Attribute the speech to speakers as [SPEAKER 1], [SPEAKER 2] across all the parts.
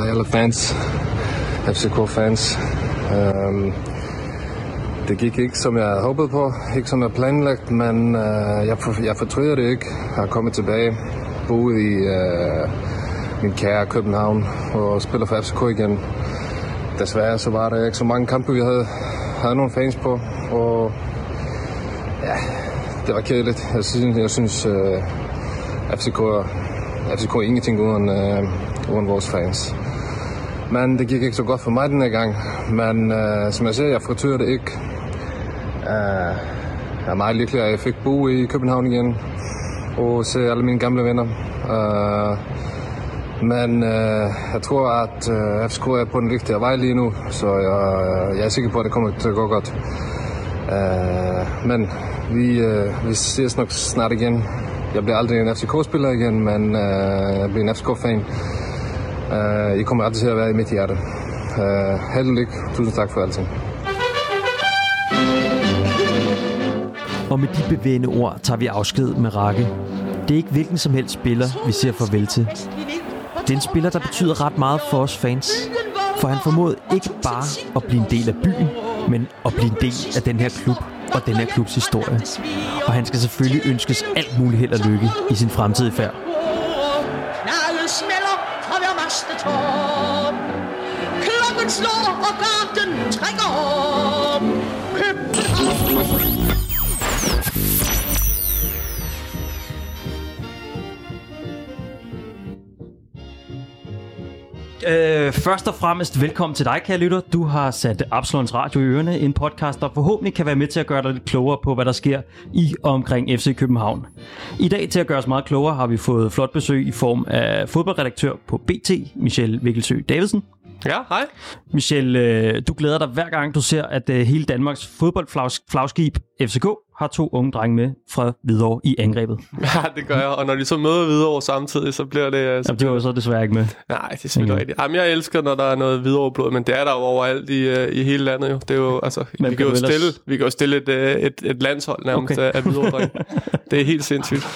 [SPEAKER 1] Hej alle fans. FCK-fans. Øhm, det gik ikke, som jeg havde håbet på. Ikke som jeg planlagt, men øh, jeg, for, jeg fortryder det ikke. Jeg er kommet tilbage. Boet i øh, min kære København og spiller for FCK igen. Desværre så var der ikke så mange kampe, vi havde, havde nogle fans på. Og ja, det var kedeligt. Jeg synes, jeg synes øh, FCK, FCK er ingenting uden, øh, uden vores fans. Men det gik ikke så godt for mig den gang. Men øh, som jeg siger, jeg fortryder det ikke. Uh, jeg er meget lykkelig, at jeg fik bo i København igen og se alle mine gamle venner. Uh, men uh, jeg tror, at uh, FCK er på den rigtige vej lige nu, så jeg, jeg er sikker på, at det kommer til at gå godt. Uh, men vi, uh, vi ses nok snart igen. Jeg bliver aldrig en FCK-spiller igen, men uh, jeg bliver en FCK-fan. Eh, uh, I kommer altid til at være i mit hjerte. Uh, held og lykke. Tusind tak for alting.
[SPEAKER 2] Og med de bevægende ord tager vi afsked med Rakke. Det er ikke hvilken som helst spiller, vi siger farvel til. Det er en spiller, der betyder ret meget for os fans. For han formåede ikke bare at blive en del af byen, men at blive en del af den her klub og den her klubs historie. Og han skal selvfølgelig ønskes alt muligt held og lykke i sin fremtidige færd.
[SPEAKER 3] Knaldet. Klokken slår, og garden trækker op.
[SPEAKER 2] Øh, først og fremmest velkommen til dig, kære lytter. Du har sat Absalons Radio i ørene, en podcast, der forhåbentlig kan være med til at gøre dig lidt klogere på, hvad der sker i og omkring FC København. I dag til at gøre os meget klogere har vi fået flot besøg i form af fodboldredaktør på BT, Michel Vikkelsø Davidsen.
[SPEAKER 4] Ja, hej.
[SPEAKER 2] Michel, øh, du glæder dig hver gang, du ser, at øh, hele Danmarks fodboldflagskib FCK har to unge drenge med fra Hvidovre i angrebet.
[SPEAKER 4] Ja, det gør jeg. Og når de så møder videre samtidig, så bliver det... Så
[SPEAKER 2] Jamen, det var jo så desværre ikke med.
[SPEAKER 4] Nej, det er selvfølgelig rigtigt. Jamen, jeg elsker, når der er noget videre blod, men det er der jo overalt i, øh, i hele landet jo. Det er jo, altså,
[SPEAKER 2] Men
[SPEAKER 4] vi
[SPEAKER 2] kan
[SPEAKER 4] jo
[SPEAKER 2] ellers-
[SPEAKER 4] stille, vi kan jo stille et, øh, et, et landshold nærmest
[SPEAKER 2] Okay.
[SPEAKER 4] af videre Det er helt sindssygt.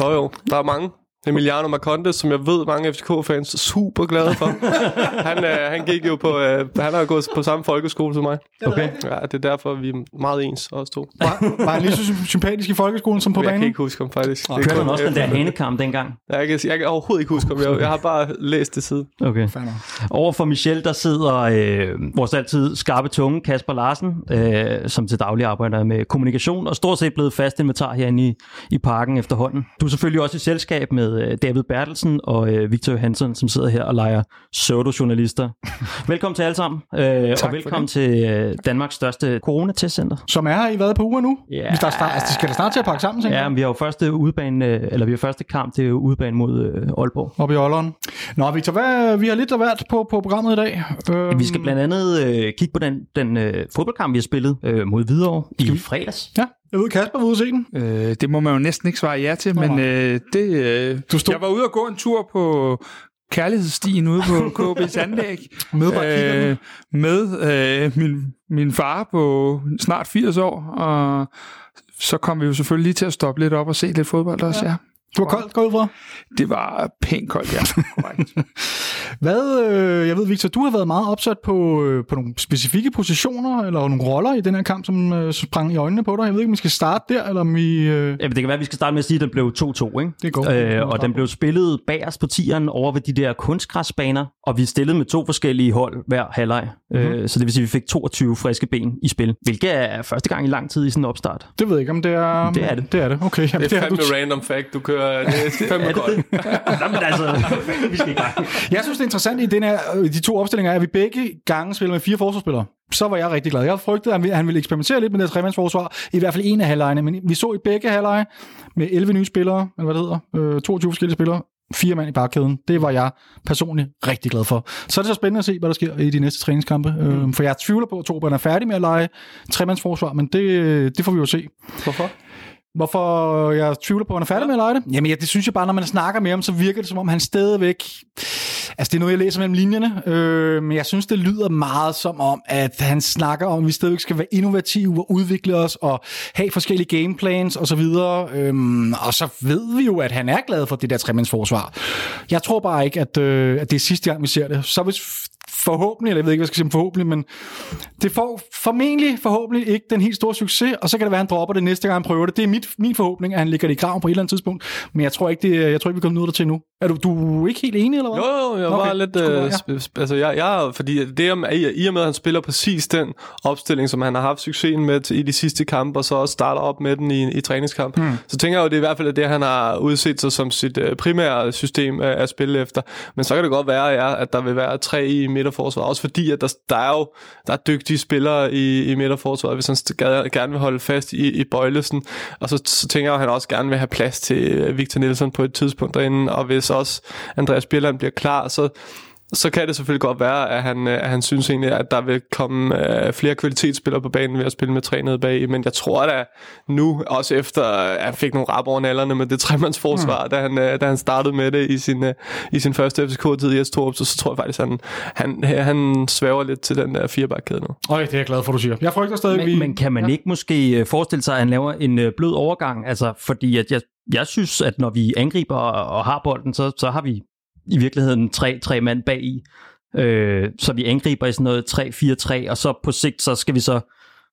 [SPEAKER 4] Jo jo, der er mange. Emiliano Marcondes, som jeg ved mange FCK-fans er super glade for. han, øh, han gik jo på, øh, han har gået på samme folkeskole som mig.
[SPEAKER 2] Okay.
[SPEAKER 4] Ja, det er derfor, vi er meget ens, os to.
[SPEAKER 5] Var, var han lige så sympatisk i folkeskolen som på
[SPEAKER 4] Jeg kan
[SPEAKER 5] banen?
[SPEAKER 4] ikke huske ham faktisk. Det er
[SPEAKER 2] Kørte han også den der hanekamp dengang?
[SPEAKER 4] Jeg kan, jeg kan overhovedet ikke huske ham. Jeg, jeg har bare læst det siden.
[SPEAKER 2] Okay. Over for Michel, der sidder øh, vores altid skarpe tunge Kasper Larsen, øh, som til daglig arbejder med kommunikation, og stort set blevet fast inventar herinde i, i parken efterhånden. Du er selvfølgelig også i selskab med øh, David Bertelsen og øh, Victor Hansen, som sidder her og leger pseudo-journalister. velkommen til alle sammen, øh, og velkommen til øh, Danmarks største coronatestcenter.
[SPEAKER 5] Som er her i hvad på uger nu?
[SPEAKER 2] Ja.
[SPEAKER 5] Er start, altså, skal da snart til at pakke sammen, tænker
[SPEAKER 2] Ja, men vi har jo første udbane, eller vi har første kamp, det er jo udbane mod øh, Aalborg.
[SPEAKER 5] Oppe i Olleren. Nå, Victor, hvad, vi har lidt af hvert på, på programmet i dag. Øhm,
[SPEAKER 2] Vi skal blandt andet øh, kigge på den, den øh, fodboldkamp, vi har spillet øh, mod Hvidovre i fredags.
[SPEAKER 5] Ja, jeg ved, Kasper var ude se den.
[SPEAKER 6] Øh, det må man jo næsten ikke svare ja til, men
[SPEAKER 5] nej.
[SPEAKER 6] øh, det, øh,
[SPEAKER 5] Du stod-
[SPEAKER 6] jeg var ude og gå en tur på kærlighedsstien ude på KB's anlæg.
[SPEAKER 5] Med kiggerne.
[SPEAKER 6] med øh, min, min far på snart 80 år, og så kom vi jo selvfølgelig lige til at stoppe lidt op og se lidt fodbold også, ja. ja.
[SPEAKER 5] Du var koldt, går ud fra.
[SPEAKER 6] Det var pænt koldt, ja.
[SPEAKER 5] Hvad, øh, jeg ved, Victor, du har været meget opsat på, øh, på nogle specifikke positioner, eller nogle roller i den her kamp, som øh, sprang i øjnene på dig. Jeg ved ikke, om vi skal starte der, eller om vi... Øh,
[SPEAKER 2] Ja, det kan være, at vi skal starte med at sige, at den blev 2-2, ikke?
[SPEAKER 5] Det er godt.
[SPEAKER 2] Øh, og den blev spillet bagerst på tieren over ved de der kunstgræsbaner, og vi stillede med to forskellige hold hver halvleg. Mm-hmm. Øh, så det vil sige, at vi fik 22 friske ben i spil, hvilket er første gang i lang tid i sådan en opstart.
[SPEAKER 5] det ved jeg ikke, om det er...
[SPEAKER 2] Det er det.
[SPEAKER 5] Det er det, okay. Jamen,
[SPEAKER 4] Det er
[SPEAKER 5] har
[SPEAKER 4] fandme
[SPEAKER 5] du-
[SPEAKER 4] random fact, du kører. Det er fandme
[SPEAKER 2] Er det
[SPEAKER 4] godt.
[SPEAKER 2] Nå, men altså, vi skal i gang.
[SPEAKER 5] Jeg synes, det er interessant i den her, øh, de to opstillinger, er, at vi begge gange spiller med fire forsvarsspillere. Så var jeg rigtig glad. Jeg frygtede, at han ville- eksperimentere lidt med det tremandsforsvar, i hvert fald en af halvlejene, men vi så i begge halvleje med 11 nye spillere, eller hvad det hedder, øh, 22 forskellige spillere, fire mand i bakkæden. Det var jeg personligt rigtig glad for. Så er det så spændende at se, hvad der sker i de næste træningskampe. Mm. Øh, for jeg tvivler på, at Torbjørn er færdig med at lege tremandsforsvar, men det, det får vi jo se.
[SPEAKER 4] Hvorfor?
[SPEAKER 5] Hvorfor jeg tvivler på, at han er færdig med at lege det? Jamen, ja, det synes jeg bare, når man snakker med ham, så virker det som om, han stadigvæk... Altså, det er noget, jeg læser mellem linjerne, øh, men jeg synes, det lyder meget som om, at han snakker om, at vi stadigvæk skal være innovative og udvikle os og have forskellige gameplans osv. Øhm, og så ved vi jo, at han er glad for det der tremandsforsvar. Jeg tror bare ikke, at, øh, at det er sidste gang, vi ser det. Så hvis forhåbentlig, eller jeg ved ikke, hvad jeg skal sige forhåbentlig, men det får formentlig forhåbentlig ikke den helt store succes, og så kan det være, at han dropper det næste gang, han prøver det. Det er mit, min forhåbning, at han ligger det i graven på et eller andet tidspunkt, men jeg tror ikke, det, jeg tror ikke vi kommer ned til nu. Er du, du er ikke helt enig, eller hvad?
[SPEAKER 4] Jo, jo, jeg var
[SPEAKER 5] Okay,
[SPEAKER 4] lidt...
[SPEAKER 5] skulle
[SPEAKER 4] Øh,
[SPEAKER 5] være,
[SPEAKER 4] ja. Altså, jeg, jeg, fordi det i, og med, at han spiller præcis den opstilling, som han har haft succesen med i de sidste kampe, og så også starter op med den i, i træningskamp, mm. så tænker jeg jo, det er i hvert fald det, han har udset sig som sit øh, primære system øh, at spille efter. Men så kan det godt være, ja, at der vil være tre i midterforsvaret, også fordi, at der, der er jo der er dygtige spillere i, i midterforsvaret, hvis han gerne vil holde fast i, i Bøjlesen. Og så, så tænker jeg, at han også gerne vil have plads til øh, Victor Nielsen på et tidspunkt derinde, og hvis også Andreas Bjelland bliver klar, så så kan det selvfølgelig godt være, at han, øh, at han synes egentlig, at der vil komme uh, flere kvalitetsspillere på banen ved at spille med tre nede bag. Men jeg tror da nu, også efter at han fik nogle rap over nallerne med det tremandsforsvar, mm. da, han, uh, da han startede med det i sin, uh, i sin første FCK-tid i s så, så tror jeg faktisk, at han, han, han svæver lidt til den der firebakkæde nu.
[SPEAKER 5] Okay, det er jeg glad for, du siger. Jeg frygter stadig, vi...
[SPEAKER 2] Men, men kan man ikke måske øh, forestille sig, at han laver en øh, blød overgang? Altså, fordi at jeg, jeg synes, at når vi angriber og, og har bolden, så, så har vi i virkeligheden tre, tre mand bag i. Øh, så vi angriber i sådan noget 3-4-3, og så på sigt, så skal vi så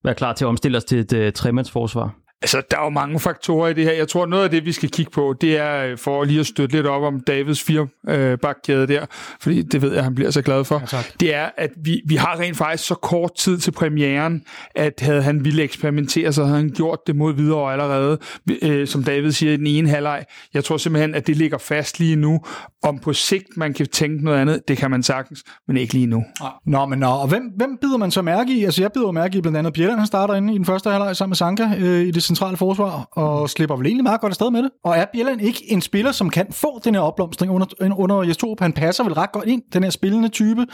[SPEAKER 2] være klar til at omstille os til et øh, tremandsforsvar.
[SPEAKER 6] Altså, der er jo mange faktorer i det her. Jeg tror, noget af det, vi skal kigge på, det er øh, for lige at støtte lidt op om Davids firebakkæde der, fordi det ved jeg, han bliver så glad for.
[SPEAKER 5] Ja,
[SPEAKER 6] det er, at vi, vi har rent faktisk så kort tid til premieren, at havde han ville eksperimentere, så havde han gjort det mod videre allerede, øh, som David siger i den ene halvleg. Jeg tror simpelthen, at det ligger fast lige nu. Om på sigt man kan tænke noget andet, det kan man sagtens, men ikke lige nu.
[SPEAKER 5] Nå, men nå, og hvem, hvem bider man så mærke i? Altså, jeg bider mærke i blandt andet Bjelland, han starter inde i den første halvleg sammen med Sanka øh, i det centrale forsvar, og slipper vel egentlig meget godt afsted med det. Og er Bjelland ikke en spiller, som kan få den her opblomstring under, under Jes Torup? Han passer vel ret godt ind, den her spillende type.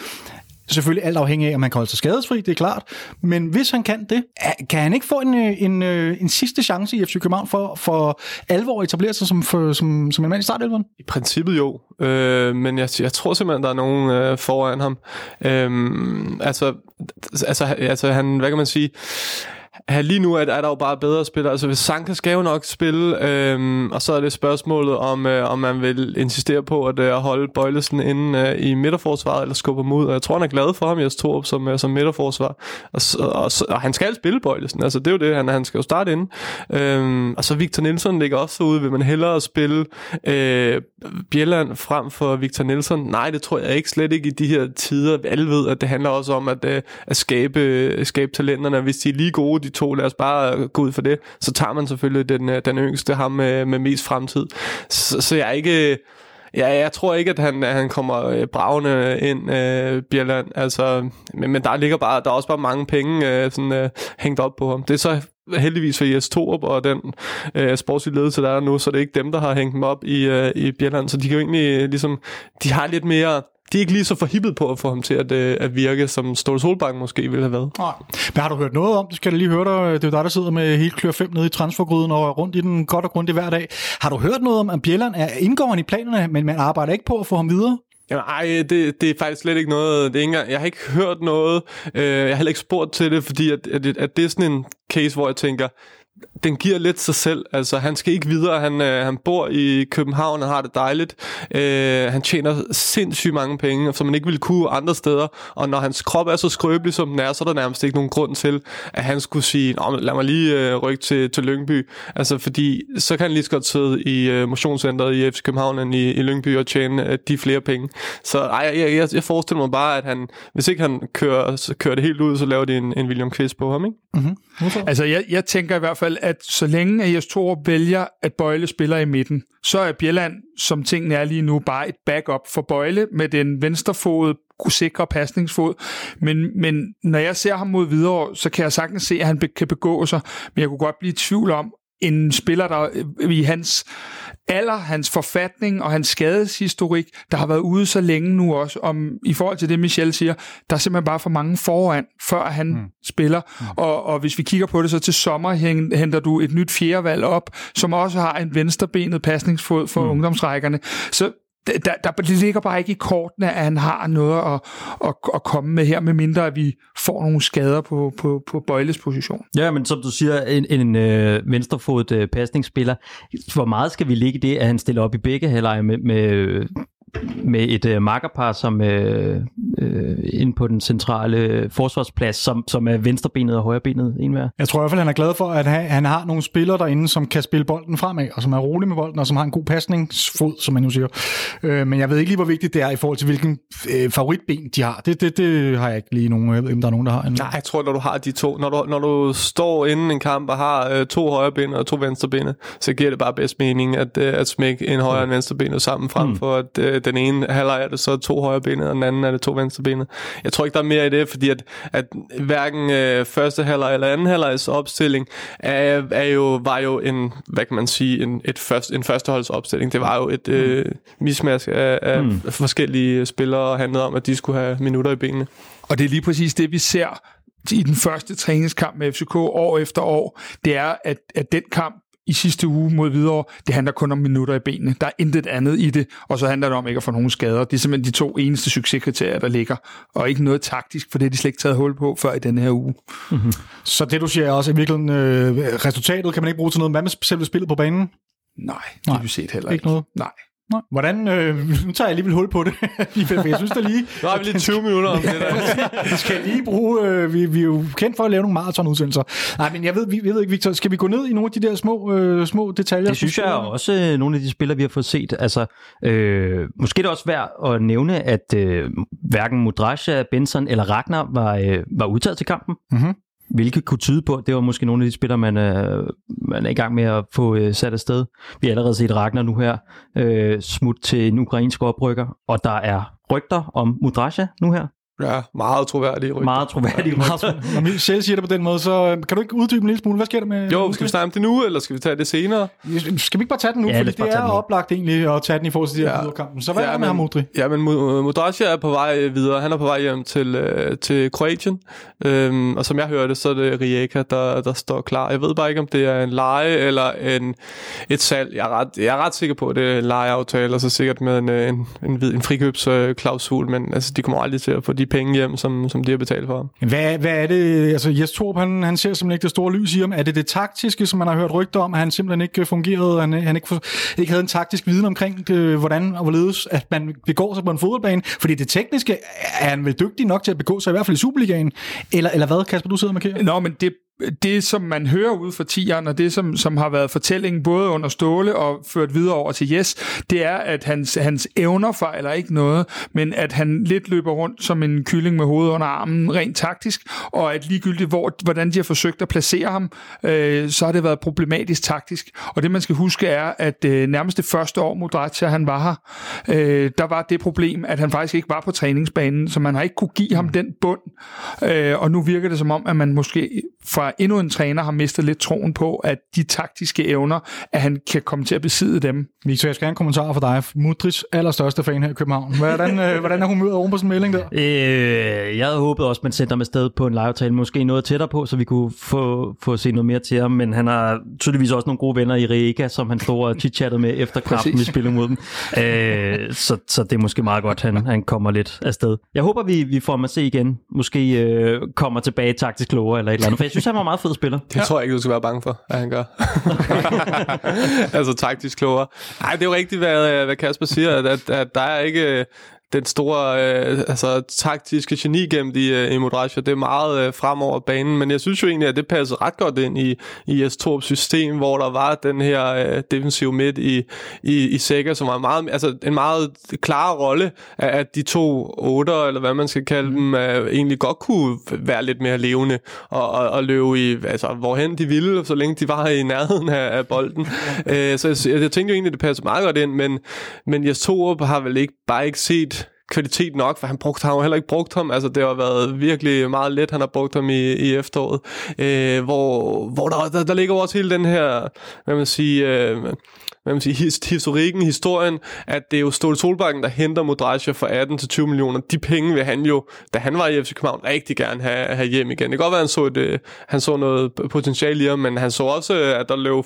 [SPEAKER 5] Selvfølgelig alt afhængig af, om han kan holde sig skadesfri, det er klart. Men hvis han kan det, kan han ikke få en, øh, en, øh, en sidste chance i FC København for, for alvor at etablere sig som, for, som, som en mand i startelveren?
[SPEAKER 4] I princippet jo, øh, men jeg, jeg tror simpelthen, der er nogen øh, foran ham. Øh, altså, altså, altså, han, hvad kan man sige... Han, lige nu er, er der jo bare bedre spillere. Altså, hvis Sanka skal jo nok spille, øhm, og så er det spørgsmålet, om, øh, om man vil insistere på at øh, holde Bøjlesen inde øh, i midterforsvaret, eller skubbe ham ud. Og jeg tror, han er glad for ham, Jes Torup, som, øh, som midterforsvar. Og, og, og, og, han skal spille Bøjlesen. Altså, det er jo det, han, han skal jo starte inde. Øhm, og så Victor Nielsen ligger også ude. Vil man hellere spille øh, Bjelland frem for Victor Nielsen? Nej, det tror jeg ikke. Slet ikke i de her tider. Alle ved, at det handler også om at, øh, at skabe, øh, skabe talenterne. Hvis de er lige gode, de to, lad os bare øh, gå ud for det. Så tager man selvfølgelig den, øh, den yngste, ham med, med mest fremtid. Så, så jeg er ikke... Ja, jeg tror ikke, at han, at han kommer øh, bravende ind, øh, Bjelland. Altså, men, men der ligger bare, der er også bare mange penge øh, sådan, øh, hængt op på ham. Det er så heldigvis for IS Torup og den øh, sportslige ledelse, der er nu, så det er ikke dem, der har hængt dem op i, øh, i Bjelland. Så de kan jo egentlig øh, ligesom, de har lidt mere, de er ikke lige så forhippet på at få ham til at, øh, at virke, som Ståle Solbakken måske ville have været.
[SPEAKER 5] Nej. Men har du hørt noget om, det skal jeg lige høre dig, det er jo dig, der sidder med helt klør 5 nede i transfergryden og rundt i den godt og grundigt hver dag. Har du hørt noget om, at Bjelland er, indgår han i planerne, men man arbejder ikke på at få ham videre?
[SPEAKER 4] Jamen, ej, det, det er faktisk slet ikke noget, det er ikke engang, jeg har ikke hørt noget, øh, jeg har heller ikke spurgt til det, fordi at, at, at det er sådan en case, hvor jeg tænker, den giver lidt sig selv. Altså, han skal ikke videre. Han, øh, han bor i København og har det dejligt. Øh, han tjener sindssygt mange penge, som man ikke ville kunne andre steder. Og når hans krop er så skrøbelig, som den er, så er der nærmest ikke nogen grund til, at han skulle sige, Nå, lad mig lige øh, rykke til, til Lyngby. Altså, fordi så kan han lige så godt sidde i øh, motionscenteret i FC København end i, i Lyngby og tjene øh, de flere penge. Så ej, jeg, jeg, jeg forestiller mig bare, at han, hvis ikke han kører, så kører det helt ud, så laver de en, en William Kvist på ham, ikke?
[SPEAKER 6] Altså, jeg, jeg tænker i hvert fald, at så længe at Jes Torup vælger, at Bøjle spiller i midten, så er Bjelland, som tingene er lige nu, bare et backup for Bøjle med den venstrefod sikre pasningsfod. Men, men når jeg ser ham mod videre, så kan jeg sagtens se, at han kan begå sig. Men jeg kunne godt blive i tvivl om, en spiller, der øh, i hans alder, hans forfatning og hans skadeshistorik, der har været ude så længe nu også, om i forhold til det, Michel siger, der er simpelthen bare for mange foran, før han mm. spiller. Mm. Og, og hvis vi kigger på det, så til sommer hen- henter du et nyt fjerdevalg op, som også har en venstrebenet pasningsfod for mm. ungdomsrækkerne. Så der, der, det ligger bare ikke i kortene, at han har noget at, at, at komme med her, medmindre at vi får nogle skader på, på, på Bøjles position.
[SPEAKER 2] Ja, men som du siger, en, en øh, venstrefodet øh, pasningsspiller. Hvor meget skal vi ligge i det, at han stiller op i begge halvleje med, med, med et øh, makkerpar, som øh, øh, inde på den centrale forsvarsplads, som, som er venstrebenet og højrebenet en hver.
[SPEAKER 5] Jeg tror i hvert fald, han er glad for, at han, han har nogle spillere derinde, som kan spille bolden fremad, og som er rolig med bolden, og som har en god pasningsfod, som man nu siger. Øh, men jeg ved ikke lige, hvor vigtigt det er i forhold til, hvilken øh, favoritben de har. Det, det, det har jeg ikke lige nogen, jeg ved, om der er nogen, der har. En...
[SPEAKER 4] Nej, jeg tror, når du har de to, når du, når du står inden en kamp og har øh, to højre ben og to venstre ben, så giver det bare bedst mening at, øh, at smække en højre og en venstre ben sammen, frem mm. for at øh, den ene halvleg er det så to højre ben, og den anden er det to venstre ben. Jeg tror ikke, der er mere i det, fordi at, at hverken øh, første halvleg eller anden halvlegs opstilling er, er jo, var jo en, hvad kan man sige, en, et først, en førsteholdsopstilling. Det var jo et øh, mismask af, af mm. forskellige spillere, og handlede om, at de skulle have minutter i benene.
[SPEAKER 6] Og det er lige præcis det, vi ser i den første træningskamp med FCK år efter år, det er, at, at den kamp i sidste uge mod videre, det handler kun om minutter i benene. Der er intet andet i det, og så handler det om ikke at få nogen skader. Det er simpelthen de to eneste succeskriterier, der ligger, og ikke noget taktisk, for det er de slet ikke taget hul på før i denne her uge.
[SPEAKER 5] Mm-hmm. Så det du siger er også i virkeligheden, øh, resultatet kan man ikke bruge til noget. Hvad med selve spillet på banen?
[SPEAKER 6] Nej, det har vi set heller ikke.
[SPEAKER 5] Ikke noget?
[SPEAKER 6] Nej.
[SPEAKER 5] Nå, hvordan, øh, nu tager jeg alligevel hul på det, for jeg synes da lige...
[SPEAKER 4] Nu har vi lige 20 minutter om det der.
[SPEAKER 5] vi skal lige bruge, øh, vi, vi er jo kendt for at lave nogle maratonudsendelser. Nej, men jeg ved, vi, jeg ved ikke, Victor, skal vi gå ned i nogle af de der små, øh, små detaljer?
[SPEAKER 2] Det synes jeg er også øh, nogle af de spillere, vi har fået set. Altså, øh, måske er det også værd at nævne, at øh, hverken Mudrasja, Benson eller Ragnar var, øh, var udtaget til kampen.
[SPEAKER 5] Mm-hmm.
[SPEAKER 2] Hvilket kunne tyde på, at det var måske nogle af de spillere, man, øh, man er i gang med at få øh, sat afsted. Vi har allerede set Ragnar nu her øh, smut til en ukrainsk oprykker, og der er rygter om Mudrasja nu her.
[SPEAKER 4] Ja, meget troværdige rygter.
[SPEAKER 2] Meget troværdige rygter.
[SPEAKER 5] Når Michel siger det på den måde, så øh, kan du ikke uddybe en lille smule? Hvad sker der med...
[SPEAKER 4] Jo, skal vi snakke om det nu, eller skal vi tage det senere?
[SPEAKER 5] Skal vi ikke bare tage den nu?
[SPEAKER 2] Ja,
[SPEAKER 5] fordi det er oplagt egentlig at tage den i forhold til de her
[SPEAKER 4] Ja.
[SPEAKER 5] kampen. Så hvad
[SPEAKER 4] Ja,
[SPEAKER 5] er der med ham, Modri?
[SPEAKER 4] Ja, men Mudrasja er på vej videre. Han er på vej hjem til, øh, til Kroatien. Øhm, og som jeg hørte, så er det Rijeka, der, der står klar. Jeg ved bare ikke, om det er en leje eller en, et salg. Jeg er, ret, jeg er ret sikker på, at det er en lejeaftale, og så sikkert med en, øh, en, en, en frikøbsklausul. Men altså, de kommer aldrig til at få de penge hjem, som, som de har betalt for ham.
[SPEAKER 5] Hvad, hvad er det? Altså, Jes Torp, han, han ser simpelthen ikke det store lys i ham. Er det det taktiske, som man har hørt rygter om, at han simpelthen ikke fungerede, han, han ikke, ikke havde en taktisk viden omkring, det, hvordan og hvorledes, at man begår sig på en fodboldbane? Fordi det tekniske, er han vel dygtig nok til at begå sig, i hvert fald i Superligaen? Eller, eller hvad, Kasper, du sidder og markerer?
[SPEAKER 6] Nå, men det, det, som man hører ud fra tieren, og det, som, som har været fortællingen både under Ståle og ført videre over til Jes, det er, at hans, hans evner fejler ikke noget, men at han lidt løber rundt som en kylling med hovedet under armen, rent taktisk, og at ligegyldigt, hvor, hvordan de har forsøgt at placere ham, øh, så har det været problematisk taktisk. Og det, man skal huske, er, at øh, nærmest det første år, Modratia, han var her, øh, der var det problem, at han faktisk ikke var på træningsbanen, så man har ikke kunne give ham den bund. Øh, og nu virker det som om, at man måske fra endnu en træner har mistet lidt troen på, at de taktiske evner, at han kan komme til at besidde dem.
[SPEAKER 5] Victor, jeg skal have en kommentar fra dig. Mudriks allerstørste fan her i København. Hvordan, øh, hvordan er humøret oven på sådan en melding der?
[SPEAKER 7] Øh, jeg havde håbet også, at man sendte ham afsted på en live måske noget tættere på, så vi kunne få, få se noget mere til ham, men han har tydeligvis også nogle gode venner i Rijeka, som han stod og chit-chattede med efter kampen, vi spillede mod dem. Øh, så, så det er måske meget godt, han, han kommer lidt afsted. Jeg håber, vi, vi får ham at se igen. Måske øh, kommer tilbage taktisk klogere eller et eller andet, for jeg synes, han var en meget fed spiller.
[SPEAKER 4] Det ja. tror jeg ikke, du skal være bange for, at han gør. altså taktisk klogere. Nej, det er jo rigtigt, hvad, hvad Kasper siger, at, at, at der er ikke øh, den store øh, altså, taktiske geni gemt i, øh, i Modrasja. Det er meget øh, fremover banen, men jeg synes jo egentlig, at det passer ret godt ind i, i Torps system, hvor der var den her øh, defensiv midt i, i, i Sega, som var meget, altså, en meget klar rolle, at, at de to otter, eller hvad man skal kalde dem, øh, egentlig godt kunne være lidt mere levende og, og, og løbe i, altså, hvorhen de ville, så længe de var i nærheden af, af bolden. øh, så jeg, jeg tænkte jo egentlig, at det passer meget godt ind, men, men Jes Torup har vel ikke, bare ikke set kvalitet nok, for han brugte, ham heller ikke brugt ham. Altså, det har været virkelig meget let, han har brugt ham i, i efteråret. Øh, hvor hvor der, der, der ligger også hele den her, hvad man siger, øh, hvad man siger, his, historikken, historien, at det er jo Ståle Solbakken, der henter Modrasja for 18 til 20 millioner. De penge vil han jo, da han var i FC København, rigtig gerne have, have hjem igen. Det kan godt være, at han så, et, øh, han så noget potentiale i ham, men han så også, at der løb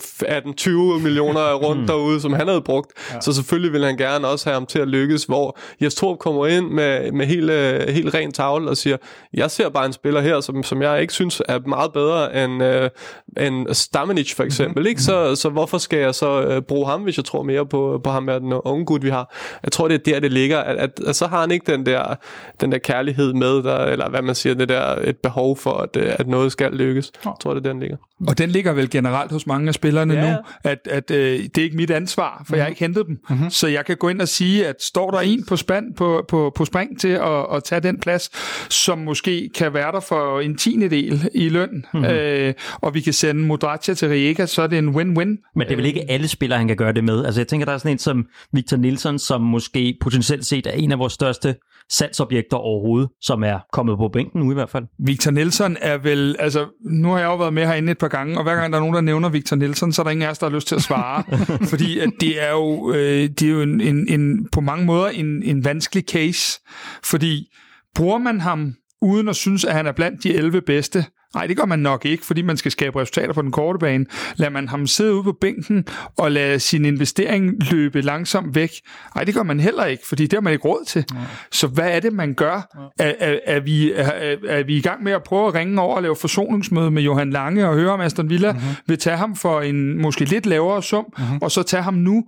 [SPEAKER 4] 18-20 millioner rundt derude, som han havde brugt. Ja. Så selvfølgelig vil han gerne også have ham til at lykkes, hvor Jes Torp kommer ind med, med helt, øh, helt ren tavle og siger, jeg ser bare en spiller her, som, som jeg ikke synes er meget bedre end, øh, end Stamenic for eksempel. Ikke? Så, så hvorfor skal jeg så øh, bruge ham, hvis jeg tror mere på, på ham med den unge gut, vi har? Jeg tror, det er der, det ligger. At, at, at så har han ikke den der, den der kærlighed med, der, eller hvad man siger, det der et behov for, at, øh, at noget skal lykkes. Jeg tror, det er der, den ligger.
[SPEAKER 6] Og den ligger vel generelt hos mange af spillerne
[SPEAKER 4] Ja,
[SPEAKER 6] nu, at, at øh, det er ikke mit ansvar, for mm. jeg har ikke hentet dem. Mm-hmm. Så jeg kan gå ind og sige, at står der en på spand på, på, på spring til at, at tage den plads, som måske kan være der for en tiende del i løn, mm-hmm. øh, og vi kan sende Modratia til Rijeka, så er det en win-win.
[SPEAKER 2] Men det er vel ikke alle spillere, han kan gøre det med. Altså jeg tænker, der er sådan en som Victor Nielsen, som måske potentielt set er en af vores største salgsobjekter overhovedet, som er kommet på bænken nu i hvert fald.
[SPEAKER 6] Victor Nielsen er vel, altså nu har jeg jo været med herinde et par gange, og hver gang der er nogen, der nævner Victor Nielsen, så er der ingen af os, der har lyst til at svare. fordi at det er jo, øh, det er jo en, en, en, på mange måder en, en vanskelig case. Fordi bruger man ham uden at synes, at han er blandt de 11 bedste, Nej, det gør man nok ikke, fordi man skal skabe resultater på den korte bane. Lader man ham sidde ude på bænken og lade sin investering løbe langsomt væk? Nej, det gør man heller ikke, fordi det har man ikke råd til. Ja. Så hvad er det, man gør? Er, er, er, vi, er, er vi i gang med at prøve at ringe over og lave forsonungsmøde med Johan Lange og høre, om Aston Villa mm-hmm. vil tage ham for en måske lidt lavere sum, mm-hmm. og så tage ham nu?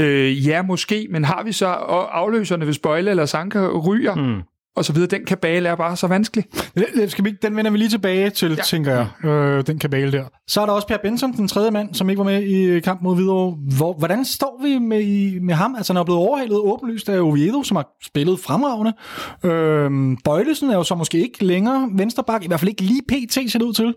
[SPEAKER 6] Øh, ja, måske, men har vi så afløserne, hvis Bøjle eller Sanka ryger? Mm og så videre. Den kabale er bare så vanskelig.
[SPEAKER 5] Skal vi, ikke- den vender vi lige tilbage til, ja. tænker jeg, øh, den kabale der. Så er der også Per Benson, den tredje mand, som ikke var med i kamp mod Hvidovre. Hvor, hvordan står vi med, i- med ham? Altså, han er blevet overhalet åbenlyst af Oviedo, som har spillet fremragende. Øh, Bøjlesen er jo så måske ikke længere vensterbak, i hvert fald ikke lige pt. ser det ud til.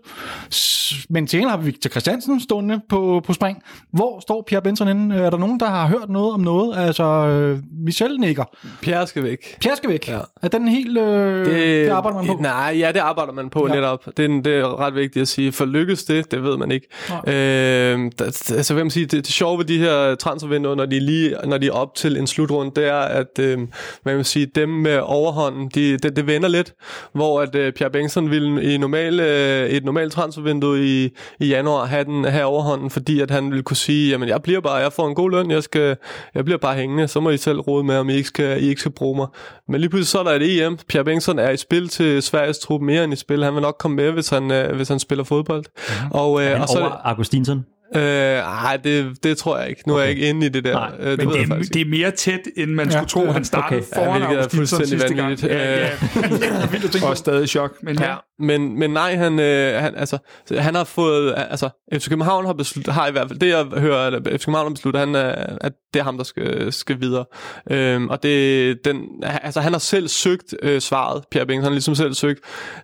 [SPEAKER 5] Men til har vi Victor Christiansen stående på, på spring. Hvor står Per Benson henne? Er der nogen, der har hørt noget om noget? Altså, øh, Michel nikker.
[SPEAKER 4] Pierre skal væk.
[SPEAKER 5] Per skal væk.
[SPEAKER 4] Ja.
[SPEAKER 5] Er den helt... Øh, det, det arbejder man på?
[SPEAKER 4] Nej, ja, det arbejder man på
[SPEAKER 5] Ja.
[SPEAKER 4] netop. Det er, det er ret vigtigt at sige. For lykkes det, det ved man ikke. Øh, der, altså, hvad man sige, det, det sjove ved de her transfervinduer, når de, lige, når de er op til en slutrunde, det er, at øh, hvad man sige, dem med overhånden, de, det, det vender lidt. Hvor at øh, Pierre Bengtsson ville i normal, øh, et normalt transfervindue i, i januar have, den, have overhånden, fordi at han ville kunne sige, jamen jeg bliver bare, jeg får en god løn, jeg, skal, jeg bliver bare hængende, så må I selv rode med, om I ikke skal, I ikke skal bruge mig. Men lige pludselig så er der et EM. Pierre Bengtsson er i spil til Sveriges trup mere end i spil. Han vil nok komme med, hvis han, øh, hvis han spiller fodbold. Og, øh,
[SPEAKER 2] Han
[SPEAKER 4] og så,
[SPEAKER 2] over Augustinsson.
[SPEAKER 4] Øh, ej, det, det tror jeg ikke. Nu okay. er jeg ikke inde i det der.
[SPEAKER 2] Nej,
[SPEAKER 4] øh, det
[SPEAKER 6] Men det er, det er mere tæt, end man skulle tro. Han startede
[SPEAKER 2] Okay.
[SPEAKER 6] foran
[SPEAKER 4] Ja, hvilket er fuldstændig
[SPEAKER 6] sidste gang. Ja, ja. og stadig i chok. Men ja.
[SPEAKER 4] Ja, men, men nej, han, øh, han, altså, han har fået, altså, FC København har, besluttet, har i hvert fald, det jeg hører, at FC København har besluttet, han, øh, at det er ham, der skal, skal videre. Øhm, og det, den, altså, han har selv søgt øh, svaret, Pierre Bengtsson, han har ligesom selv søgt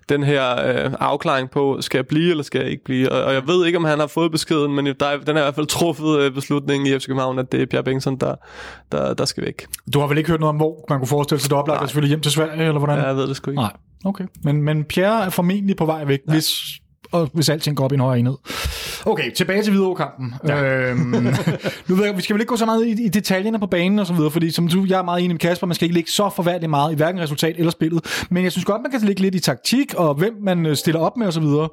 [SPEAKER 4] den her øh, afklaring på, skal jeg blive, eller skal jeg ikke blive? Og, og jeg ved ikke, om han har fået beskeden, men der er, den er i hvert fald truffet øh, beslutningen i FC København, at det er Pierre Bengtsson, der, der, der skal væk.
[SPEAKER 5] Du har vel ikke hørt noget om, hvor man kunne forestille sig det oplagt, selvfølgelig hjem til Sverige, eller hvordan?
[SPEAKER 4] Ja, jeg ved det sgu ikke.
[SPEAKER 5] Nej, okay. Men, men Pierre er formentlig på vej væk, ja. hvis, og hvis alting går op i en højere enhed. Okay, tilbage til Hvidovre-kampen. Ja. Øhm, nu ved jeg, vi skal vel ikke gå så meget i, i detaljerne på banen og så videre, fordi som du, jeg er meget enig med Kasper, man skal ikke ligge så forfærdeligt meget i hverken resultat eller spillet. Men jeg synes godt, man kan ligge lidt i taktik, og hvem man øh, stiller op med og så videre.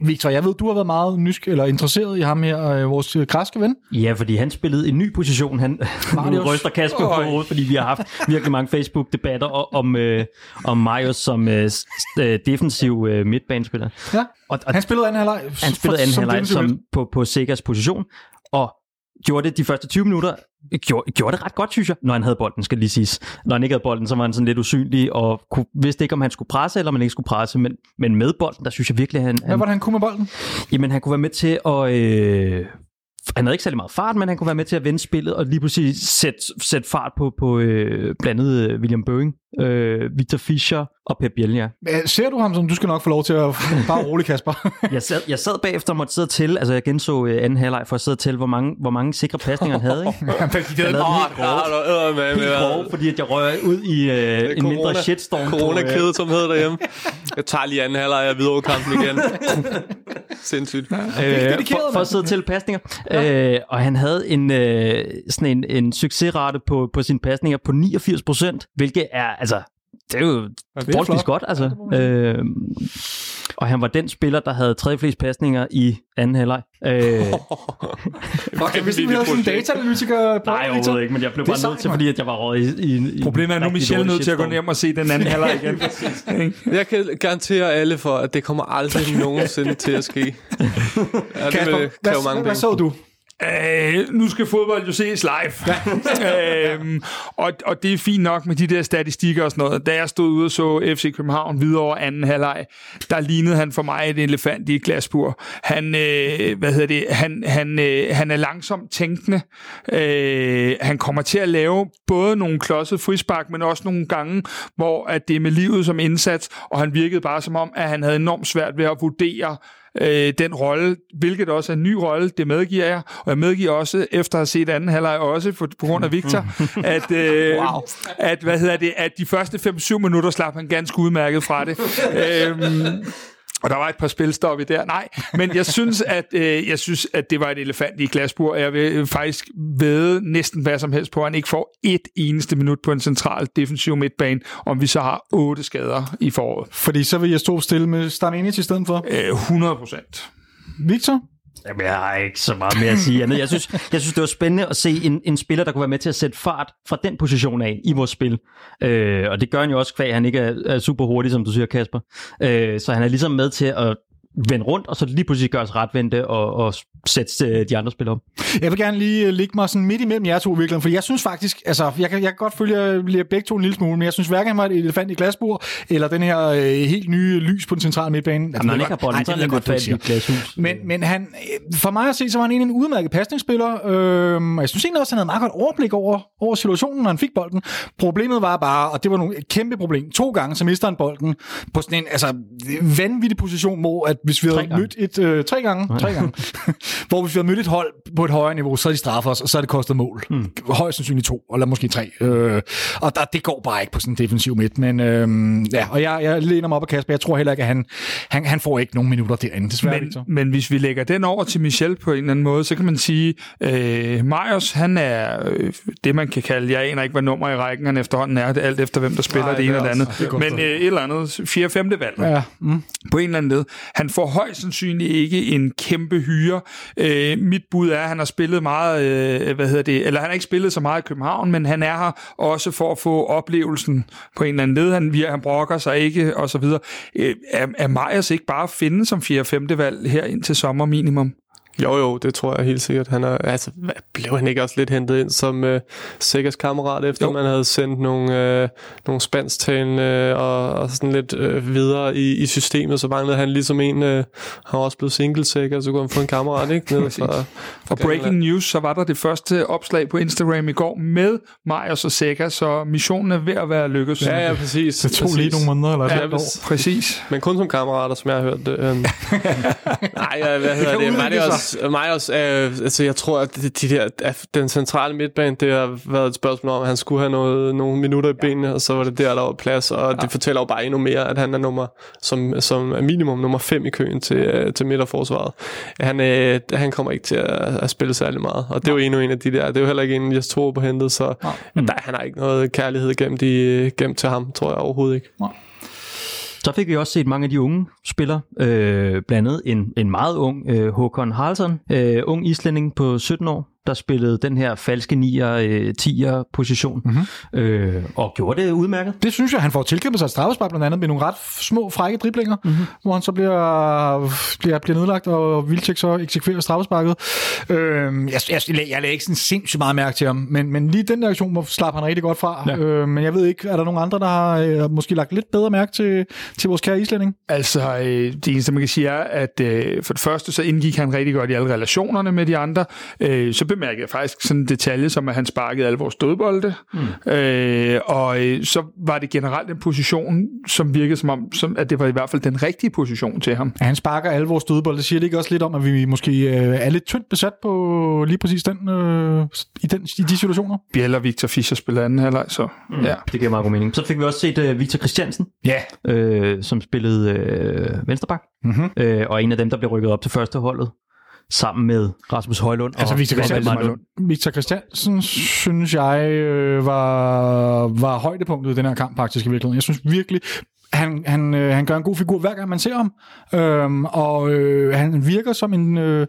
[SPEAKER 5] Victor, jeg ved, du har været meget nysk eller interesseret i ham her, øh, vores øh, græske ven.
[SPEAKER 2] Ja, fordi han spillede en ny position. Han nu ryster Kasper på
[SPEAKER 6] Øj.
[SPEAKER 2] hovedet, fordi vi har haft virkelig mange Facebook-debatter om, øh, om Marius som øh, øh, defensiv øh, midtbanespiller.
[SPEAKER 5] Ja.
[SPEAKER 2] Og, og
[SPEAKER 5] Han spillede anden halvleg.
[SPEAKER 2] han spillede anden halvleg som på, på Sikkers position, og gjorde det de første 20 minutter, gjorde, gjorde det ret godt, synes jeg, når han havde bolden, skal lige siges. Når han ikke havde bolden, så var han sådan lidt usynlig, og kunne, vidste ikke, om han skulle presse, eller om han ikke skulle presse, men, men med bolden, der synes jeg virkelig, han,
[SPEAKER 5] Hvad
[SPEAKER 2] han,
[SPEAKER 5] var det, han kunne med bolden?
[SPEAKER 2] jamen, han kunne være med til at... Øh, han havde ikke særlig meget fart, men han kunne være med til at vende spillet og lige pludselig sætte, sætte fart på, på øh, blandt andet øh, William Bøing, øh, Victor Fischer og Pep Bielnia.
[SPEAKER 5] Øh, Ser du ham som, du skal nok få lov til at bare rolig, Kasper?
[SPEAKER 2] Jeg sad, jeg sad bagefter og måtte sidde og tælle, altså jeg genså øh, anden halvleg for at sidde og tælle, hvor mange, hvor mange sikre pasninger han havde. Ikke?
[SPEAKER 5] han fik
[SPEAKER 2] Jeg lavede den helt
[SPEAKER 4] Ja,
[SPEAKER 2] grove,
[SPEAKER 4] er
[SPEAKER 2] helt
[SPEAKER 4] ja.
[SPEAKER 2] grove, fordi at jeg røg ud i øh, en mindre
[SPEAKER 4] corona-
[SPEAKER 2] shitstorm. på,
[SPEAKER 4] corona
[SPEAKER 2] øh,
[SPEAKER 4] hedder derhjemme. Jeg tager lige anden halvleg af Hvidovre-kampen igen. Sindssygt.
[SPEAKER 2] øh,
[SPEAKER 5] dedikeret,
[SPEAKER 2] for, for at sidde til pasninger. Ja. Øh, og han havde en, øh, sådan en, en succesrate på, på sine pasninger på 89 procent, hvilket er, altså, det er jo forholdsvis
[SPEAKER 5] flot.
[SPEAKER 2] godt, altså. Øh, og han var den spiller, der havde tredje flest pasninger i anden halvleg. Øh,
[SPEAKER 5] Fuck, jeg vidste, vi havde sådan en data-analytiker.
[SPEAKER 2] nej, overhovedet ikke, men jeg blev
[SPEAKER 5] Det er
[SPEAKER 2] bare nødt til, fordi at jeg var råd i, i, i
[SPEAKER 6] Problemet er nu, Michelle nødt til at gå hjem og se den anden halvleg igen. Ikke?
[SPEAKER 4] Jeg kan garantere alle for, at det kommer aldrig nogensinde til at ske. Ja,
[SPEAKER 5] Kasper,
[SPEAKER 4] mange
[SPEAKER 5] hvad, hvad så du?
[SPEAKER 6] Øh, nu skal fodbold jo ses live. øhm, og, og det er fint nok med de der statistikker og sådan noget. Da jeg stod ude og så FC København videre over anden halvleg, der lignede han for mig et elefant i et glasbur. Han, øh, hvad hedder det, han, han, øh, han er langsomt tænkende. Øh, han kommer til at lave både nogle klodset frispark, men også nogle gange, hvor at det er med livet som indsats, og han virkede bare som om, at han havde enormt svært ved at vurdere, øh, den rolle, hvilket også er en ny rolle, det medgiver jeg, og jeg medgiver også, efter at have set anden halvleg også, for, på grund af Victor, at, øh, wow. at, hvad hedder det, at de første 5-7 minutter slap han ganske udmærket fra det. øhm, og der var et par spilstop i der. Nej, men jeg synes, at, øh, jeg synes, at det var et elefant i glasbur, jeg vil øh, faktisk ved næsten hvad som helst på, at han ikke får et eneste minut på en central defensiv midtbane, om vi så har otte skader i foråret.
[SPEAKER 5] Fordi så vil jeg stå stille med Stamenic i stedet for.
[SPEAKER 6] Øh, 100 procent.
[SPEAKER 5] Victor?
[SPEAKER 2] Jamen, jeg har ikke så meget mere at sige andet. Jeg synes, jeg synes det var spændende at se en, en spiller, der kunne være med til at sætte fart fra den position af i vores spil. Øh, og det gør han jo også, kvæg han ikke er, er super hurtig, som du siger, Kasper. Øh, så han er ligesom med til at vende rundt, og så lige pludselig gøre os retvendte og, og sætte øh, de andre spillere op.
[SPEAKER 5] Jeg vil gerne lige øh, ligge mig sådan midt imellem jer to virkelig, for jeg synes faktisk, altså jeg kan, jeg kan godt følge jer bliver begge to en lille smule, men jeg synes hverken han var et elefant i glasbur, eller den her øh, helt nye lys på den centrale midtbane. Altså,
[SPEAKER 2] Jamen, han ikke har bolden, så er
[SPEAKER 5] godt-
[SPEAKER 2] fat i glashus.
[SPEAKER 5] Men, men han, øh, for mig at se, så var han egentlig en udmærket pasningsspiller. Øh, jeg synes egentlig også, han havde meget godt overblik over, over situationen, når han fik bolden. Problemet var bare, og det var nogle, et kæmpe problem, to gange så mister han bolden på sådan en altså, vanvittig position, hvor at hvis vi
[SPEAKER 2] Tre
[SPEAKER 5] havde
[SPEAKER 2] gange.
[SPEAKER 5] mødt et... Øh, tre gange, tre gange. hvor hvis vi havde mødt et hold på et højere niveau, så havde de straffet os, og så havde det kostet mål. Mm. Højst sandsynligt to, eller måske tre. Øh, og der, det går bare ikke på sådan en defensiv midt. Men øh, ja, og jeg, jeg læner mig op af Kasper. Jeg tror heller ikke, at han, han, han får ikke nogen minutter derinde, desværre.
[SPEAKER 6] Men,
[SPEAKER 5] Victor.
[SPEAKER 6] men hvis vi lægger den over til Michel på en eller anden måde, så kan man sige, øh, Marius, han er øh, det, man kan kalde, jeg aner ikke, hvad nummer i rækken han efterhånden er, det alt efter, hvem der spiller
[SPEAKER 4] Nej,
[SPEAKER 6] det ene
[SPEAKER 4] er
[SPEAKER 6] eller andet.
[SPEAKER 4] det
[SPEAKER 6] Men øh, et eller andet, 4-5. valg.
[SPEAKER 5] Ja, mm.
[SPEAKER 6] på en eller anden led. Han får højst sandsynligt ikke en kæmpe hyre. Øh, mit bud er, at han har spillet meget, øh, hvad hedder det, eller han har ikke spillet så meget i København, men han er her også for at få oplevelsen på en eller anden led. Han, han brokker sig ikke, og så videre. Øh, er, er Majers ikke bare at finde som 4-5. valg her indtil sommer minimum?
[SPEAKER 4] Jo, jo, det tror jeg helt sikkert. Han er, altså, blev han ikke også lidt hentet ind som øh, Sikkers kammerat, efter
[SPEAKER 6] Jo.
[SPEAKER 4] man havde sendt nogle, øh, nogle spansktalende og, og sådan lidt øh, videre i, i systemet, så manglede han ligesom en, øh, han var også blevet single så kunne han få en kammerat, ikke? Nede fra, fra
[SPEAKER 6] Og breaking news, så var der det første opslag på Instagram i går med Majers og Sega, så missionen er ved at være lykkes.
[SPEAKER 4] Ja, ja, præcis.
[SPEAKER 5] Det tog lige nogle måneder eller et
[SPEAKER 4] Ja,
[SPEAKER 5] år.
[SPEAKER 6] Præcis.
[SPEAKER 4] Men kun som kammerater, som jeg har hørt det. Øhm. Nej, ja, hvad hedder det? Mig er også, mig er også øh, altså, jeg tror, at de, de der, at den centrale midtbane, det har været et spørgsmål om, at han skulle have noget, nogle minutter i benene, og så var det der, der var plads, og det fortæller jo bare endnu mere, at han er nummer, som, som er minimum nummer 5 i køen til, øh, til midterforsvaret. Han, øh, han kommer ikke til at, at spille særlig meget, og det er jo endnu en af de der, det er jo heller ikke en, jeg tror på hentet, så der, han har ikke noget kærlighed gennem, de, gennem til ham, tror jeg overhovedet ikke.
[SPEAKER 2] Så fik vi også set mange af de unge spillere, øh, blandt andet en, en meget ung øh, Håkon Haraldsson, øh, ung islænding på 17 år, der spillede den her falske 9'er, øh, 10'er position, mm-hmm. øh, og gjorde det udmærket.
[SPEAKER 5] Det synes jeg, han får tilkæmpet sig et straffespark blandt andet med nogle ret små, frække driblinger, mm-hmm. hvor han så bliver, bliver, bliver nedlagt, og Vilcek så eksekverer straffesparket. Øhm, jeg, jeg, jeg, jeg lagde ikke sådan sindssygt meget mærke til ham, men, men lige den der aktion hvor slap han rigtig godt fra. Ja. Øh, men jeg ved ikke, er der nogen andre, der har øh, måske lagt lidt bedre mærke til, til vores kære islænding?
[SPEAKER 6] Altså, øh, det eneste, man kan sige er, at øh, for det første, så indgik han rigtig godt i alle relationerne med de andre. Øh, så bemærkede jeg faktisk sådan en detalje, som at han sparkede alle vores dødbolde. Mm. Øh, og øh, så var det generelt en position, som virkede som om, som, at det var i hvert fald den rigtige position til ham.
[SPEAKER 5] Ja, han sparker alle vores dødbold. Det siger det ikke også lidt om, at vi måske øh, er lidt tyndt besat på lige præcis den, øh, i, den, i de situationer?
[SPEAKER 6] Biel og Victor Fischer spillede anden halvleg, så mm. ja.
[SPEAKER 2] Det giver meget god mening. Så fik vi også set uh, Victor Christiansen,
[SPEAKER 6] Ja,
[SPEAKER 2] øh, som spillede øh, vensterbak,
[SPEAKER 5] Mhm.
[SPEAKER 2] øh, og en af dem, der blev rykket op til første holdet, sammen med Rasmus Højlund
[SPEAKER 5] Altså
[SPEAKER 2] og
[SPEAKER 5] Victor Christiansen. Victor Christiansen synes jeg øh, var, var højdepunktet i den her kamp faktisk i virkeligheden. Jeg synes virkelig, han, han, øh, han gør en god figur hver gang man ser ham, øhm, og øh, han virker som en, øh,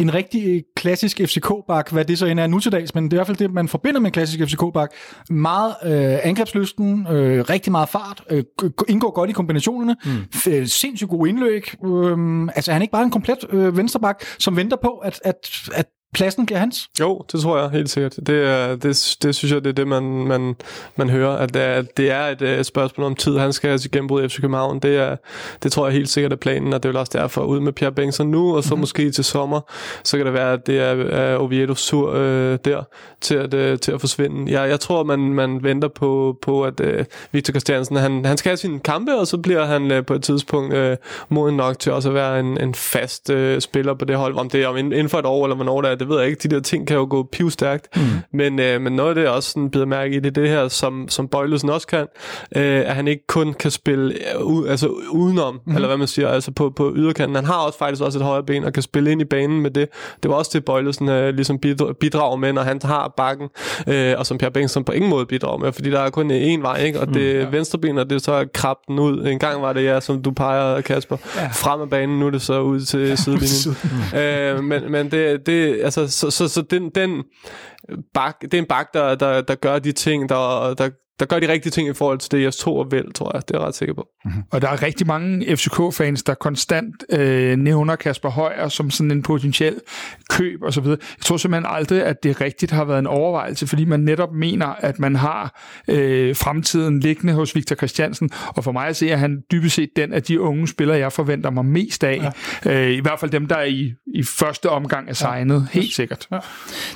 [SPEAKER 5] en rigtig klassisk FCK-bak, hvad det så end er nu til dags, men det er i hvert fald det, man forbinder med en klassisk FCK-bak. Meget øh, angrebslysten, øh, rigtig meget fart, øh, indgår godt i kombinationerne, mm. f- sindssygt god indløb. Øh, altså han er ikke bare en komplet øh, vensterbak, som venter på, at, at, at pladsen bliver hans.
[SPEAKER 4] Jo, det tror jeg helt sikkert. Det, det, det synes jeg, det er det, man, man, man hører, at det er, det er et, øh, spørgsmål om tid. Han skal have sit gennembrud i FC København. Det, er, det tror jeg helt sikkert er planen, og det er vel også derfor ud med Pierre Bengtsson nu, og så mm-hmm. måske til sommer, så kan det være, at det er, er Oviedo sur øh, der til at, øh, til at forsvinde. Jeg, jeg tror, man, man venter på, på at øh, Victor Christiansen, han, han skal have sine kampe, og så bliver han øh, på et tidspunkt øh, moden nok til også at være en, en fast øh, spiller på det hold. Om det er om inden inden for et år, eller hvornår det er, det ved jeg ikke. De der ting kan jo gå pivstærkt. Mm. Men, øh, men noget af det, jeg også sådan bider mærke i, det er det her, som, som Bøjlesen også kan, øh, at han ikke kun kan spille øh, u, altså udenom, mm. eller hvad man siger, altså på, på yderkanten. Han har også faktisk også et højre ben, og kan spille ind i banen med det. Det var også det, Bøjlesen øh, ligesom bidra- bidrager med, når han har bakken, øh, og som Pierre Bengtsson på ingen måde bidrager med, fordi der er kun én vej, ikke? og det er mm, ja. venstre ben, og det er så den ud. En gang var det, ja, som du peger, Kasper, ja. frem af banen, nu er det så ud til sidelinjen. øh, men, men det, det, altså, Altså, så, så, så den, den bak, det er en bak, der, der, der gør de ting, der, der, der gør de rigtige ting i forhold til det, jeg tog og vel, tror jeg. Det er jeg ret sikker på.
[SPEAKER 6] Og der er rigtig mange FCK-fans, der konstant øh, nævner Kasper Højer som sådan en potentiel køb og så videre. Jeg tror simpelthen aldrig, at det rigtigt har været en overvejelse, fordi man netop mener, at man har øh, fremtiden liggende hos Victor Christiansen. Og for mig at se, at han dybest set den af de unge spillere, jeg forventer mig mest af. Ja. Øh, I hvert fald dem, der er i, i første omgang er signet. Ja. Helt sikkert. Ja.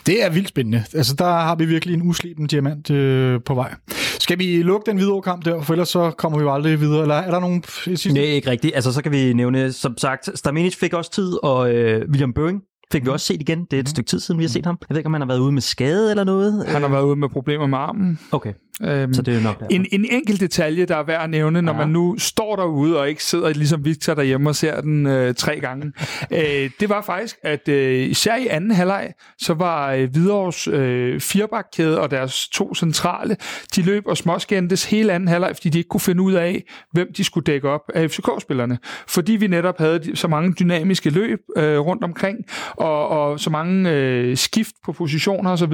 [SPEAKER 5] Det er vildt spændende. Altså, der har vi virkelig en usliben diamant øh, på vej. Skal vi lukke den videre kamp der, for ellers så kommer vi jo aldrig videre. Eller er der nogen sidste?
[SPEAKER 2] Nej, ikke rigtigt. Altså, så kan vi nævne, som sagt, Stamenic fik også tid, og øh, William Bøing fik vi også set igen. Det er et stykke tid siden, vi har set ham. Jeg ved ikke, om han har været ude med skade eller noget.
[SPEAKER 6] Han har været ude med problemer med armen.
[SPEAKER 2] Okay,
[SPEAKER 6] Øhm,
[SPEAKER 2] så det er nok derfor.
[SPEAKER 6] En, en enkelt detalje, der er værd at nævne, når ja. man nu står derude og ikke sidder ligesom Victor derhjemme og ser den øh, tre gange, øh, det var faktisk, at øh, især i anden halvleg, så var øh, Hvidovres øh, firebakkæde og deres to centrale, de løb og småskændtes hele anden halvleg, fordi de ikke kunne finde ud af, hvem de skulle dække op af FCK-spillerne. Fordi vi netop havde de- så mange dynamiske løb øh, rundt omkring, og, og så mange øh, skift på positioner osv.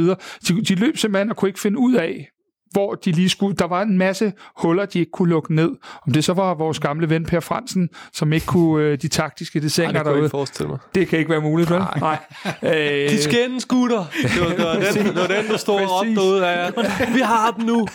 [SPEAKER 6] De, de løb simpelthen og kunne ikke finde ud af, hvor de lige skulle... Der var en masse huller, de ikke kunne lukke ned. Om det så var vores gamle ven Per Fransen, som ikke kunne øh, de taktiske desinger derude.
[SPEAKER 4] ikke forestille mig.
[SPEAKER 6] Det kan ikke være muligt, vel? Nej. Øh,
[SPEAKER 4] De skændes, gutter! Det var, det var, den, det var den, der stod op derude af. Vi har dem nu!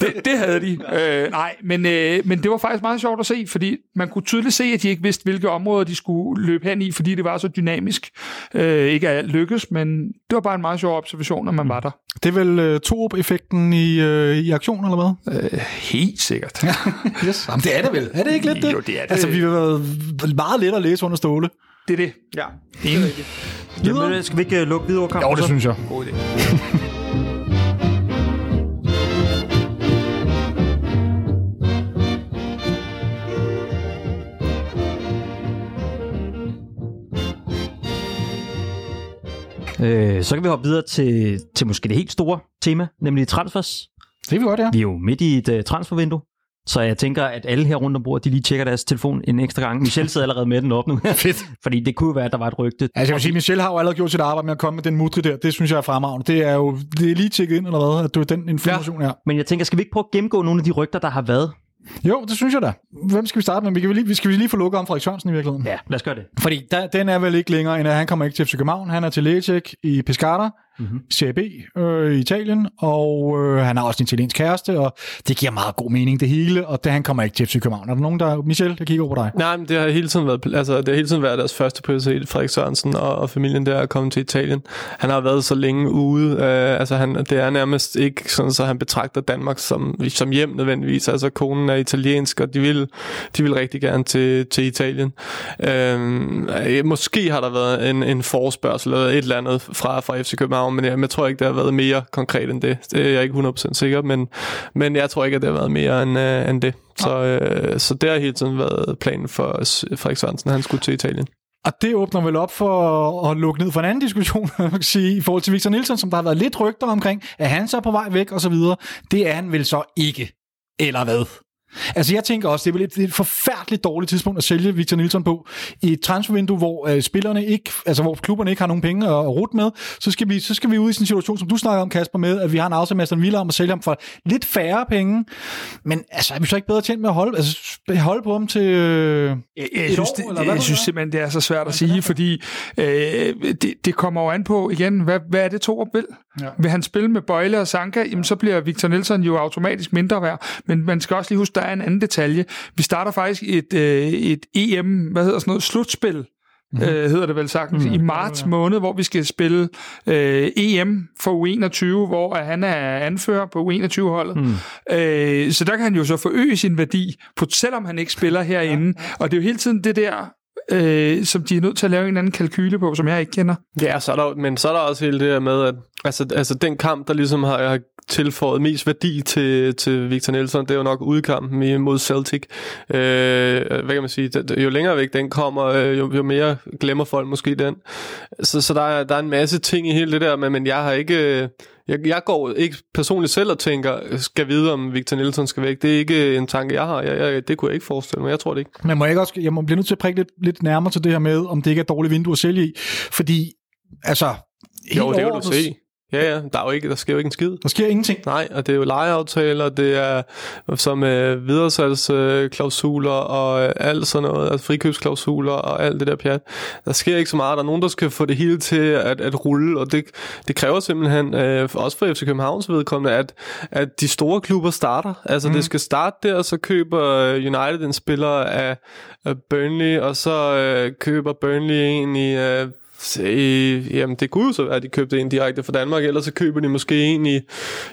[SPEAKER 6] det, det havde de. Øh, nej, men, øh, men det var faktisk meget sjovt at se, fordi man kunne tydeligt se, at de ikke vidste, hvilke områder de skulle løbe hen i, fordi det var så dynamisk. Øh, ikke at alt lykkes, men det var bare en meget sjov observation, når man var der.
[SPEAKER 5] Det er vel øh, Torup-effekten i, øh, i aktion, eller hvad?
[SPEAKER 6] Øh, helt sikkert.
[SPEAKER 5] Yes. Jamen, det er det vel. Er det ikke lidt det?
[SPEAKER 6] Jo, det er det.
[SPEAKER 5] Altså, vi har været meget let at læse under ståle.
[SPEAKER 6] Det er det.
[SPEAKER 4] Ja.
[SPEAKER 2] Jamen, øh, skal vi ikke uh, lukke videre kampen?
[SPEAKER 5] Jo, det synes jeg.
[SPEAKER 4] God idé.
[SPEAKER 2] Øh, så kan vi hoppe videre til, til måske det helt store tema, nemlig transfers.
[SPEAKER 5] Det er vi godt, ja.
[SPEAKER 2] Vi er jo midt i et uh, transfervindue, så jeg tænker, at alle her rundt om bordet, de lige tjekker deres telefon en ekstra gang. Michelle sidder allerede med den op nu.
[SPEAKER 5] Fedt.
[SPEAKER 2] Fordi det kunne jo være, at der var et rygte.
[SPEAKER 5] Altså, jeg vil sige, Michelle har jo allerede gjort sit arbejde med at komme med den mudre der. Det synes jeg er fremragende. Det er jo det er lige tjekket ind, eller hvad? At du er den information her.
[SPEAKER 2] Men jeg tænker, skal vi ikke prøve at gennemgå nogle af de rygter, der har været?
[SPEAKER 5] Jo, det synes jeg da. Hvem skal vi starte med? Vi kan vel lige, vi skal vi lige få lukket om Frederik Sørensen i virkeligheden.
[SPEAKER 2] Ja, lad os gøre det.
[SPEAKER 5] Fordi der, den er vel ikke længere, end at han kommer ikke til FC København. Han er til Lægecheck i Pescara. Mm-hmm. Serie B øh, i Italien, og øh, han har også en italiensk kæreste, og det giver meget god mening det hele, og det, han kommer ikke til FC København. Er der nogen, der... Michel, der kigger over på dig?
[SPEAKER 4] Nej, men det har hele tiden været, altså, det har hele tiden været deres første prioritet, Frederik Sørensen og, og familien der at komme til Italien. Han har været så længe ude, øh, altså han, det er nærmest ikke sådan, så han betragter Danmark som, som hjem nødvendigvis. Altså konen er italiensk, og de vil, de vil rigtig gerne til, til Italien. Øh, måske har der været en, en forspørgsel eller et eller andet fra, fra FC København, men jeg, jeg tror ikke, det har været mere konkret end det. Det er jeg ikke 100% sikker, men, men jeg tror ikke, at det har været mere end, øh, end det. Så, øh, så det har hele tiden været planen for Frederik Sørensen, han skulle til Italien.
[SPEAKER 5] Og det åbner vel op for at lukke ned for en anden diskussion, man kan sige, i forhold til Victor Nielsen, som der har været lidt rygter omkring, at han så er på vej væk og så videre. Det er han vel så ikke. Eller hvad? Altså jeg tænker også, det er vel et, et forfærdeligt dårligt tidspunkt at sælge Victor Nilsson på i et transfervindue, hvor øh, spillerne ikke, altså hvor klubberne ikke har nogen penge at, at rute med, så skal, vi, så skal vi ud i sådan en situation, som du snakker om, Kasper, med, at vi har en aftale med Aston Villa om at sælge ham for lidt færre penge. Men altså, er vi så ikke bedre tjent med at holde, altså, holde på ham til øh,
[SPEAKER 6] jeg, jeg, synes, år, det, eller hvad jeg synes simpelthen, det er så svært at sige, fordi øh, det, det kommer jo an på igen, hvad, hvad er det Torup vil? Ja. Vil han spille med Bøjle og Sanka, jamen så bliver Victor Nielsen jo automatisk mindre værd. Men man skal også lige huske, er en anden detalje. Vi starter faktisk et, øh, et EM, hvad hedder sådan noget, slutspil, mm-hmm. øh, hedder det vel sagtens, mm-hmm. i marts måned, hvor vi skal spille øh, EM for U21, hvor han er anfører på U21-holdet. Mm. Øh, så der kan han jo så forøge sin værdi, på, selvom han ikke spiller herinde. Ja. Og det er jo hele tiden det der øh, som de er nødt til at lave en eller anden kalkyle på, som jeg ikke kender.
[SPEAKER 4] Ja, så er der, men så er der også hele det her med, at altså, altså den kamp, der ligesom har, har tilføjet mest værdi til, til Victor Nelson, det er jo nok udkampen mod Celtic. Øh, hvad kan man sige? Jo længere væk den kommer, øh, jo, jo mere glemmer folk måske den. Så, så der, er, der er en masse ting i hele det der, men, men jeg har ikke... Øh, jeg, jeg går ikke personligt selv og tænker, skal vide, om Victor Nielsen skal væk. Det er ikke en tanke, jeg har. Jeg, jeg, det kunne jeg ikke forestille mig. Jeg tror det ikke.
[SPEAKER 5] Men må jeg, ikke også, jeg må blive nødt til at prikke lidt, lidt nærmere til det her med, om det ikke er dårligt vindue at sælge i. Fordi, altså...
[SPEAKER 4] Jo, det kan du se. Ja, ja, der, er jo ikke, der sker jo ikke en skid.
[SPEAKER 5] Der sker ingenting.
[SPEAKER 4] Nej, og det er jo lejeaftaler, det er som øh, videresalgsklausuler og øh, alt sådan noget, altså frikøbsklausuler og alt det der pjat. Der sker ikke så meget. Der er nogen, der skal få det hele til at, at rulle, og det, det kræver simpelthen, øh, også for FC Københavns vedkommende, at, at de store klubber starter. Altså mm. det skal starte der, og så køber United en spiller af, af Burnley, og så øh, køber Burnley en i... Øh, Øh, jamen, det kunne jo så være, at de købte en direkte fra Danmark, eller så køber de måske en i,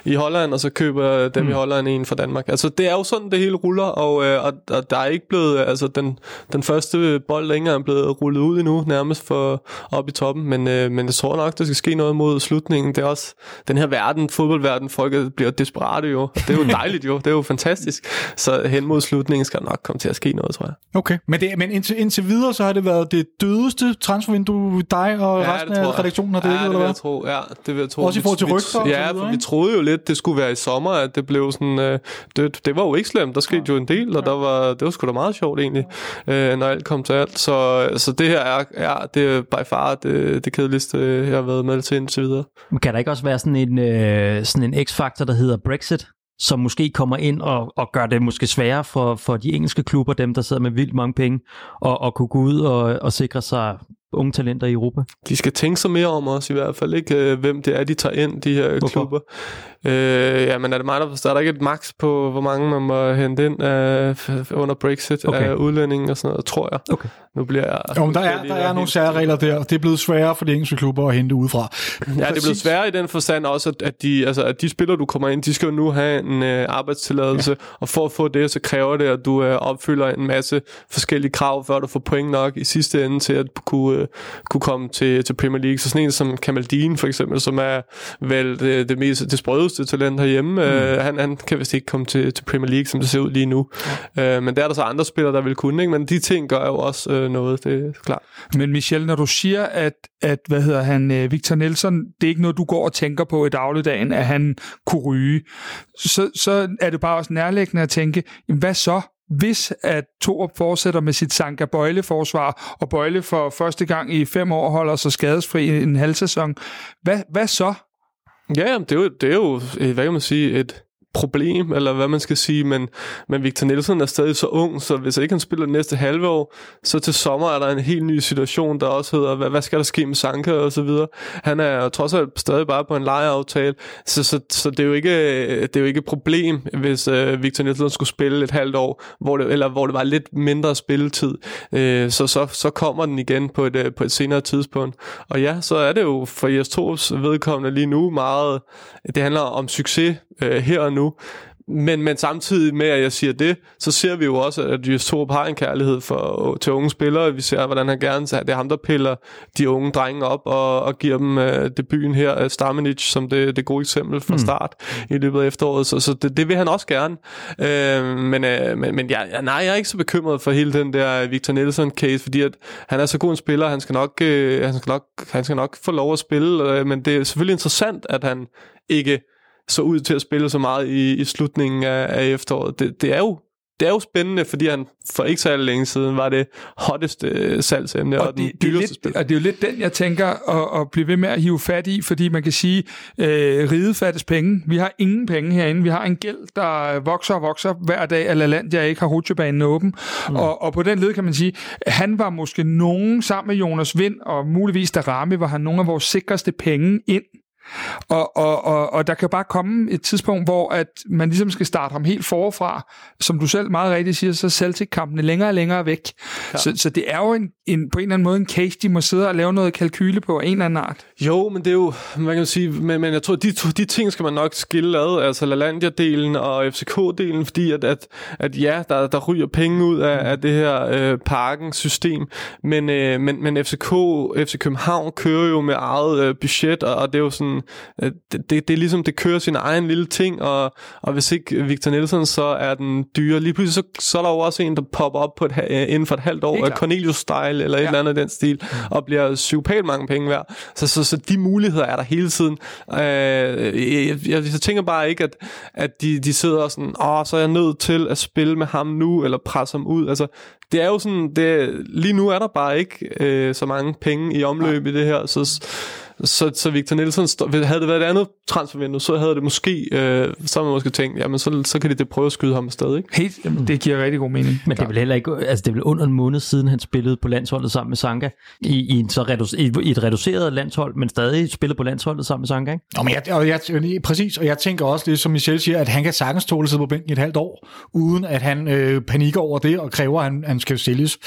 [SPEAKER 4] i Holland, og så køber dem mm. i Holland en fra Danmark. Altså, det er jo sådan, det hele ruller, og, øh, og, og der er ikke blevet, altså, den, den første bold længere er blevet rullet ud endnu, nærmest for op i toppen, men, øh, men jeg tror nok, der skal ske noget mod slutningen. Det er også den her verden, fodboldverden, folk bliver desperate jo, det er jo dejligt jo, det er jo fantastisk. Så hen mod slutningen skal der nok komme til at ske noget, tror jeg.
[SPEAKER 5] Okay, men, det, men indtil, indtil videre, så har det været det dødeste transfervindue, der dig og ja, resten af redaktionen har det
[SPEAKER 4] ja,
[SPEAKER 5] ikke, eller
[SPEAKER 4] hvad? Jeg tro, ja, det vil jeg tro.
[SPEAKER 5] Også i forhold til rygter?
[SPEAKER 4] Ja, for vi troede jo lidt, det skulle være i sommer, at det blev sådan... Øh, det, det var jo ikke slemt, der skete ja. jo en del, og der var, det var sgu da meget sjovt egentlig, øh, når alt kom til alt. Så, så det her er, ja, det er by far det, det kedeligste, jeg har været med til indtil videre.
[SPEAKER 2] Men kan der ikke også være sådan en, øh, sådan en x-faktor, der hedder Brexit? som måske kommer ind og, og gør det måske sværere for, for de engelske klubber, dem der sidder med vildt mange penge, og, og kunne gå ud og, og sikre sig unge talenter i Europa?
[SPEAKER 4] De skal tænke sig mere om os i hvert fald, ikke? Øh, hvem det er, de tager ind, de her Hvorfor? klubber. Øh, ja, men er det mig, der? Er der ikke et max på, hvor mange man må hente ind af, under Brexit okay. af udlændinge og sådan noget, tror jeg.
[SPEAKER 2] Okay.
[SPEAKER 4] Nu bliver jeg...
[SPEAKER 5] Jo, men der er, der er nogle særregler der, og det er blevet sværere for de engelske klubber at hente udefra.
[SPEAKER 4] Ja, det er blevet sværere i den forstand også, at, de, altså, at de spillere, du kommer ind, de skal jo nu have en øh, arbejdstilladelse, ja. og for at få det, så kræver det, at du øh, opfylder en masse forskellige krav, før du får point nok i sidste ende til at kunne, øh, kunne komme til, til Premier League. Så sådan en som Kamaldin for eksempel, som er vel det, det mest det sprødeste talent herhjemme, mm. øh, han, han kan vist ikke komme til, til Premier League, som det ser ud lige nu. Ja. Øh, men der er der så andre spillere, der vil kunne, ikke? men de ting gør jo også øh, noget, det er klart.
[SPEAKER 6] Men Michel, når du siger, at, at hvad hedder han, øh, Victor Nelson, det er ikke noget, du går og tænker på i dagligdagen, at han kunne ryge, så, så er det bare også nærliggende at tænke, jamen, hvad så? hvis at Torup fortsætter med sit Sanka Bøjle-forsvar, og Bøjle for første gang i fem år holder sig skadesfri en halv sæson, hvad, hvad så?
[SPEAKER 4] Ja, det er, jo, det er jo, øh, hvad kan man sige, et, problem, eller hvad man skal sige, men, men Victor Nielsen er stadig så ung, så hvis ikke han spiller det næste halve år, så til sommer er der en helt ny situation, der også hedder, hvad, hvad skal der ske med Sanka og så videre. Han er trods alt stadig bare på en lejeaftale, så, så, så det, er jo ikke, det er jo ikke et problem, hvis øh, Victor Nielsen skulle spille et halvt år, hvor det, eller hvor det var lidt mindre spilletid, øh, så, så, så kommer den igen på et, øh, på et senere tidspunkt. Og ja, så er det jo for Jes Thors vedkommende lige nu meget, det handler om succes øh, her og nu, men, men samtidig med, at jeg siger det, så ser vi jo også, at Jes Torup har en kærlighed for, til unge spillere. Vi ser, hvordan han gerne det er ham, der piller de unge drenge op og, og giver dem uh, debuten her, uh, Stamenic, som det, det gode eksempel fra start mm. i løbet af efteråret. Så, så det, det vil han også gerne. Uh, men uh, men, men ja, nej, jeg er ikke så bekymret for hele den der Victor Nielsen-case, fordi at han er så god en spiller, han skal nok, uh, han skal nok, han skal nok få lov at spille, uh, men det er selvfølgelig interessant, at han ikke så ud til at spille så meget i, i slutningen af, af efteråret. Det, det er jo det er jo spændende, fordi han for ikke så længe siden var det hotteste øh, salgsemne og, og den
[SPEAKER 6] det, er
[SPEAKER 4] dyreste
[SPEAKER 6] lidt,
[SPEAKER 4] spil.
[SPEAKER 6] og det er jo lidt den, jeg tænker at, at blive ved med at hive fat i, fordi man kan sige, øh, ride fattes penge. Vi har ingen penge herinde. Vi har en gæld, der vokser og vokser hver dag, eller land, jeg ikke har rutsjebanen åben. Mm. Og, og på den led kan man sige, han var måske nogen sammen med Jonas Vind, og muligvis der ramme, var han nogle af vores sikreste penge ind og, og, og, og der kan bare komme et tidspunkt, hvor at man ligesom skal starte ham helt forfra. Som du selv meget rigtigt siger, så er Celtic-kampene længere og længere væk. Ja. Så, så det er jo en, en, på en eller anden måde en case, de må sidde og lave noget kalkyle på en eller anden art.
[SPEAKER 4] Jo, men det er jo, man kan sige, men, men jeg tror, de, de ting skal man nok skille ad, altså LaLandia-delen og FCK-delen, fordi at, at, at ja, der, der ryger penge ud af, af det her øh, parken-system, men, øh, men, men FCK, FC København kører jo med eget øh, budget, og, og det er jo sådan, øh, det, det, det er ligesom, det kører sin egen lille ting, og, og hvis ikke Victor Nielsen, så er den dyre. Lige pludselig, så, så er der jo også en, der popper op på et, øh, inden for et halvt år, Cornelius-style, eller et
[SPEAKER 6] Ja.
[SPEAKER 4] eller andet den stil, og bliver psykopat mange penge værd. Så, så, så de muligheder er der hele tiden. Øh, jeg, jeg, jeg tænker bare ikke, at, at de, de sidder sådan, åh, så er jeg nødt til at spille med ham nu, eller presse ham ud. Altså, det er jo sådan, det, lige nu er der bare ikke øh, så mange penge i omløb i det her, så, så, så Victor Nielsen, havde det været et andet transfervindue, så havde det måske, øh, så havde man måske tænkt, jamen så, så kan de det prøve at skyde ham afsted, ikke?
[SPEAKER 6] Helt, jamen, det giver rigtig god mening.
[SPEAKER 2] Men det er vel heller ikke, altså det er vel under en måned siden, han spillede på landsholdet sammen med Sanka, i, i, en så redu- i, i et reduceret landshold, men stadig spiller på landsholdet sammen med Sanka, ikke?
[SPEAKER 5] Nå, men jeg, og jeg, præcis, og jeg tænker også det, som Michel siger, at han kan sagtens tåle sidde på bænken i et halvt år, uden at han øh, panikker over det og kræver, at han, han skal sælges.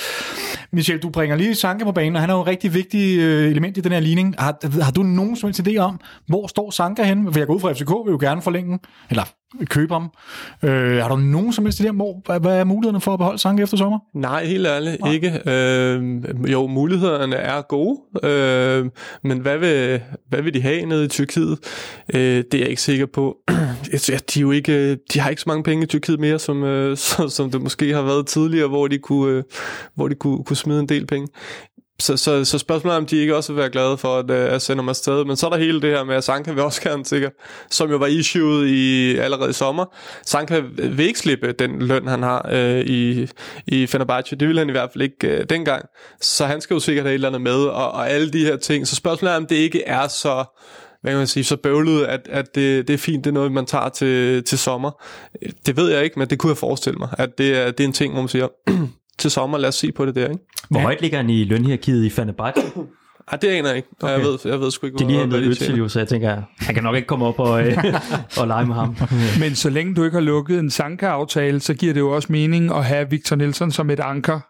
[SPEAKER 5] Michel, du bringer lige Sanka på banen, og han er jo et rigtig vigtigt øh, element i den her ligning. Har, har du nogen som helst idé om, hvor står Sanka henne? For jeg går ud fra FCK, vil jo gerne forlænge, eller købe ham. Øh, har du nogen som helst idé om, hvor, hvad, hvad er mulighederne for at beholde Sanka efter sommer?
[SPEAKER 4] Nej, helt ærligt, Nej. ikke. Øh, jo, mulighederne er gode, øh, men hvad vil, hvad vil de have nede i Tyrkiet? Øh, det er jeg ikke sikker på. Ja, de, er jo ikke, de har ikke så mange penge i Tyrkiet mere, som, øh, som, som det måske har været tidligere, hvor de kunne, øh, hvor de kunne, kunne smide en del penge. Så, så, så spørgsmålet er, om de ikke også vil være glade for at, øh, at sende mig afsted. Men så er der hele det her med, at Sanka vil også gerne sikkert, som jo var issued i, allerede i sommer. Sanka vil ikke slippe den løn, han har øh, i, i Fenerbahce. Det ville han i hvert fald ikke øh, dengang. Så han skal jo sikkert have et eller andet med, og, og alle de her ting. Så spørgsmålet er, om det ikke er så hvad kan man sige, så bøvlet, at, at det, det er fint, det er noget, man tager til, til sommer. Det ved jeg ikke, men det kunne jeg forestille mig, at det er, det er en ting, hvor man siger, til sommer, lad os se på det der, ikke?
[SPEAKER 2] Hvor højt ligger han i lønhierarkiet i Fenerbahce?
[SPEAKER 4] Ej, det aner jeg ikke. Okay. Jeg, ved, jeg ved sgu ikke,
[SPEAKER 2] Det er lige hentet jo, så jeg tænker, han kan nok ikke komme op og, øh, og lege med ham.
[SPEAKER 6] Men så længe du ikke har lukket en Sanka-aftale, så giver det jo også mening at have Victor Nielsen som et anker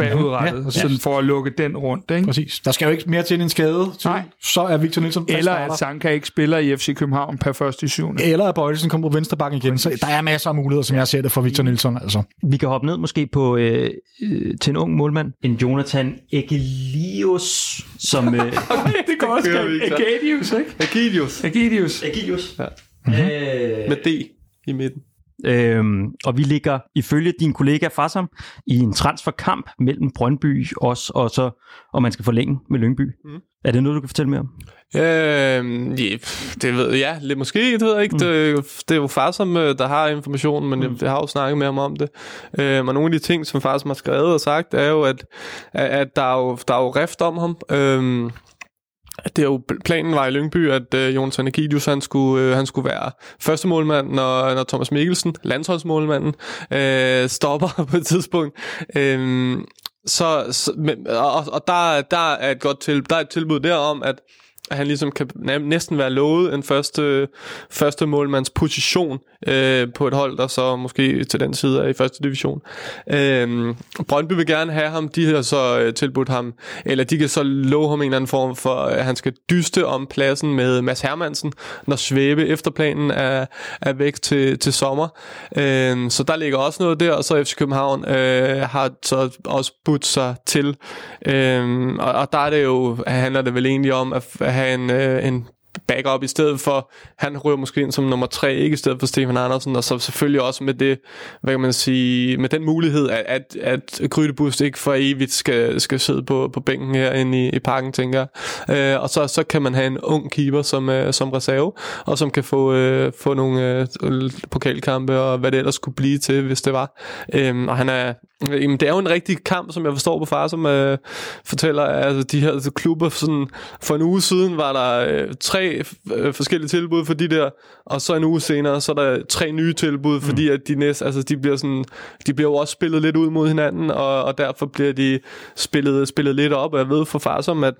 [SPEAKER 6] bagudrettet,
[SPEAKER 5] Ja,
[SPEAKER 6] ja, sådan for at lukke den rundt. Ikke?
[SPEAKER 5] Præcis. Der skal jo ikke mere til end en skade. Til.
[SPEAKER 6] Nej.
[SPEAKER 5] Så er Victor Nielsen fast
[SPEAKER 6] Eller at Sanka ikke spiller i FC København per 1. i 7.
[SPEAKER 5] Eller at Bøjlesen kommer på venstre bakken igen. Så der er masser af muligheder, som jeg ser det for Victor Nielsen. Altså.
[SPEAKER 2] Vi kan hoppe ned måske på øh, øh, til en ung målmand. En Jonathan Egelius, som... Øh,
[SPEAKER 6] det går også
[SPEAKER 4] vi ikke? Agidius
[SPEAKER 6] Agadius.
[SPEAKER 2] Egelius.
[SPEAKER 4] Ja.
[SPEAKER 2] Øh,
[SPEAKER 4] med D i midten.
[SPEAKER 2] Øhm, og vi ligger ifølge din kollega Fassam i en transferkamp mellem Brøndby også, og så om man skal forlænge med Lyngby. Mm. Er det noget, du kan fortælle mere om?
[SPEAKER 4] Øh, ja, pff, det ved jeg, lidt måske, det ved jeg ikke. Mm. Det, det er jo far, som øh, der har informationen, men mm. jeg, jeg har jo snakket med ham om det. Øh, og nogle af de ting, som far som har skrevet og sagt, er jo, at, at, at der, er jo, der er jo rift om ham. Øh, det er jo planen var i Lyngby, at øh, Jonas Anegidius, han skulle, øh, han skulle være første målmand, når, når Thomas Mikkelsen, landsholdsmålmanden, øh, stopper på et tidspunkt. Øh, så, så men, og, og der, der er et godt til, der er et tilbud derom, at at han ligesom kan næsten være lovet en første, første målmands position øh, på et hold, der så måske til den side er i første division. Øh, Brøndby vil gerne have ham, de har så øh, tilbudt ham, eller de kan så love ham en eller anden form for, at han skal dyste om pladsen med Mads Hermansen, når Svæbe efter planen er, er væk til, til sommer. Øh, så der ligger også noget der, og så FC København øh, har så også budt sig til. Øh, og, og der er det jo, handler det vel egentlig om at have en, øh, en backup i stedet for, han ryger måske ind som nummer tre, ikke i stedet for Stefan Andersen, og så selvfølgelig også med det, hvad kan man sige, med den mulighed, at, at, at Grydebust ikke for evigt skal, skal sidde på, på bænken herinde i, i parken, tænker jeg. Øh, og så, så kan man have en ung keeper som, øh, som reserve, og som kan få, øh, få nogle øh, pokalkampe, og hvad det ellers skulle blive til, hvis det var. Øh, og han er, Jamen, det er jo en rigtig kamp, som jeg forstår på far, som øh, fortæller, at altså, de her altså, klubber, sådan, for en uge siden var der øh, tre øh, forskellige tilbud for de der, og så en uge senere, så er der tre nye tilbud, mm. fordi at de næste, altså de bliver sådan, de bliver jo også spillet lidt ud mod hinanden, og, og derfor bliver de spillet, spillet lidt op, og jeg ved for far som, at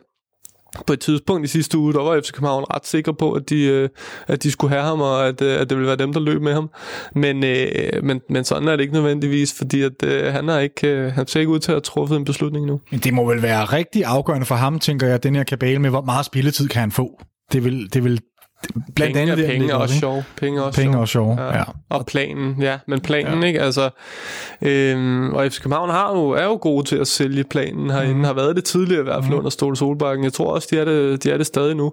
[SPEAKER 4] på et tidspunkt i sidste uge, der var FC København ret sikker på, at de, øh, at de skulle have ham, og at, øh, at det ville være dem, der løb med ham. Men, øh, men, men sådan er det ikke nødvendigvis, fordi at, øh, han, har ikke, øh, han ser ikke ud til at have truffet en beslutning nu.
[SPEAKER 5] Men det må vel være rigtig afgørende for ham, tænker jeg, den her kabale med, hvor meget spilletid kan han få. Det vil, det vil
[SPEAKER 4] Blandt penge, andet penge også sjov. Penge også
[SPEAKER 5] penge
[SPEAKER 4] sjov.
[SPEAKER 5] også sjov, ja. ja.
[SPEAKER 4] Og planen, ja. Men planen, ja. ikke? Altså, øhm, og FC København har jo, er jo gode til at sælge planen herinde. Mm. Har været det tidligere i hvert fald mm. under Ståle Solbakken. Jeg tror også, de er det, de er det stadig nu.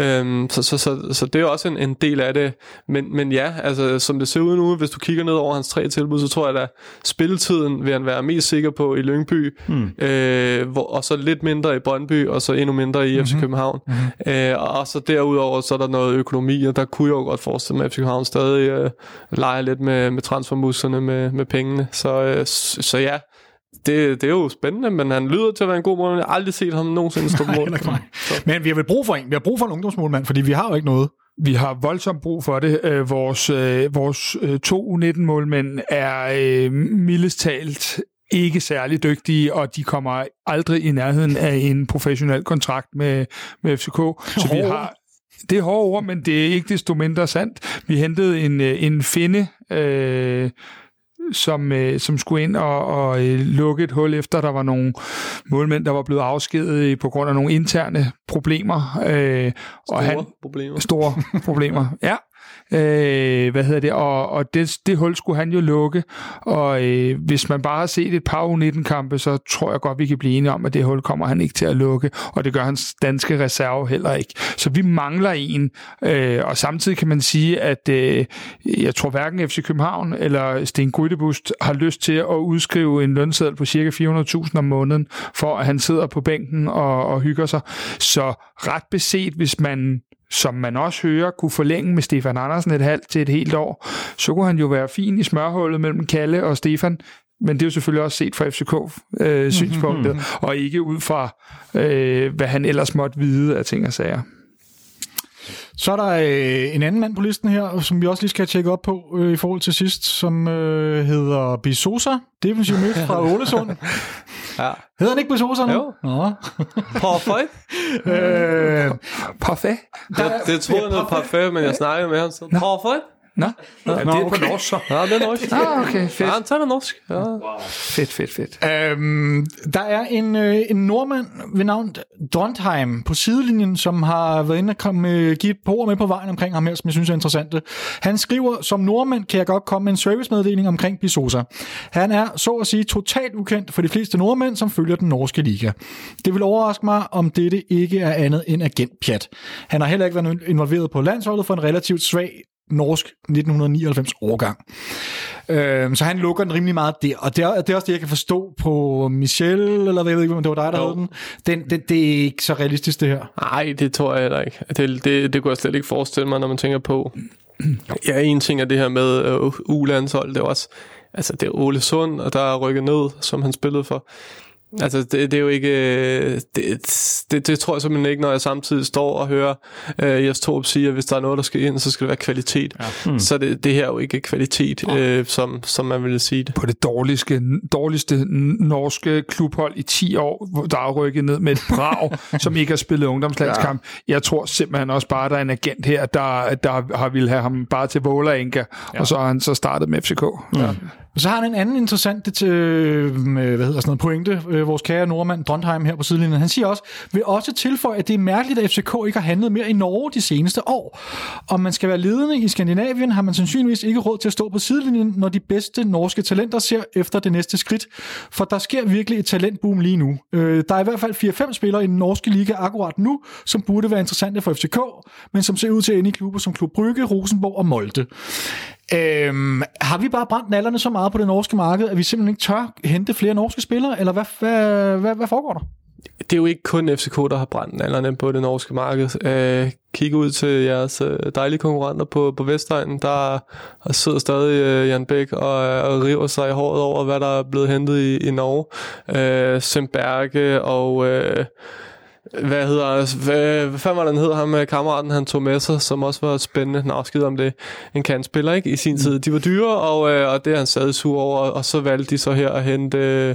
[SPEAKER 4] Øhm, så, så, så, så, det er også en, en del af det. Men, men ja, altså, som det ser ud nu, hvis du kigger ned over hans tre tilbud, så tror jeg, at spilletiden vil han være mest sikker på i Lyngby. Mm. Øh, hvor, og så lidt mindre i Brøndby, og så endnu mindre i FC mm-hmm. København. Mm-hmm. Øh, og så derudover, så er der noget noget økonomi, og der kunne jeg jo godt forestille mig, at FC København stadig øh, leger lidt med, med transfermusserne, med, med pengene. Så, øh, så ja, det, det er jo spændende, men han lyder til at være en god målmand. Jeg har aldrig set ham nogensinde stå mål.
[SPEAKER 5] Men vi har vel brug for en. Vi har brug for en ungdomsmålmand, fordi vi har jo ikke noget.
[SPEAKER 6] Vi har voldsomt brug for det. Øh, vores, øh, vores øh, to U19-målmænd er øh, mildest talt ikke særlig dygtige, og de kommer aldrig i nærheden af en professionel kontrakt med, med FCK. Så vi har, det er hårde ord, men det er ikke desto mindre sandt. Vi hentede en, øh, en finde, øh, som, øh, som skulle ind og, og øh, lukke et hul efter, der var nogle målmænd, der var blevet afskedet på grund af nogle interne problemer.
[SPEAKER 4] Øh, store og han, problemer.
[SPEAKER 6] Store problemer, ja. Øh, hvad hedder det? Og, og det, det hul skulle han jo lukke. Og øh, hvis man bare har set et par U19-kampe, så tror jeg godt, vi kan blive enige om, at det hul kommer han ikke til at lukke. Og det gør hans danske reserve heller ikke. Så vi mangler en. Øh, og samtidig kan man sige, at øh, jeg tror hverken FC København eller Sten Grydebust har lyst til at udskrive en lønseddel på cirka 400.000 om måneden, for at han sidder på bænken og, og hygger sig. Så ret beset, hvis man som man også hører, kunne forlænge med Stefan Andersen et halvt til et helt år, så kunne han jo være fin i smørhullet mellem Kalle og Stefan, men det er jo selvfølgelig også set fra FCK-synspunktet, øh, mm-hmm. og ikke ud fra, øh, hvad han ellers måtte vide af ting og sager.
[SPEAKER 5] Så er der øh, en anden mand på listen her, som vi også lige skal tjekke op på øh, i forhold til sidst, som øh, hedder Bisosa, defensiv midt fra Ålesund. ja. Hedder han ikke Bisosa nu?
[SPEAKER 4] Jo. Nå. Parfait?
[SPEAKER 6] øh, parfait?
[SPEAKER 4] Det, det troede jeg noget parfait, men jeg snakkede med ham. Så, parfait?
[SPEAKER 6] Nå, Nå ja, det er okay. på norsk så.
[SPEAKER 4] Ja, det er norsk.
[SPEAKER 6] ah, okay, fedt.
[SPEAKER 4] Ja, han taler norsk. Ja.
[SPEAKER 6] Wow. Fedt, fedt, fedt.
[SPEAKER 5] Øhm, der er en, øh, en nordmand ved navn Drontheim på sidelinjen, som har været inde og komme, give et par ord med på vejen omkring ham her, som jeg synes er interessant. Han skriver, som nordmand kan jeg godt komme med en servicemeddeling omkring Bisosa. Han er, så at sige, totalt ukendt for de fleste nordmænd, som følger den norske liga. Det vil overraske mig, om dette ikke er andet end agentpjat. Han har heller ikke været involveret på landsholdet for en relativt svag norsk 1999 årgang. Øh, så han lukker den rimelig meget der, og det er, det er også det, jeg kan forstå på Michel, eller hvad, jeg ved ikke, om det var dig, der havde den. Den, den. Det er ikke så realistisk, det her.
[SPEAKER 4] Nej, det tror jeg heller ikke. Det, det, det kunne jeg slet ikke forestille mig, når man tænker på... Ja, en ting er det her med uh, U-landshold, det er også... Altså, det er Ole Sund, og der er rykket ned, som han spillede for. Altså, det, det er jo ikke... Det, det, det tror jeg simpelthen ikke, når jeg samtidig står og hører øh, Jes Torp sige, at hvis der er noget, der skal ind, så skal det være kvalitet. Ja. Mm. Så det, det her er jo ikke kvalitet, øh, som, som man ville sige det.
[SPEAKER 6] på det dårligste, dårligste norske klubhold i 10 år, hvor der er rykket ned med et brag, som ikke har spillet ungdomslandskamp. Ja. Jeg tror simpelthen også bare, der er en agent her, der, der har ville have ham bare til Vålerenga, ja. og så har han så startet med FCK. Mm. Ja.
[SPEAKER 5] Så har han en anden interessant øh, hvad hedder sådan noget, pointe, øh, vores kære nordmand Trondheim her på sidelinjen. Han siger også, vil også tilføje, at det er mærkeligt, at FCK ikke har handlet mere i Norge de seneste år. Om man skal være ledende i Skandinavien, har man sandsynligvis ikke råd til at stå på sidelinjen, når de bedste norske talenter ser efter det næste skridt. For der sker virkelig et talentboom lige nu. Øh, der er i hvert fald 4-5 spillere i den norske liga akkurat nu, som burde være interessante for FCK, men som ser ud til at ende i klubber som Klub Brygge, Rosenborg og Molde. Øhm, har vi bare brændt nallerne så meget på det norske marked, at vi simpelthen ikke tør hente flere norske spillere, eller hvad, hvad, hvad, hvad foregår der?
[SPEAKER 4] det er jo ikke kun FCK, der har brændt nallerne på det norske marked. Øh, kig ud til jeres øh, dejlige konkurrenter på, på Vestegnen. Der, der sidder stadig øh, Jan Bæk og, og river sig i håret over, hvad der er blevet hentet i, i Norge. Øh, Semberge og... Øh, hvad hedder hvad, hvad fanden var den hed ham med kammeraten, han tog med sig, som også var spændende. Nå, skid om det. En kantspiller, ikke? I sin tid. De var dyre, og, øh, og det er han stadig sur over, og så valgte de så her at hente øh,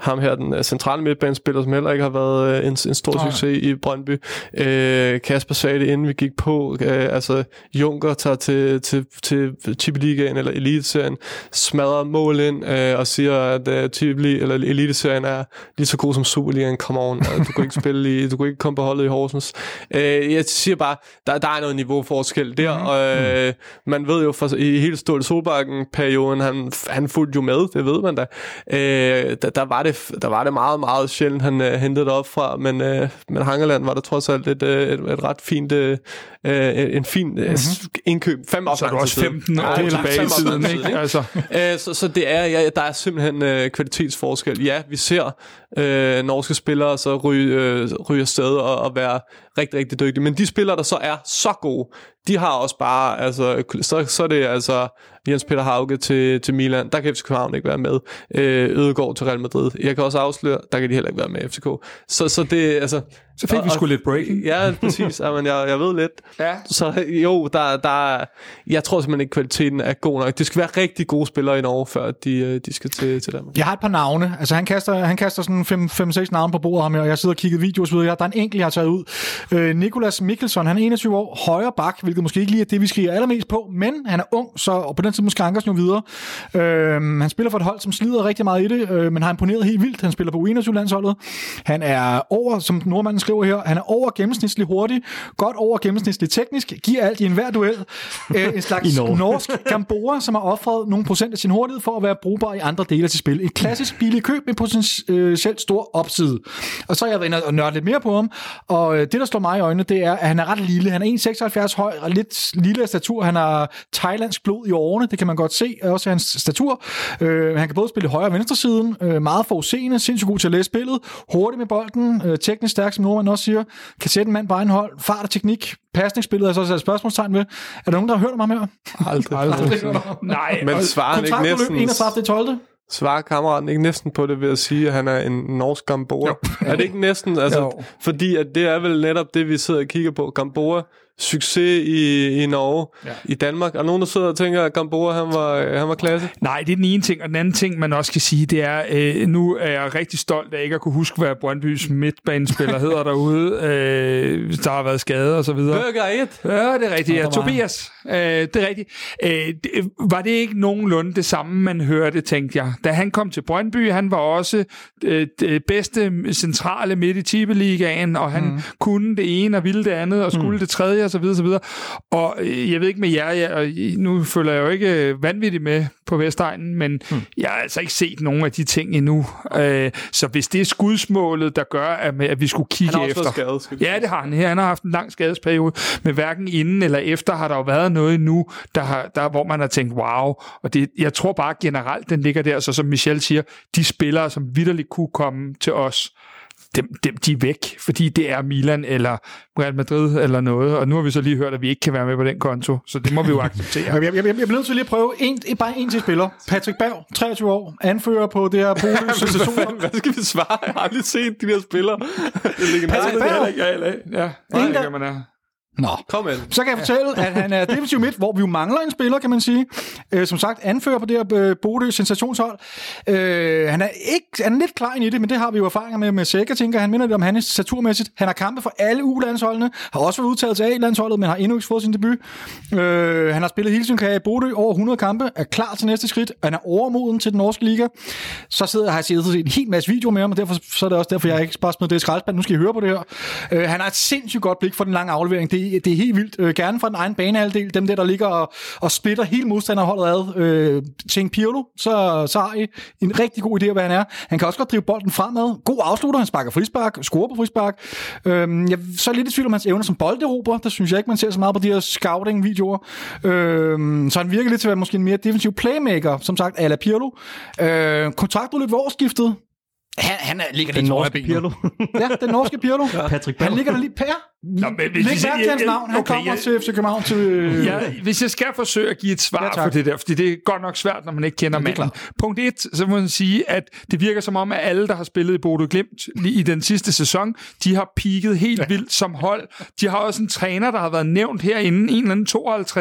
[SPEAKER 4] ham her, den øh, centrale midtbanespiller, som heller ikke har været øh, en, en stor
[SPEAKER 5] Nej.
[SPEAKER 4] succes i Brøndby. Øh, Kasper sagde det, inden vi gik på. Øh, altså, Junker tager til, til, til Tippeligaen eller Eliteserien, smadrer mål ind øh, og siger, at øh, Tippeli, eller Eliteserien er lige så god som Superligaen. Come on, altså, du kan ikke spille i, du kan ikke komme på holdet i Horsens. Øh, jeg siger bare, der, der er noget niveauforskel der,
[SPEAKER 5] Mhm.
[SPEAKER 4] mm-hmm. og øh, man ved jo, for, i hele Ståle Solbakken-perioden, han, han fulgte jo med, det ved man da. Øh, der, der, var det, der var det meget, meget sjældent, han øh, hentede det op fra, men, øh, men Hangeland var der trods alt et, øh, et, et ret fint, øh, øh, en fin mm-hmm. indkøb. Fem år
[SPEAKER 6] Så er du også 15 år
[SPEAKER 4] det er
[SPEAKER 6] tilbage i tiden, ikke? Altså,
[SPEAKER 4] Øh, så, så det er, ja, der er simpelthen øh, kvalitetsforskel. Ja, vi ser øh, norske spillere så ryge, øh, ryge afsted og, og være rigtig, rigtig dygtige. Men de spillere, der så er så gode, de har også bare, altså, så, så er det altså Jens Peter Hauge til, til Milan. Der kan FC København ikke være med. Øh, Ødegaard til Real Madrid. Jeg kan også afsløre, der kan de heller ikke være med i FCK. Så, så det, altså
[SPEAKER 6] så fik vi sgu lidt breaking.
[SPEAKER 4] Ja, præcis. Jamen, jeg, jeg ved lidt.
[SPEAKER 6] Ja.
[SPEAKER 4] Så jo, der, der, er- jeg tror simpelthen ikke, kvaliteten er god nok. Det skal være rigtig gode spillere i Norge, før de, øh, de skal til, til Danmark.
[SPEAKER 5] Jeg har et par navne. Altså, han kaster, han kaster sådan 5-6 navne på bordet ham og jeg sidder og kigger videoer og så videre. Der er en enkelt, jeg har taget ud. Øh, Nikolas Mikkelsen, han er 21 år, højre bak, hvilket måske ikke lige er det, vi skriger allermest på, men han er ung, så og på den tid måske Ankers nu videre. Øh, han spiller for et hold, som slider rigtig meget i det, øh, men har imponeret helt vildt. Han spiller på U21-landsholdet. Han er over, som nordmanden skriver her, han er over gennemsnitlig hurtig, godt over gennemsnitlig teknisk, giver alt i enhver duel. Øh, en slags
[SPEAKER 7] Norge.
[SPEAKER 5] norsk Gamboa, som har offret nogle procent af sin hurtighed for at være brugbar i andre dele af sit spil. Et klassisk billigt køb med potentielt stor opside. Og så er jeg været inde og nørde lidt mere på ham, og øh, det, der slår mig i øjnene, det er, at han er ret lille. Han er 1,76 høj, og lidt lille af statur. Han har thailandsk blod i årene, det kan man godt se, også hans statur. Øh, han kan både spille højre og venstre siden, øh, meget forudseende, sindssygt god til at læse spillet, hurtig med bolden, øh, teknisk stærk, som Nordmand også siger, kan sætte en mand på egen hold, fart og teknik, pasningsspillet er så også et spørgsmålstegn ved. Er der nogen, der har hørt om ham her?
[SPEAKER 4] Aldrig.
[SPEAKER 5] Aldrig.
[SPEAKER 6] Nej,
[SPEAKER 4] Men svarer han ikke næsten...
[SPEAKER 5] 31. 12.
[SPEAKER 4] Svarer kammeraten ikke næsten på det ved at sige, at han er en norsk Gamboa? Er det ikke næsten? Altså,
[SPEAKER 6] Jo.
[SPEAKER 4] fordi at det er vel netop det, vi sidder og kigger på. Gamboa, succes i, i Norge, ja. i Danmark. Er nogen, der sidder og tænker, at Gamboa han var, han var klasse?
[SPEAKER 6] Nej, det er den ene ting, og den anden ting, man også kan sige, det er, øh, nu er jeg rigtig stolt af ikke at kunne huske, hvad Brøndbys midtbanespiller hedder derude. Øh, der har været skade og så videre.
[SPEAKER 4] Burger 1.
[SPEAKER 6] Ja, det er rigtigt. Ja, Tobias. Øh, det er rigtigt. Øh, det, var det ikke nogenlunde det samme, man hørte, tænkte jeg. Da han kom til Brøndby, han var også øh, det bedste centrale midt i Tippeligaen, og han mm. kunne det ene og ville det andet, og skulle mm. det tredje, og så videre, så videre. Og øh, jeg ved ikke med jer, jeg, og nu følger jeg jo ikke øh, vanvittigt med på Vestegnen, men mm. jeg har altså ikke set nogen af de ting endnu. Øh, så hvis det er skudsmålet, der gør, at, at vi skulle kigge
[SPEAKER 4] Han har
[SPEAKER 6] efter...
[SPEAKER 4] skadet, skal
[SPEAKER 6] Ja, det har han. Han har haft en lang skadesperiode, men hverken inden eller efter har der jo været noget nu, der har, der, hvor man har tænkt, wow. Og det, jeg tror bare generelt, den ligger der, så som Michel siger, de spillere, som vidderligt kunne komme til os, dem, dem, de er væk, fordi det er Milan eller Real Madrid eller noget, og nu har vi så lige hørt, at vi ikke kan være med på den konto, så det må vi jo acceptere.
[SPEAKER 5] Jeg, jeg, jeg, jeg bliver nødt til lige at prøve en, bare en til spiller. Patrick Berg, 23 år, anfører på det her sensation.
[SPEAKER 4] fanden, hvad skal vi svare? Jeg har aldrig set de der spillere. Det er
[SPEAKER 5] Patrick
[SPEAKER 6] er
[SPEAKER 5] Berg.
[SPEAKER 6] heller ikke jeg, eller- ja. Nej,
[SPEAKER 5] Ingen, der-
[SPEAKER 6] man er.
[SPEAKER 5] Nå,
[SPEAKER 4] Kom ind.
[SPEAKER 5] Så kan jeg fortælle, at han er defensiv midt, hvor vi jo mangler en spiller, kan man sige. Øh, som sagt, anfører på det her øh, Bodø sensationshold. Øh, han er ikke han er lidt klar ind i det, men det har vi jo erfaringer med med Sækker, tænker. Han minder lidt om Hannes staturmæssigt. Han har kampe for alle U-landsholdene, har også været udtaget til A-landsholdet, men har endnu ikke fået sin debut. Øh, han har spillet hele sin karriere i Bodø, over 100 kampe, er klar til næste skridt. Han er overmoden til den norske liga. Så sidder jeg har jeg set en helt masse videoer med ham, og derfor så er det også derfor, jeg ikke bare smidt det i skraldespand. Nu skal I høre på det her. Øh, han har et sindssygt godt blik for den lange aflevering. Det, det er helt vildt. Øh, gerne fra den egen banehalvdel. Dem der, der ligger og, og splitter hele modstanderholdet ad. Øh, Tænk Pirlo, så, så har I en rigtig god idé af, hvad han er. Han kan også godt drive bolden fremad. God afslutter. Han sparker frispark, scorer på frispark. Øh, jeg så er lidt i tvivl om hans evner som bolderober. Der synes jeg ikke, man ser så meget på de her scouting-videoer. Øh, så han virker lidt til at være måske en mere defensiv playmaker, som sagt, a la Pirlo. Øh, kontraktudløb ved årsskiftet. Han, han er, ligger
[SPEAKER 2] Den
[SPEAKER 5] lidt
[SPEAKER 2] norske
[SPEAKER 5] højre ben.
[SPEAKER 2] Pirlo.
[SPEAKER 5] Ja, den norske Pirlo.
[SPEAKER 2] Patrick
[SPEAKER 5] Han
[SPEAKER 2] Berg.
[SPEAKER 5] ligger der lige... Per,
[SPEAKER 6] Nå, men hvis
[SPEAKER 5] læg mærke til hans navn. Han
[SPEAKER 6] okay,
[SPEAKER 5] kommer
[SPEAKER 6] jeg-
[SPEAKER 5] til FC København til...
[SPEAKER 6] Ja, hvis jeg skal forsøge at give et svar
[SPEAKER 5] Ja,
[SPEAKER 6] ja, på det der, fordi det er godt nok svært, når man ikke kender
[SPEAKER 5] er
[SPEAKER 6] manden. Punkt et, så må man sige, at det virker som om, at alle, der har spillet i Bodø Glimt i den sidste sæson, de har peaked helt ja. vildt som hold. De har også en træner, der har været nævnt herinde, en eller anden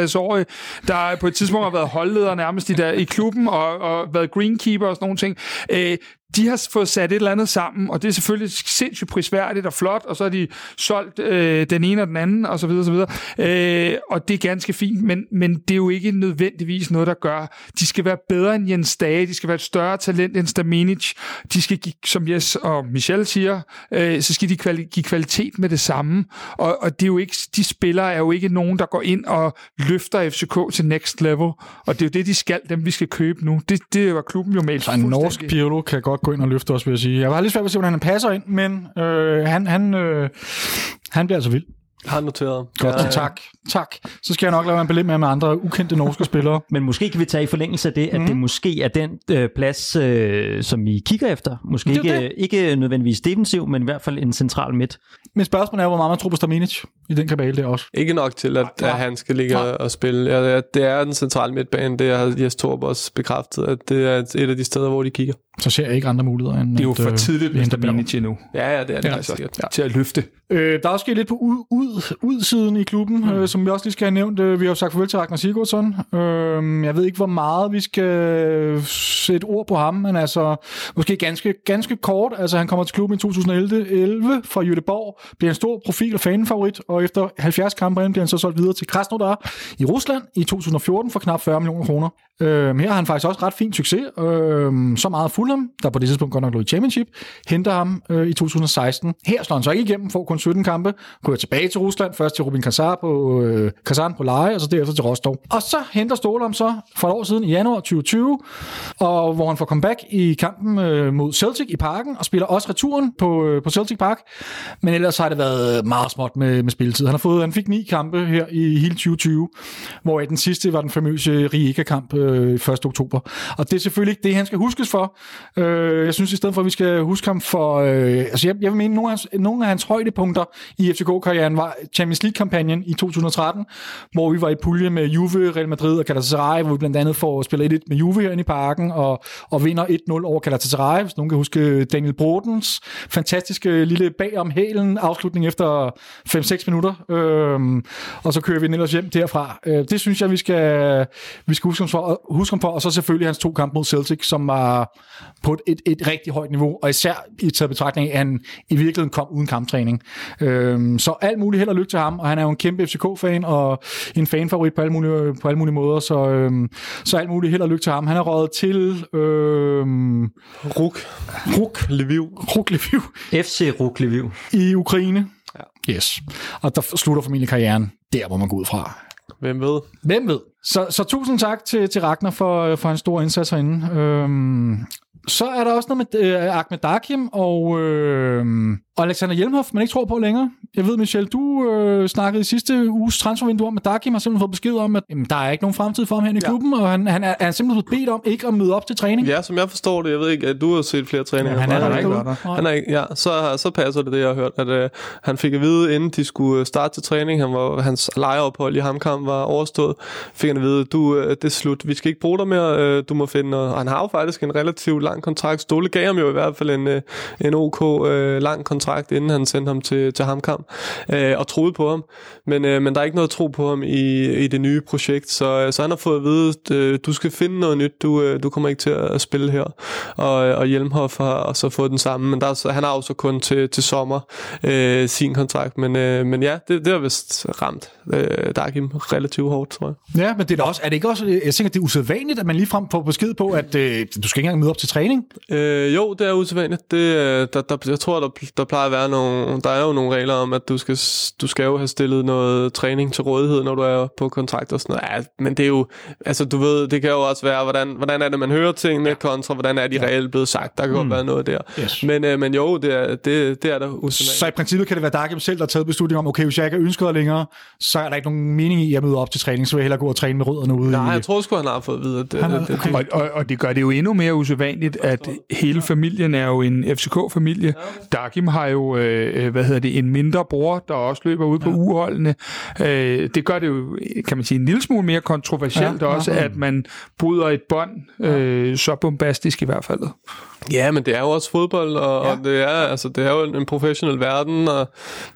[SPEAKER 6] 52-årig, der på et tidspunkt har været holdleder nærmest i, der, i klubben og, og været greenkeeper og sådan nogle ting. Øh, de har fået sat et eller andet sammen, og det er selvfølgelig sindssygt prisværdigt og flot, og så har de solgt øh, den ene og den anden, og så videre, og så videre. Øh, og det er ganske fint, men, men det er jo ikke nødvendigvis noget, der gør. De skal være bedre end Jens Dage, de skal være et større talent end Staminic, de skal give, som Jes og Michel siger, øh, så skal de kvali- give kvalitet med det samme, og, og det er jo ikke, de spillere er jo ikke nogen, der går ind og løfter FCK til next level, og det er jo det, de skal, dem vi skal købe nu. Det, det var klubben jo med
[SPEAKER 5] Så en norsk Pirlo kan godt gå ind og løfte os, vil jeg sige. Jeg var lidt svært ved at se, hvordan han passer ind, men øh, han, han, øh, han bliver altså vild.
[SPEAKER 4] Har noteret.
[SPEAKER 5] Godt, ja, tak. Tak. Så skal jeg nok lade være en belim med med andre ukendte norske spillere.
[SPEAKER 2] Men måske kan vi tage i forlængelse af det, at
[SPEAKER 5] Mhm.
[SPEAKER 2] det måske er den øh, plads, øh, som vi kigger efter. Måske
[SPEAKER 5] Det er
[SPEAKER 2] ikke, ikke nødvendigvis defensiv, men i hvert fald en central midt.
[SPEAKER 5] Men spørgsmålet er, hvor meget man tror på Staminic i den kabale der også.
[SPEAKER 4] Ikke nok til, at, at han skal ligge og, og spille. Ja, ja, det er den centrale midtbane. Det har Jes Torp også bekræftet, at det er et, et af de steder, hvor de kigger.
[SPEAKER 5] Så ser jeg ikke andre muligheder end...
[SPEAKER 6] Det er jo
[SPEAKER 5] at,
[SPEAKER 6] for
[SPEAKER 5] øh,
[SPEAKER 6] tidligt
[SPEAKER 5] Berg.
[SPEAKER 6] Staminic endnu.
[SPEAKER 4] Ja, ja, det er det
[SPEAKER 5] Ja,
[SPEAKER 4] sikkert.
[SPEAKER 6] Ja. Til at løfte.
[SPEAKER 5] Øh, der er også sket lidt på ud, ud, udsiden i klubben, mm. øh, som vi også lige skal have nævnt. Øh, vi har jo sagt farvel til Ragnar Sigurdsson. Øh, jeg ved ikke, hvor meget vi skal sætte ord på ham, men altså måske ganske, ganske kort. Altså han kommer til klubben i 2011 11 fra Jødeborg, bliver en stor profil og fanfavorit, og efter 70 kampe bliver han så solgt videre til Krasnodar i Rusland i 2014 for knap 40 millioner kroner. Øh, her har han faktisk også ret fin succes. Øh, så meget Fulham, der på det tidspunkt godt nok lå i Championship, henter ham øh, i 2016. Her slår han så ikke igennem, får kun 17 kampe, går tilbage til Rusland, først til Rubin Kazan på, øh, Kazan på leje, og så derefter til Rostov. Og så henter Ståle så for et år siden, i januar 2020, og hvor han får comeback i kampen øh, mod Celtic i parken, og spiller også returen på, øh, på Celtic Park. Men ellers har det været meget småt med, med spilletid. Han, har fået, han fik ni kampe her i hele 2020, hvor den sidste var den famøse Rijeka-kamp øh, 1. oktober. Og det er selvfølgelig ikke det, han skal huskes for. Øh, jeg synes i stedet for, at vi skal huske ham for... Øh, altså jeg, jeg vil mene, nogle af, hans, nogle af hans højdepunkter i FCK-karrieren var Champions League-kampagnen i 2013, hvor vi var i pulje med Juve, Real Madrid og Galatasaray, hvor vi blandt andet får spillet 1 med Juve herinde i parken, og, og vinder 1-0 over Galatasaray, hvis nogen kan huske Daniel Brodens fantastiske lille bagom hælen afslutning efter 5-6 minutter, Øh, og så kører vi den ellers hjem derfra. Øh, det synes jeg, vi skal, vi skal huske, ham for, huske ham for, og så selvfølgelig hans to kampe mod Celtic, som var på et, et, rigtig højt niveau, og især i taget betragtning af, at han i virkeligheden kom uden kamptræning. Øhm, så alt muligt held og lykke til ham, og han er jo en kæmpe FCK-fan, og en fanfavorit på alle mulige, på alle mulige måder, så, øhm, så alt muligt held og lykke til ham. Han er røget til øhm,
[SPEAKER 4] Ruk.
[SPEAKER 5] Ruk,
[SPEAKER 4] Lviv.
[SPEAKER 5] Ruk Lviv
[SPEAKER 2] FC Ruk Lviv.
[SPEAKER 5] i Ukraine. Ja. Yes. Og der slutter formentlig karrieren der, hvor man går ud fra.
[SPEAKER 4] Hvem ved?
[SPEAKER 5] Hvem ved? Så, så tusind tak til, til Ragnar for, for en stor indsats herinde. Øhm, så er der også noget med øh, Ahmed Dakim og, øh, og Alexander Hjelmhoff, man ikke tror på længere. Jeg ved, Michel, du øh, snakkede i sidste uges transfervindue om, at Dakim har simpelthen fået besked om, at jamen, der er ikke nogen fremtid for ham her i
[SPEAKER 4] Ja.
[SPEAKER 5] klubben, og han, han er, er simpelthen blevet bedt om ikke at møde op til træning.
[SPEAKER 4] Ja, som jeg forstår det, jeg ved ikke, at du har set flere træninger.
[SPEAKER 5] han er der ikke
[SPEAKER 6] været
[SPEAKER 5] derude.
[SPEAKER 6] der.
[SPEAKER 4] Han er ikke, ja, så, så passer det, det jeg har hørt, at øh, han fik at vide, inden de skulle starte til træning, han var, hans lejeophold i Hamkamp var overstået, fik at vide, du, øh, det er slut, vi skal ikke bruge dig mere, øh, du må finde noget. Og han har jo faktisk en relativt lang kontrakt. Ståle gav ham jo i hvert fald en, øh, en OK øh, lang kontrakt, inden han sendte ham til, til Hamkamp, øh, og troede på ham. Men, øh, men der er ikke noget tro på ham i, i det nye projekt, så, så han har fået at vide, øh, du skal finde noget nyt, du, øh, du kommer ikke til at spille her. Og, og Hjelmhoff har og så fået den samme, men der han har jo så kun til, til sommer øh, sin kontrakt, men, øh, men ja, det, det har vist ramt øh, Dakim relativt hårdt, tror jeg.
[SPEAKER 5] Ja, men det er, da også, er det ikke også, jeg tænker, det er usædvanligt, at man ligefrem får besked på, at øh, du skal ikke engang møde op til træning?
[SPEAKER 4] Øh, jo, det er usædvanligt. Det, øh, der, der, jeg tror, der, der plejer at være nogle, der er jo nogle regler om, at du skal, du skal jo have stillet noget træning til rådighed, når du er på kontrakt og sådan noget. Ja, men det er jo, altså du ved, det kan jo også være, hvordan, hvordan er det, man hører tingene, kontra hvordan er de ja. reelt blevet sagt. Der kan godt være noget der.
[SPEAKER 5] Yes.
[SPEAKER 4] Men, øh, men jo, det er, det, det er der usædvanligt.
[SPEAKER 5] Så i princippet kan det være Dakim selv, der har taget beslutning om, okay, hvis jeg ikke er ønsket længere, så er der ikke nogen mening i at møde op til træning, så vil jeg hellere gå og træne med rødderne ude
[SPEAKER 4] Nej,
[SPEAKER 5] i...
[SPEAKER 4] jeg tror sgu, han har fået at vide, at det,
[SPEAKER 5] Han
[SPEAKER 4] det, det, det,
[SPEAKER 6] Og, og, og det gør det jo endnu mere usædvanligt, at hele familien er jo en FCK-familie. Dakim har jo, øh, hvad hedder det, en mindre bror, der også løber ud på uholdene. Øh, det gør det jo, kan man sige, en lille smule mere kontroversielt
[SPEAKER 5] ja.
[SPEAKER 6] også, at man bryder et bånd, øh, så bombastisk i hvert fald.
[SPEAKER 4] Ja, men det er jo også fodbold, og, ja. og det, er, altså, det er jo en professionel verden, og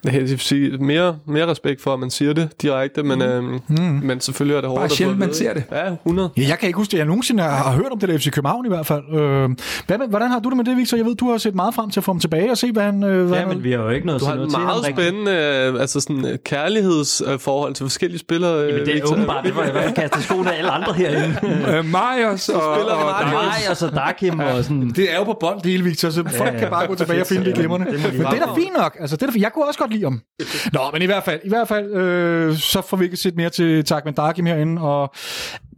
[SPEAKER 4] jeg vil sige, mere, mere respekt for, at man siger det direkte, men, øhm, mm. men selvfølgelig er det hårdt.
[SPEAKER 6] Bare
[SPEAKER 4] at
[SPEAKER 6] sjældent,
[SPEAKER 4] at
[SPEAKER 6] man ser det.
[SPEAKER 4] Ja, 100.
[SPEAKER 5] Ja, jeg kan ikke huske det. Jeg nogensinde har, har hørt om det der FC København i hvert fald. Øh, hvad med, hvordan har du det med det, Victor? Jeg ved, du har set meget frem til at få ham tilbage og se, hvad han... Øh, hvad
[SPEAKER 2] Ja, men vi har jo ikke noget
[SPEAKER 4] Du
[SPEAKER 2] at
[SPEAKER 4] har et
[SPEAKER 2] noget
[SPEAKER 4] meget
[SPEAKER 2] til
[SPEAKER 4] spændende øh, altså sådan, øh, kærlighedsforhold til forskellige spillere. øh,
[SPEAKER 2] Men det er
[SPEAKER 4] Victor.
[SPEAKER 2] åbenbart, det var i hvert fald kastet skoene af alle andre herinde.
[SPEAKER 6] Øh, Marius og, og, og
[SPEAKER 2] og Dakim og sådan...
[SPEAKER 5] Det er jo på bold, det hele, Victor, så folk
[SPEAKER 2] ja.
[SPEAKER 5] kan bare gå tilbage og finde det glimrende.
[SPEAKER 2] Det de
[SPEAKER 5] Men det er da fint nok. Altså, det er da, jeg kunne også godt lide ham. Nå, men i hvert fald, i hvert fald øh, så får vi ikke set mere til Takman Dakim herinde, og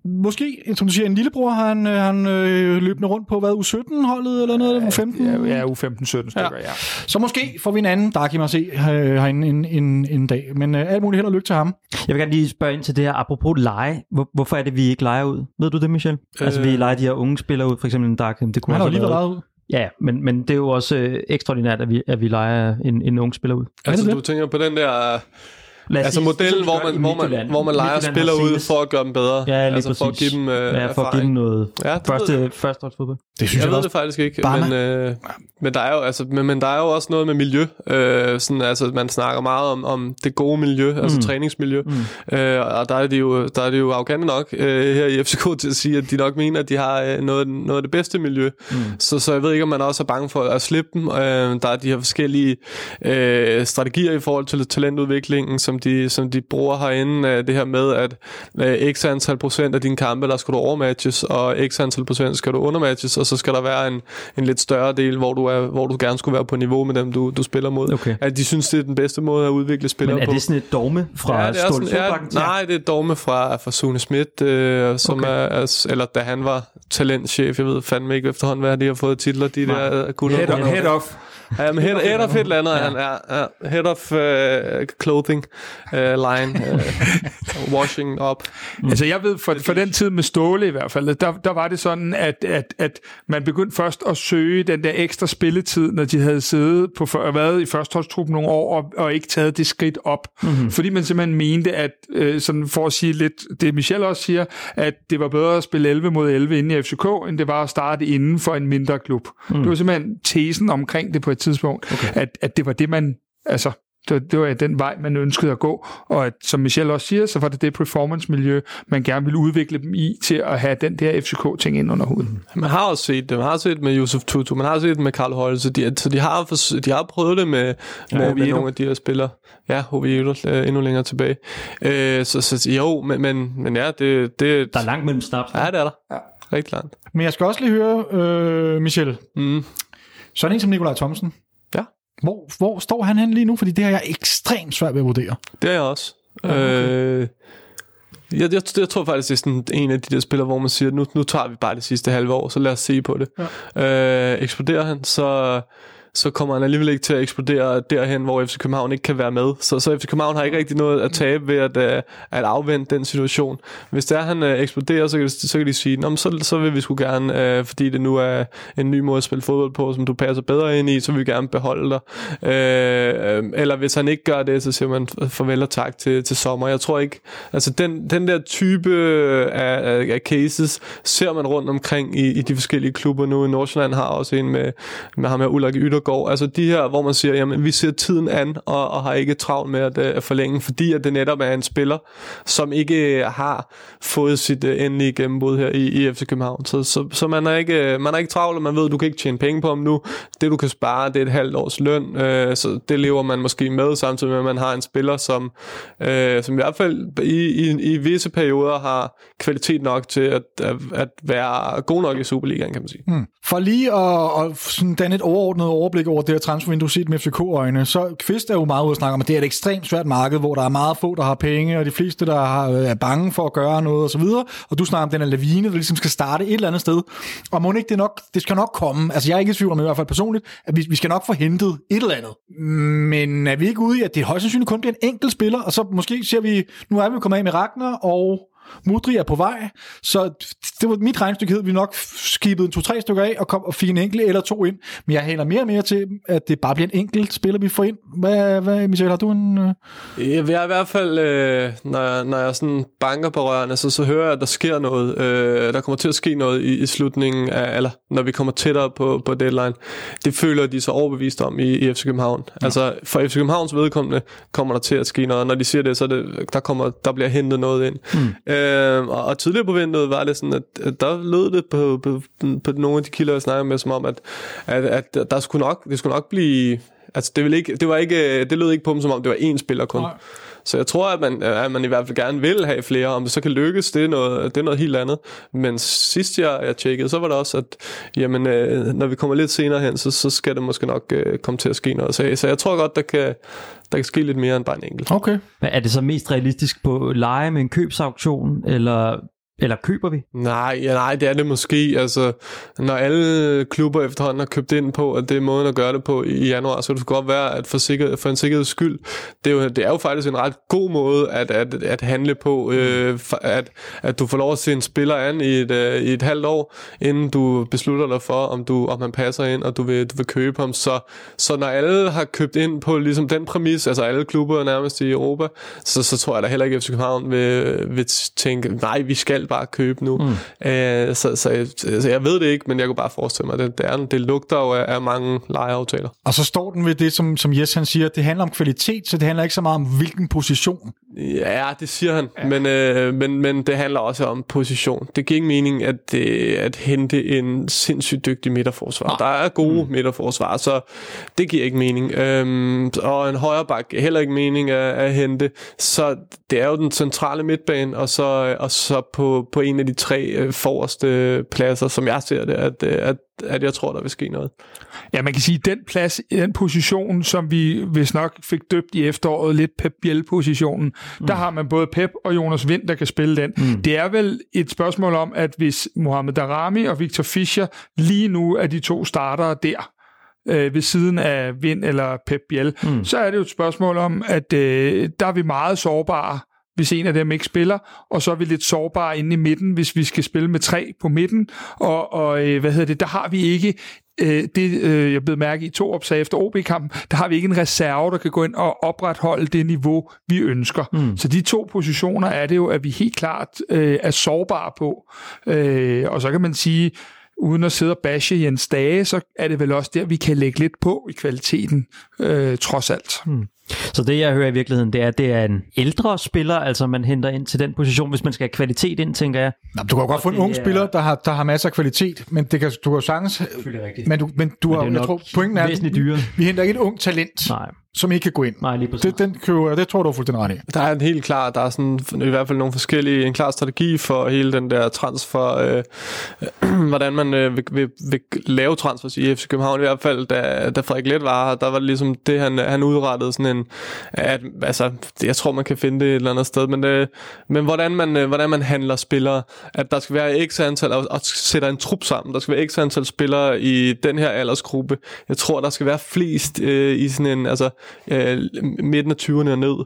[SPEAKER 5] Måske, siger, en lillebror har han, øh, han øh, løbende rundt på, hvad, U17-holdet eller noget, U15?
[SPEAKER 6] Ja, ja U15-17 stykker, ja. ja.
[SPEAKER 5] Så måske får vi en anden Dakim at se øh, herinde en, en, en dag. Men øh, alt muligt held og lykke til ham.
[SPEAKER 2] Jeg vil gerne lige spørge ind til det her, apropos lege. Hvor, hvorfor er det, vi ikke leger ud? Ved du det, Michel? Øh... Altså, vi leger de her unge spillere ud, for eksempel en Darkham. Det kunne
[SPEAKER 5] Han har jo lige
[SPEAKER 2] have
[SPEAKER 5] været ud.
[SPEAKER 2] Ja, men, men det er jo også øh, ekstraordinært, at vi, at vi leger en, en ung spiller ud.
[SPEAKER 4] Altså,
[SPEAKER 5] det
[SPEAKER 4] du tænker på den der...
[SPEAKER 2] Lad
[SPEAKER 4] Altså
[SPEAKER 2] sige,
[SPEAKER 4] modellen, hvor man, hvor man, hvor man leger spiller ud for at gøre dem bedre.
[SPEAKER 2] Ja,
[SPEAKER 4] altså for at give dem øh,
[SPEAKER 2] Ja, for at give dem noget
[SPEAKER 4] Ja,
[SPEAKER 2] første, førsteholdsfodbold.
[SPEAKER 5] Det synes
[SPEAKER 4] Jeg ved
[SPEAKER 5] også.
[SPEAKER 4] det faktisk ikke,
[SPEAKER 5] Barma.
[SPEAKER 4] men, øh, men, der er jo, altså, men, men der er jo også noget med miljø. Øh, sådan, altså, man snakker meget om, om det gode miljø, altså træningsmiljø. Mm. Øh, og der er de jo, der er de jo arrogante nok øh, her i FCK til at sige, at de nok mener, at de har øh, noget, noget af det bedste miljø. Mm. Så, så jeg ved ikke, om man også er bange for at slippe dem. Øh, der er de her forskellige øh, strategier i forhold til talentudviklingen, som de, som de bruger herinde. Øh, det her med, at øh, x antal procent af dine kampe, der skal du overmatches, og x antal procent skal du undermatches, og så skal der være en, en lidt større del, hvor du, er, hvor du gerne skulle være på niveau med dem, du, du spiller mod.
[SPEAKER 2] Okay.
[SPEAKER 4] At de synes, det er den bedste måde at udvikle spillere
[SPEAKER 2] Men er
[SPEAKER 4] på.
[SPEAKER 2] det sådan et dogme fra
[SPEAKER 4] Ja, det er sådan, ja, nej, det er et dogme fra, fra Sune Schmidt, øh, som
[SPEAKER 2] Okay.
[SPEAKER 4] er, er, eller da han var talentchef, jeg ved fandme ikke efterhånden, hvad de har fået titler, de
[SPEAKER 2] Nej.
[SPEAKER 4] der uh, gutter.
[SPEAKER 6] Head, head off.
[SPEAKER 4] Ja, men head, head of et eller andet, ja. han er ja, head of uh, clothing uh, line, uh, washing up.
[SPEAKER 6] Mm. Altså jeg ved, for, for den tid med Ståle i hvert fald, der, der var det sådan, at, at, at man begyndte først at søge den der ekstra spilletid, når de havde siddet på for, været i førsteholdstruppen nogle år, og, og ikke taget det skridt op. Mm-hmm. Fordi man simpelthen mente, at øh, sådan for at sige lidt, det Michel også siger, at det var bedre at spille 11 mod 11 inde i FCK, end det var at starte inden for en mindre klub. Mm. Det var simpelthen tesen omkring det på et tidspunkt, okay. at, at det var det, man... Altså, det var, det var den vej, man ønskede at gå, og at, som Michel også siger, så var det det performance-miljø, man gerne ville udvikle dem i, til at have den der FCK-ting ind under huden.
[SPEAKER 4] Man har også set det. Man har set med Yusuf Tutu. Man har set det med Karl Højle. Så de, så de, har, de har prøvet det med, med, med
[SPEAKER 6] Oviedo.
[SPEAKER 4] nogle af de her spillere. Ja, Oviedo øh, endnu længere tilbage. Øh, så, så jo, men, men, men ja, det, det,
[SPEAKER 2] Der er langt mellem snaps.
[SPEAKER 4] ja, det er der. Ja. Rigtig langt.
[SPEAKER 5] Men jeg skal også lige høre, øh, Michel,
[SPEAKER 4] Mm.
[SPEAKER 5] Sådan en som Nikolaj Thomsen.
[SPEAKER 4] Ja.
[SPEAKER 5] Hvor, hvor står han hen lige nu? Fordi det har jeg ekstremt svært ved at vurdere.
[SPEAKER 4] Det er jeg også.
[SPEAKER 5] Ja, okay.
[SPEAKER 4] øh, jeg, jeg, jeg tror faktisk, det er sådan en af de der spillere, hvor man siger, nu, nu tager vi bare det sidste halve år, så lad os se på det. Ja. Øh, eksploderer han, så, så kommer han alligevel ikke til at eksplodere derhen, hvor FC København ikke kan være med. Så, så FC København har ikke rigtig noget at tabe ved at, øh, at afvente den situation. Hvis der han uh, eksploderer, så kan, så kan de sige, Nå, så, så vil vi sgu gerne, øh, fordi det nu er en ny måde at spille fodbold på, som du passer bedre ind i, så vil vi gerne beholde dig. Øhm, eller hvis han ikke gør det, så siger man farvel og tak til, til sommer. Jeg tror ikke, altså den, den der type af, af, af cases ser man rundt omkring i, i de forskellige klubber nu. Nordsjælland har også en med, med ham her Ulrik Ytter går. Altså de her, hvor man siger, jamen vi ser tiden an og, og har ikke travlt med at, øh, at forlænge, fordi at det netop er en spiller, som ikke øh, har fået sit uh, endelige gennembrud her i, i FC København. Så, så, så man, er ikke, man er ikke travlt, og man ved, at du kan ikke tjene penge på ham nu. Det du kan spare, det er et halvt års løn, øh, så det lever man måske med, samtidig med, at man har en spiller, som, øh, som i hvert fald i, i, i visse perioder har kvalitet nok til at, at, at være god nok i Superligaen, kan man sige.
[SPEAKER 5] Mm. For lige at, at sådan danne et overordnet overblik over det her transfervindue set med FCK-øjne, så Kvist er jo meget ude at snakke om, at det er et ekstremt svært marked, hvor der er meget få, der har penge, og de fleste, der har, øh, er bange for at gøre noget osv. Og du snakker om den her lavine, der ligesom skal starte et eller andet sted. Og må ikke det nok, det skal nok komme. Altså jeg er ikke i tvivl om i hvert fald personligt, at vi, vi skal nok få hentet et eller andet. Men er vi ikke ude i, at det højst sandsynligt kun bliver en enkelt spiller, og så måske ser vi, nu er vi kommet af med Ragnar, og Mudri er på vej, så det var mit regnestykke hed, vi nok skibede to-tre stykker af og, kom, og fik en enkelt eller to ind. Men jeg hælder mere og mere til, at det bare bliver en enkelt spiller, vi får ind. Hvad, hvad Michel, har du en... Øh...
[SPEAKER 4] Jeg, jeg i hvert fald, øh, når, jeg, når jeg sådan banker på rørene, så, så hører jeg, at der sker noget. Øh, der kommer til at ske noget i, i slutningen af, eller når vi kommer tættere på, på deadline. Det føler de så overbevist om i, i FC København. Ja. Altså for FC Københavns vedkommende kommer der til at ske noget. Når de siger det, så det, der, kommer, der bliver hentet noget ind. Mm. Øh, og, og tidligere på vinduet var det sådan, at, at der lød det på, på, på nogle af de kilder, jeg snakkede med, som om, at, at, at der skulle nok, det skulle nok blive... Altså, det, ville ikke, det, var ikke, det lød ikke på dem, som om det var én spiller kun. Nej. Så jeg tror, at man, at man i hvert fald gerne vil have flere. Om det så kan lykkes, det er noget, det er noget helt andet. Men sidst jeg, jeg tjekkede, så var det også, at jamen, øh, når vi kommer lidt senere hen, så, så skal det måske nok øh, komme til at ske noget. Så, så jeg tror godt, der kan, der kan ske lidt mere end bare en enkelt.
[SPEAKER 5] Okay.
[SPEAKER 7] Men er det så mest realistisk på leje med en købsauktion, eller eller køber vi?
[SPEAKER 4] Nej, ja, nej, det er det måske. Altså, når alle klubber efterhånden har købt ind på, at det er måden at gøre det på i januar, så det godt være, at for, sikker, for en sikkerheds skyld, det er, jo, det er jo faktisk en ret god måde at, at, at handle på, øh, at, at du får lov at se en spiller an i et, øh, i et halvt år, inden du beslutter dig for, om, du, om han passer ind, og du vil, du vil købe ham. Så, så når alle har købt ind på ligesom den præmis, altså alle klubber nærmest i Europa, så, så tror jeg da heller ikke, at FC København vil, vil tænke, nej, vi skal bare købe nu. Mm. Øh, så, så, jeg, så jeg ved det ikke, men jeg kunne bare forestille mig, det, det, er, det lugter jo af, af mange lejeaftaler.
[SPEAKER 5] Og så står den ved det, som, som Jes han siger, det handler om kvalitet, så det handler ikke så meget om, hvilken position.
[SPEAKER 4] Ja, det siger han, ja. men, øh, men, men det handler også om position. Det giver ikke mening at, øh, at hente en sindssygt dygtig midterforsvar. Nej. Der er gode mm. midterforsvar, så det giver ikke mening. Øhm, og en højre bak heller ikke mening at, at hente. Så det er jo den centrale midtbane, og så, og så på, på en af de tre øh, forreste pladser, som jeg ser det, at, øh, at, at jeg tror, der vil ske noget.
[SPEAKER 6] Ja, man kan sige, den plads, den position, som vi hvis nok fik døbt i efteråret, lidt Pep Biel-positionen, mm. der har man både Pep og Jonas Vind, der kan spille den. Mm. Det er vel et spørgsmål om, at hvis Mohamed Darami og Victor Fischer lige nu er de to startere der, øh, ved siden af Vind eller Pep Biel, mm. så er det jo et spørgsmål om, at øh, der er vi meget sårbare hvis en af dem ikke spiller, og så er vi lidt sårbare inde i midten, hvis vi skal spille med tre på midten, og, og øh, hvad hedder det, der har vi ikke øh, det, øh, jeg blev mærke i to opsag efter OB-kampen, der har vi ikke en reserve, der kan gå ind og opretholde det niveau, vi ønsker. Mm. Så de to positioner er det jo, at vi helt klart øh, er sårbare på. Øh, og så kan man sige, uden at sidde og bashe Jens Dage, så er det vel også der, vi kan lægge lidt på i kvaliteten, øh, trods alt. Hmm.
[SPEAKER 7] Så det, jeg hører i virkeligheden, det er, at det er en ældre spiller, altså man henter ind til den position, hvis man skal have kvalitet ind, tænker jeg.
[SPEAKER 5] Nå, du kan jo godt få en ung er... spiller, der har, der har masser af kvalitet, men det kan, du kan jo sagtens... Men du, men du
[SPEAKER 7] men
[SPEAKER 5] har, jeg tror, pointen er,
[SPEAKER 7] at vi,
[SPEAKER 5] vi henter ikke et ung talent.
[SPEAKER 7] Nej
[SPEAKER 5] som ikke kan gå ind.
[SPEAKER 7] Nej, lige præcis.
[SPEAKER 5] Det, den køber jeg, det tror du er fuldstændig ret i.
[SPEAKER 4] Der er en helt klar, der er sådan i hvert fald nogle forskellige, en klar strategi for hele den der transfer, øh, øh, hvordan man øh, vil, vil, vil, lave transfers i FC København. I hvert fald, da, da Frederik Let var her, der var det ligesom det, han, han udrettede sådan en, at, altså, jeg tror, man kan finde det et eller andet sted, men, det, men hvordan, man, øh, hvordan man handler spillere, at der skal være x antal, og, og sætter en trup sammen, der skal være x antal spillere i den her aldersgruppe. Jeg tror, der skal være flest øh, i sådan en, altså, øh, midten af 20'erne og ned.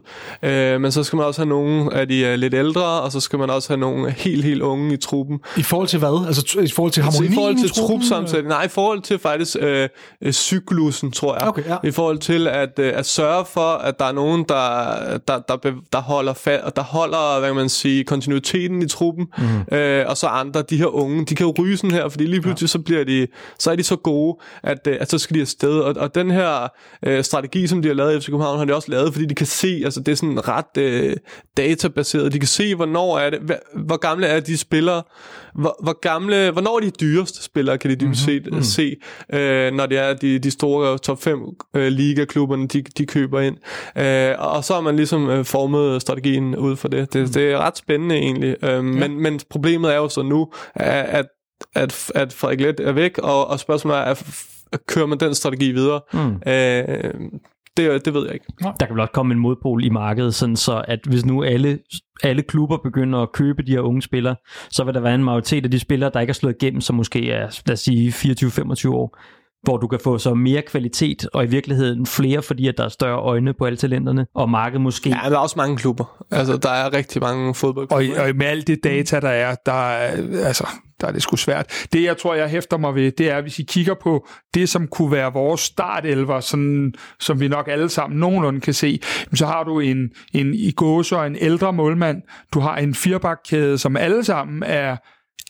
[SPEAKER 4] Øh, men så skal man også have nogle af de øh, lidt ældre, og så skal man også have nogle helt, helt unge i truppen.
[SPEAKER 5] I forhold til hvad? Altså i forhold til
[SPEAKER 4] Så
[SPEAKER 5] harmonien
[SPEAKER 4] i forhold til trupsammensætning, nej, i forhold til faktisk øh, øh, cyklusen, tror jeg.
[SPEAKER 5] Okay, ja.
[SPEAKER 4] I forhold til at, øh, at sørge for, at der er nogen, der, der, der, der holder fa- der holder, hvad kan man sige, kontinuiteten i truppen, mm. øh, og så andre, de her unge, de kan jo ryge sådan her, fordi lige pludselig ja. så bliver de, så er de så gode, at, øh, at så skal de afsted. Og, og den her øh, strategi, som de har lavet i FC København, har de også lavet, fordi de kan se, altså det er sådan ret øh, databaseret, de kan se, hvornår er det, hva- hvor gamle er de spillere, hvor, hvor gamle, hvornår er de dyreste spillere, kan de dybest set mm-hmm. se, øh, når det er de, de store top 5 øh, ligaklubberne, de, de køber ind. Øh, og så har man ligesom øh, formet strategien ud for det. Det, det er ret spændende egentlig. Øh, ja. men, men problemet er jo så nu, at, at, at Frederik Let er væk, og, og spørgsmålet er, at kører man den strategi videre? Mm. Øh, det, det ved jeg ikke.
[SPEAKER 7] Der kan vel også komme en modpol i markedet, sådan så at hvis nu alle, alle klubber begynder at købe de her unge spillere, så vil der være en majoritet af de spillere, der ikke er slået igennem, som måske er, lad os sige, 24-25 år, hvor du kan få så mere kvalitet, og i virkeligheden flere, fordi at der er større øjne på alle talenterne, og markedet måske...
[SPEAKER 4] Ja, der er også mange klubber. Altså, der er rigtig mange fodboldklubber.
[SPEAKER 6] Og, og med alt det data, der er, der er, altså, der er det sgu svært. Det, jeg tror, jeg hæfter mig ved, det er, hvis I kigger på det, som kunne være vores startelver, sådan, som vi nok alle sammen nogenlunde kan se, så har du en, en i gåse og en ældre målmand. Du har en firebakkæde, som alle sammen er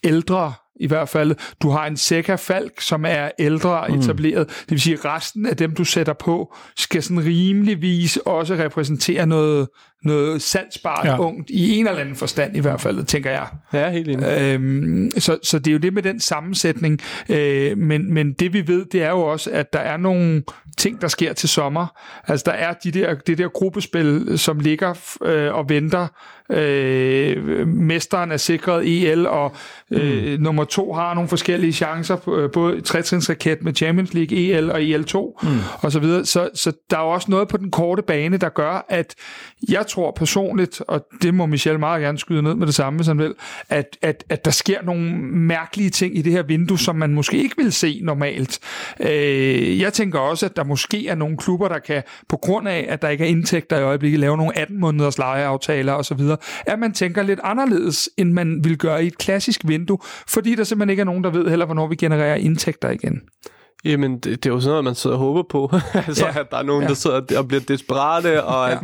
[SPEAKER 6] ældre i hvert fald. Du har en Seca Falk, som er ældre mm. etableret. Det vil sige, at resten af dem, du sætter på, skal sådan rimeligvis også repræsentere noget, noget salgsbart ja. ungt, i en eller anden forstand i hvert fald, tænker jeg.
[SPEAKER 4] Ja, helt enig.
[SPEAKER 6] Øhm, så, så det er jo det med den sammensætning. Øh, men, men det vi ved, det er jo også, at der er nogle ting, der sker til sommer. Altså der er de der, det der gruppespil, som ligger øh, og venter. Øh, mesteren er sikret EL, og øh, mm. nummer to har nogle forskellige chancer, både trætrinsraket med Champions League, EL og EL2 mm. og så videre. Så, så der er jo også noget på den korte bane, der gør, at jeg tror personligt, og det må Michel meget gerne skyde ned med det samme, hvis han vil, at, at, at der sker nogle mærkelige ting i det her vindue, som man måske ikke vil se normalt. Øh, jeg tænker også, at der måske er nogle klubber, der kan, på grund af, at der ikke er indtægter i øjeblikket, lave nogle 18 måneders lejeaftaler osv., at man tænker lidt anderledes, end man vil gøre i et klassisk vindue, fordi der simpelthen ikke er nogen, der ved heller, hvornår vi genererer indtægter igen.
[SPEAKER 4] Jamen, det, det er jo sådan noget, man sidder og håber på. altså, ja. at der er nogen, ja. der sidder og bliver desperate, og at,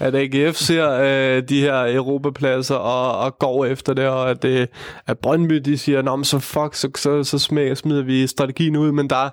[SPEAKER 4] ja. at AGF ser øh, de her europapladser og, og går efter det, og at, øh, at Brøndby, de siger, Nå, men så fuck, så, så, så smider, smider vi strategien ud, men der,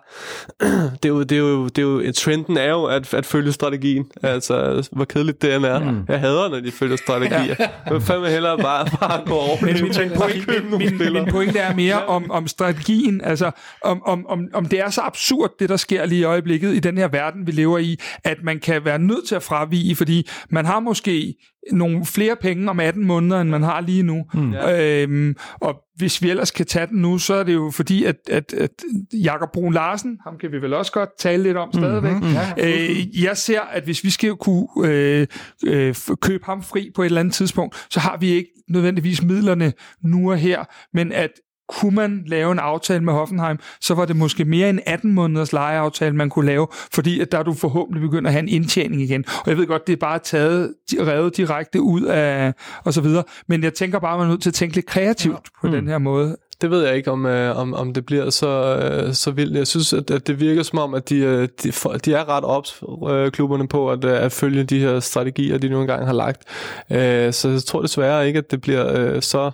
[SPEAKER 4] det, er jo, det, er jo, det er jo, trenden er jo at, at følge strategien. Altså, hvor kedeligt det er. Mm. Jeg hader, når de følger strategier. Ja. Men fandme hellere bare, bare gå over.
[SPEAKER 6] Men min, point, min, min, min pointe er mere om, om strategien, altså om, om, om, om det er så absurd, det der sker lige i øjeblikket i den her verden, vi lever i, at man kan være nødt til at fravige, fordi man har måske nogle flere penge om 18 måneder, end man har lige nu. Mm. Øhm, og hvis vi ellers kan tage den nu, så er det jo fordi, at, at, at Jakob Brun Larsen, ham kan vi vel også godt tale lidt om stadigvæk. Mm-hmm. Øh, jeg ser, at hvis vi skal kunne øh, øh, købe ham fri på et eller andet tidspunkt, så har vi ikke nødvendigvis midlerne nu og her, men at kunne man lave en aftale med Hoffenheim, så var det måske mere en 18 måneders lejeaftale, man kunne lave, fordi at der du forhåbentlig begynder at have en indtjening igen. Og jeg ved godt, det er bare taget, revet direkte ud af, og så videre. Men jeg tænker bare, at man er nødt til at tænke lidt kreativt ja. på mm. den her måde.
[SPEAKER 4] Det ved jeg ikke, om, øh, om, om det bliver så, øh, så vildt. Jeg synes, at, at det virker som om, at de, øh, de, de er ret ops, øh, klubberne på at, øh, at følge de her strategier, de nu engang har lagt. Øh, så jeg tror desværre ikke, at det bliver øh, så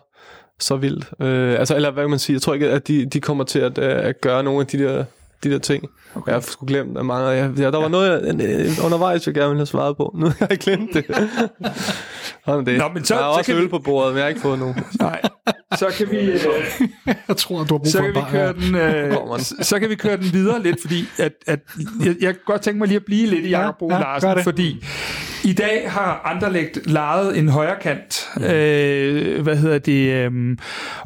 [SPEAKER 4] så vildt. Øh, altså, eller hvad kan man sige, jeg tror ikke, at de, de kommer til at, at gøre nogle af de der, de der ting. Okay. Jeg har sgu glemt at mange. Jeg, ja, der var ja. noget jeg, undervejs, jeg gerne ville have svaret på. Nu har jeg glemt det. Nå, men det,
[SPEAKER 6] Nå, men så-
[SPEAKER 4] der er
[SPEAKER 6] så
[SPEAKER 4] også øl
[SPEAKER 6] vi-
[SPEAKER 4] på bordet, men jeg har ikke fået nogen.
[SPEAKER 6] Nej, så kan vi... Øh,
[SPEAKER 5] Jeg tror, du har brug
[SPEAKER 6] så
[SPEAKER 5] for
[SPEAKER 6] kan vi køre den, øh,
[SPEAKER 4] den.
[SPEAKER 6] så- så kan vi køre den videre lidt, fordi at, at jeg, jeg kan godt tænke mig lige at blive lidt i Jakob Brun
[SPEAKER 5] ja,
[SPEAKER 6] Larsen, fordi i dag har Anderlecht lejet en højre kant. Øh, hvad hedder det? Øh,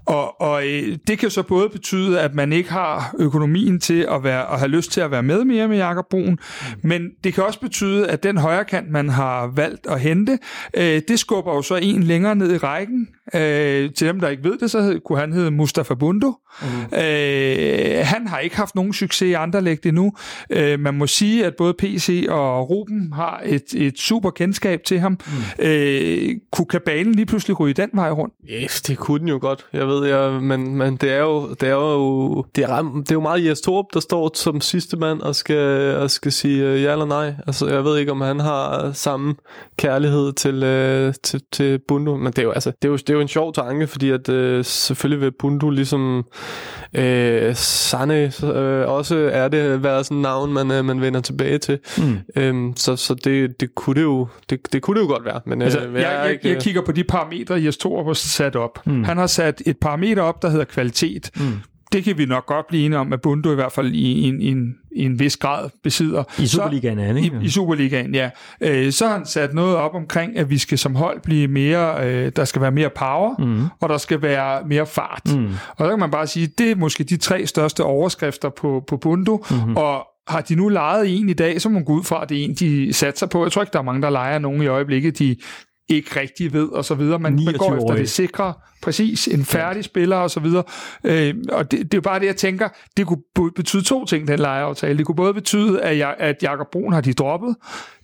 [SPEAKER 6] og og øh, det kan så både betyde, at man ikke har økonomien til at, være, at have lyst til at være med mere med Jakob Brun, men det kan også betyde, at den højre kant, man har valgt at hente, øh, det skubber jo så en længere ned i rækken. Øh, til dem, der ikke ved det, så hed, kunne han hedde Mustafa Bundo. Mm. Øh, han har ikke haft nogen succes i Anderlecht endnu. Øh, man må sige, at både PC og Ruben har et, et super kendskab til ham. Mm. Øh, kunne kabalen lige pludselig ryge den vej rundt?
[SPEAKER 4] Yes, det kunne den jo godt. Jeg ved, jeg, men, men det er jo, det er jo, det er, det er jo meget Jes Torup, der står som sidste mand og skal, og skal sige øh, ja eller nej. Altså, jeg ved ikke, om han har samme kærlighed til, øh, til, til Bundu, men det er jo, altså, det er jo, det er jo en sjov tanke, fordi at øh, selvfølgelig vil Bundu ligesom øh, Sane øh, også er det været sådan navn, man, øh, man vender tilbage til. Mm. Øhm, så så det, det, kunne det, jo, det, det kunne det jo godt være. Men,
[SPEAKER 6] Altså,
[SPEAKER 4] øh,
[SPEAKER 6] jeg,
[SPEAKER 4] er
[SPEAKER 6] jeg,
[SPEAKER 4] ikke,
[SPEAKER 6] jeg kigger på de parametre, Jes Torup har sat op. Mm. Han har sat et parameter op, der hedder kvalitet. Mm. Det kan vi nok godt blive enige om, at Bundu i hvert fald i, i, en- i, en, i en vis grad besidder.
[SPEAKER 7] I Superligaen er han,
[SPEAKER 6] I,
[SPEAKER 7] ikke?
[SPEAKER 6] I Superligaen, ja. Øh, så har han sat noget op omkring, at vi skal som hold blive mere, øh, der skal være mere power, mm. og der skal være mere fart. Mm. Og så kan man bare sige, det er måske de tre største overskrifter på, på Bundu, mm-hmm. og har de nu lejet en i dag, så må man gå ud fra, at det er en, de satser på. Jeg tror ikke, der er mange, der leger nogen i øjeblikket, de ikke rigtig ved, og så videre. Man, man går efter
[SPEAKER 7] 29-årige.
[SPEAKER 6] det sikre, præcis, en færdig spiller, og så videre. Øh, og det, det er jo bare det, jeg tænker, det kunne betyde to ting, den lejeaftale. Det kunne både betyde, at, jeg, at Jakob Brun har de droppet.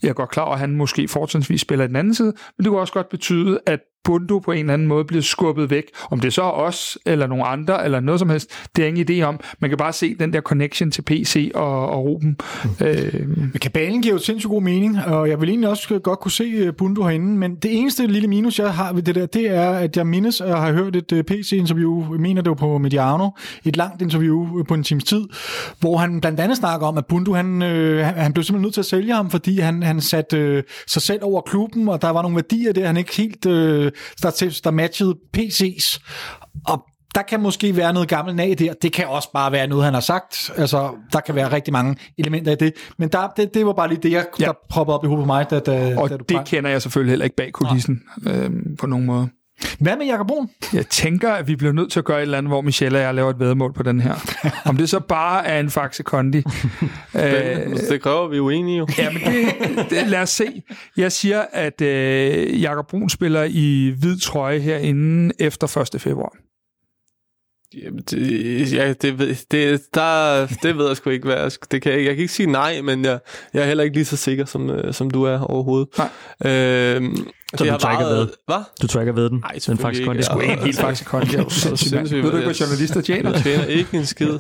[SPEAKER 6] Jeg er godt klar over, at han måske fortrinsvis spiller den anden side, men det kunne også godt betyde, at Bundu på en eller anden måde bliver skubbet væk. Om det så er os, eller nogle andre, eller noget som helst, det er ingen idé om. Man kan bare se den der connection til PC og, og Ruben. Øh,
[SPEAKER 5] Men kabalen giver jo sindssygt god mening, og jeg vil egentlig også godt kunne se øh, Bundu herinde, men det eneste lille minus, jeg har ved det der, det er, at jeg mindes, at har hørt et øh, PC-interview, jeg mener det var på Mediano, et langt interview øh, på en times tid, hvor han blandt andet snakker om, at Bundu, han, øh, han- blev simpelthen nødt til at sælge ham, fordi han, han satte øh, sig selv over klubben, og der var nogle værdier der, han ikke helt, øh, der, der matchede PC's, og der kan måske være noget gammelt nag der. Det kan også bare være noget, han har sagt. Altså, der kan være rigtig mange elementer i det. Men der, det, det var bare lige det, jeg,
[SPEAKER 6] Ja.
[SPEAKER 5] der proppede op i hovedet på mig. Da, da,
[SPEAKER 6] og
[SPEAKER 5] da du
[SPEAKER 6] det
[SPEAKER 5] pegede.
[SPEAKER 6] kender jeg selvfølgelig heller ikke bag kulissen øh, på nogen måde.
[SPEAKER 5] Hvad med Jakob Brun?
[SPEAKER 6] Jeg tænker, at vi bliver nødt til at gøre et eller andet, hvor Michelle og jeg laver et vedmål på den her. Om det så bare er en Faxe Kondi. øh,
[SPEAKER 4] det kræver vi jo enige jo.
[SPEAKER 6] Ja, men det, det, lad os se. Jeg siger, at øh, Jakob Brun spiller i hvid trøje herinde efter 1. februar.
[SPEAKER 4] Jamen, det, ja, det, ved, det, der, det ved jeg sgu ikke, hvad jeg, det kan jeg, ikke- jeg kan ikke sige nej, men jeg, jeg er heller ikke lige så sikker, som, øh, som du er overhovedet.
[SPEAKER 6] Nej.
[SPEAKER 4] Øhm,
[SPEAKER 7] Så
[SPEAKER 4] det
[SPEAKER 7] du
[SPEAKER 4] har
[SPEAKER 7] ikke
[SPEAKER 4] varet-
[SPEAKER 7] ved?
[SPEAKER 4] Hvad?
[SPEAKER 7] Du ikke ved den?
[SPEAKER 4] Nej,
[SPEAKER 7] den faktisk
[SPEAKER 4] ikke.
[SPEAKER 7] kun, det skulle
[SPEAKER 6] er en helt sindssyg, mand?
[SPEAKER 4] sindssygt,
[SPEAKER 6] Ved du ikke, hvad journalister tjener?
[SPEAKER 4] Jeg tjener ikke en skid.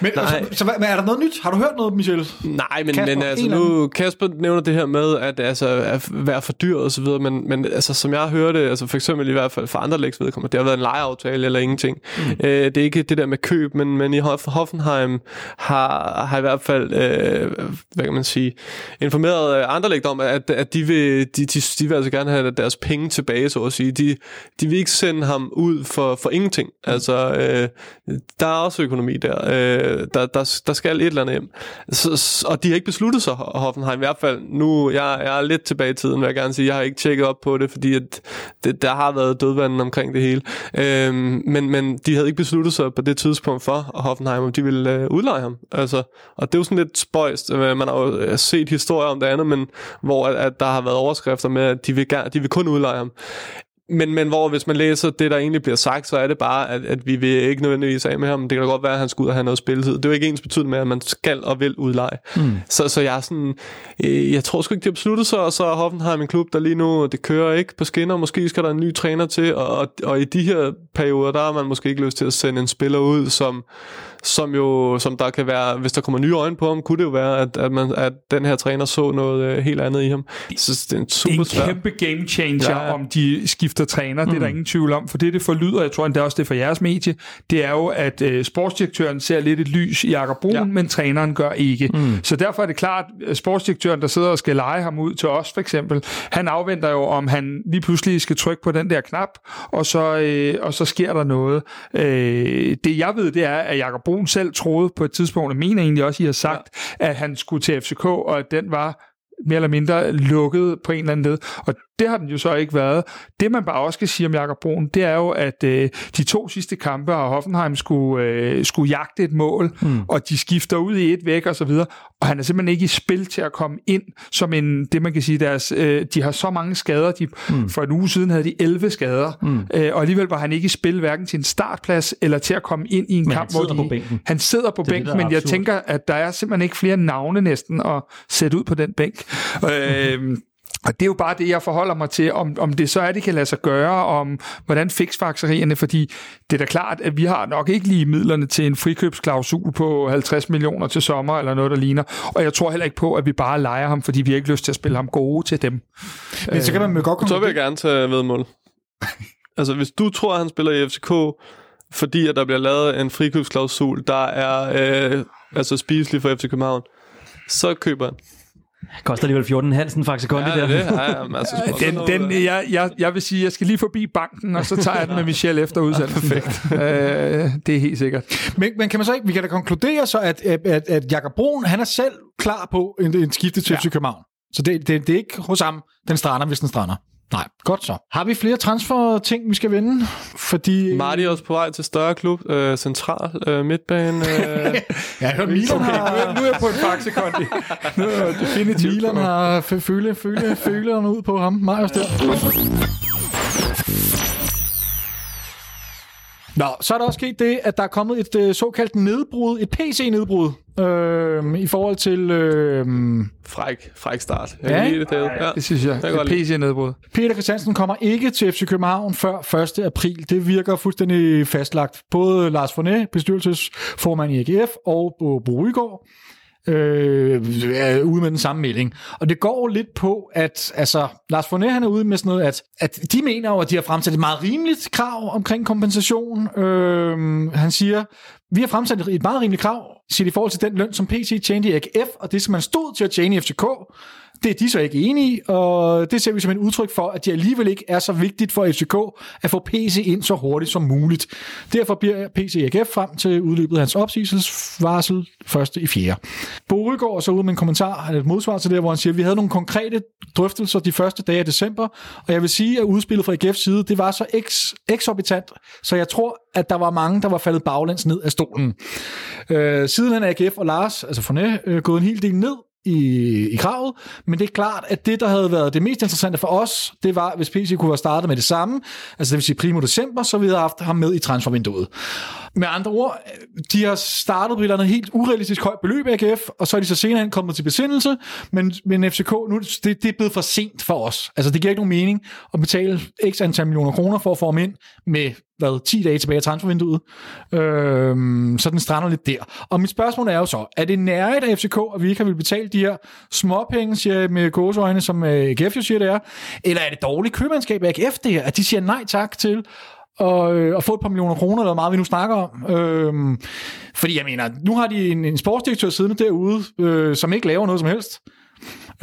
[SPEAKER 5] Men,
[SPEAKER 4] Nej.
[SPEAKER 5] så, så, men er der noget nyt? Har du hørt noget, Michelle?
[SPEAKER 4] Nej, men,
[SPEAKER 5] Kasper,
[SPEAKER 4] men
[SPEAKER 5] en
[SPEAKER 4] altså nu, Kasper nævner det her med, at altså, at være for dyr og så videre, men, men altså, som jeg hørte, altså for eksempel i hvert fald for andre lægs vedkommende, det har været en lejeaftale eller ingenting. Mm. Øh, det er ikke det der med køb, men, men i Hoff- Hoffenheim har, har i hvert fald, øh, hvad kan man sige, informeret øh, Anderlecht om, at, at de, vil, de, de, de vil altså gerne have deres penge tilbage, så at sige. De, de vil ikke sende ham ud for, for ingenting. Altså, øh, der er også økonomi der. Øh, der, der. Der skal et eller andet hjem. Så, og de har ikke besluttet sig, Hoffenheim. I hvert fald nu, jeg, jeg er lidt tilbage i tiden, vil jeg gerne sige. Jeg har ikke tjekket op på det, fordi at det, der har været dødvanden omkring det hele. Øh, men, men de havde ikke besluttet sig på det tidspunkt for Hoffenheim, om de ville øh, udleje ham. Altså, og det er jo sådan lidt spøjst. Øh, Man har jo øh, set historier om det andet, men hvor at, at der har været overskrifter med, at de vil, gerne, de vil kun udleje ham. Men, men hvor hvis man læser det, der egentlig bliver sagt, så er det bare, at, at vi vil ikke nødvendigvis af med ham. Det kan da godt være, at han skal ud og have noget spilletid. Det er jo ikke ens betydende med, at man skal og vil udleje. Mm. Så, så jeg er sådan, øh, jeg tror sgu ikke, de har besluttet sig, og så er Hoffenheim en klub, der lige nu, det kører ikke på skinner. Måske skal der en ny træner til, og, og, og i de her perioder, der har man måske ikke lyst til at sende en spiller ud, som, som jo, som der kan være, hvis der kommer nye øjne på ham, kunne det jo være, at, at, man, at den her træner så noget øh, helt andet i ham. Så det er en
[SPEAKER 6] Det
[SPEAKER 4] super
[SPEAKER 6] er en kæmpe game changer,
[SPEAKER 4] ja.
[SPEAKER 6] om de skifter skifter træner, mm. det er der ingen tvivl om, for det det forlyder, jeg tror endda også det er for jeres medie, det er jo, at øh, sportsdirektøren ser lidt et lys i Jakob Brun, ja. men træneren gør ikke. Mm. Så derfor er det klart, at sportsdirektøren, der sidder og skal lege ham ud til os for eksempel, han afventer jo, om han lige pludselig skal trykke på den der knap, og så, øh, og så sker der noget. Øh, det jeg ved, det er, at Jakob Brun selv troede på et tidspunkt, og mener egentlig også, I har sagt, ja. at han skulle til FCK, og at den var mere eller mindre lukket på en eller anden led. Og det har den jo så ikke været. Det man bare også skal sige om Jakob Brun, det er jo, at øh, de to sidste kampe har Hoffenheim skulle, øh, skulle jagte et mål, mm. og de skifter ud i et væk og så videre, og han er simpelthen ikke i spil til at komme ind som en, det man kan sige, deres, øh, de har så mange skader. De, mm. For en uge siden havde de 11 skader, mm. øh, og alligevel var han ikke i spil hverken til en startplads eller til at komme ind i en
[SPEAKER 2] Men
[SPEAKER 6] kamp, hvor
[SPEAKER 2] på
[SPEAKER 6] de,
[SPEAKER 2] bænken.
[SPEAKER 6] han sidder på
[SPEAKER 2] Det det,
[SPEAKER 6] bænken,
[SPEAKER 2] er
[SPEAKER 6] men jeg
[SPEAKER 2] absurd.
[SPEAKER 6] tænker, at der er simpelthen ikke flere navne næsten at sætte ud på den bænk. øh, og det er jo bare det, jeg forholder mig til, om, om det så er, det kan lade sig gøre, om hvordan fiksfakserierne, fordi det er da klart, at vi har nok ikke lige midlerne til en frikøbsklausul på 50 millioner til sommer, eller noget, der ligner. Og jeg tror heller ikke på, at vi bare leger ham, fordi vi har ikke lyst til at spille ham gode til dem.
[SPEAKER 5] Men så kan man jo godt
[SPEAKER 4] Så vil jeg gerne tage vedmål. altså, hvis du tror, at han spiller i FCK, fordi at der bliver lavet en frikøbsklausul, der er øh, altså spiselig for FC København, så køber han.
[SPEAKER 2] Koster alligevel 14 Hansen faktisk Kondi
[SPEAKER 4] Ja,
[SPEAKER 2] der.
[SPEAKER 4] det det. Ja, ja, men altså,
[SPEAKER 6] Den, den, jeg, jeg, jeg vil sige, jeg skal lige forbi banken, og så tager jeg den med Michel efter udsendelsen. Perfekt. Øh, det er helt sikkert.
[SPEAKER 5] men, men kan man så ikke, vi kan da konkludere så, at, at, at, Jakob Brun, han er selv klar på en, en skifte til
[SPEAKER 6] Ja.
[SPEAKER 5] København. Så det, det, det er ikke hos ham, den strander, hvis den strander. Nej, godt så. Har vi flere transfer-ting, vi skal vende? Fordi...
[SPEAKER 4] Marty er også på vej til større klub, øh, central, øh, midtbane. Øh,
[SPEAKER 5] Ja, jeg hørte, Milan
[SPEAKER 6] Okay, er,
[SPEAKER 5] har...
[SPEAKER 6] nu er jeg på en faxe, Kondi. Nu er definitivt
[SPEAKER 5] Milan har føle, føle, følerne ud på ham. Marius der. Nå, så er der også sket det, at der er kommet et øh, såkaldt nedbrud, et PC-nedbrud, øh, i forhold til øh,
[SPEAKER 4] fræk, fræk start. Jeg
[SPEAKER 5] Ja,
[SPEAKER 4] kan lide det, David. Ja.
[SPEAKER 6] Det synes jeg.
[SPEAKER 4] jeg
[SPEAKER 6] er PC-nedbrud.
[SPEAKER 5] Peter Christiansen kommer ikke til FC København før 1. april. Det virker fuldstændig fastlagt. Både Lars Fornet, bestyrelsesformand i AGF, og Bo Bo Rygaard, øh, er ude med den samme melding. Og det går lidt på, at altså, Lars Fournier han er ude med sådan noget, at, at de mener jo, at de har fremsat et meget rimeligt krav omkring kompensation. Øh, han siger, vi har fremsat et meget rimeligt krav, siger i forhold til den løn, som PC tjente i AGF, og det, som man stod til at tjene i FCK. Det er de så ikke enige i, og det ser vi som en udtryk for, at det alligevel ikke er så vigtigt for FCK at få PC ind så hurtigt som muligt. Derfor bliver PC AGF frem til udløbet af hans opsigelsesvarsel første i fjerde. Bo Rygaard så ud med en kommentar, han et modsvar til det, hvor han siger, at vi havde nogle konkrete drøftelser de første dage af december, og jeg vil sige, at udspillet fra AGF's side, det var så eks, eksorbitant, så jeg tror, at der var mange, der var faldet baglæns ned af stolen. Øh, siden er AGF og Lars, altså Forne, øh, gået en hel del ned i, i kravet, men det er klart, at det, der havde været det mest interessante for os, det var, hvis PC kunne have startet med det samme, altså det vil sige primo december, så vi havde haft ham med i transfervinduet. Med andre ord, de har startet på et eller andet helt urealistisk højt beløb i AGF, og så er de så senere hen kommet til besindelse, men, men FCK, nu, det, det er blevet for sent for os. Altså det giver ikke nogen mening at betale x antal millioner kroner for at få ham ind med hvad, 10 dage tilbage af transfervinduet. Øhm, så den strander lidt der. Og mit spørgsmål er jo så, er det nærigt af FCK, at vi ikke har vil betale de her småpenge, siger jeg med gåseøjne, som øh, AGF jo siger, det er? Eller er det dårligt købmandskab af AGF, det her, at de siger nej tak til og, øh, og få et par millioner kroner, eller hvor meget vi nu snakker om. Øhm, fordi jeg mener, nu har de en, en sportsdirektør siddende derude, øh, som ikke laver noget som helst.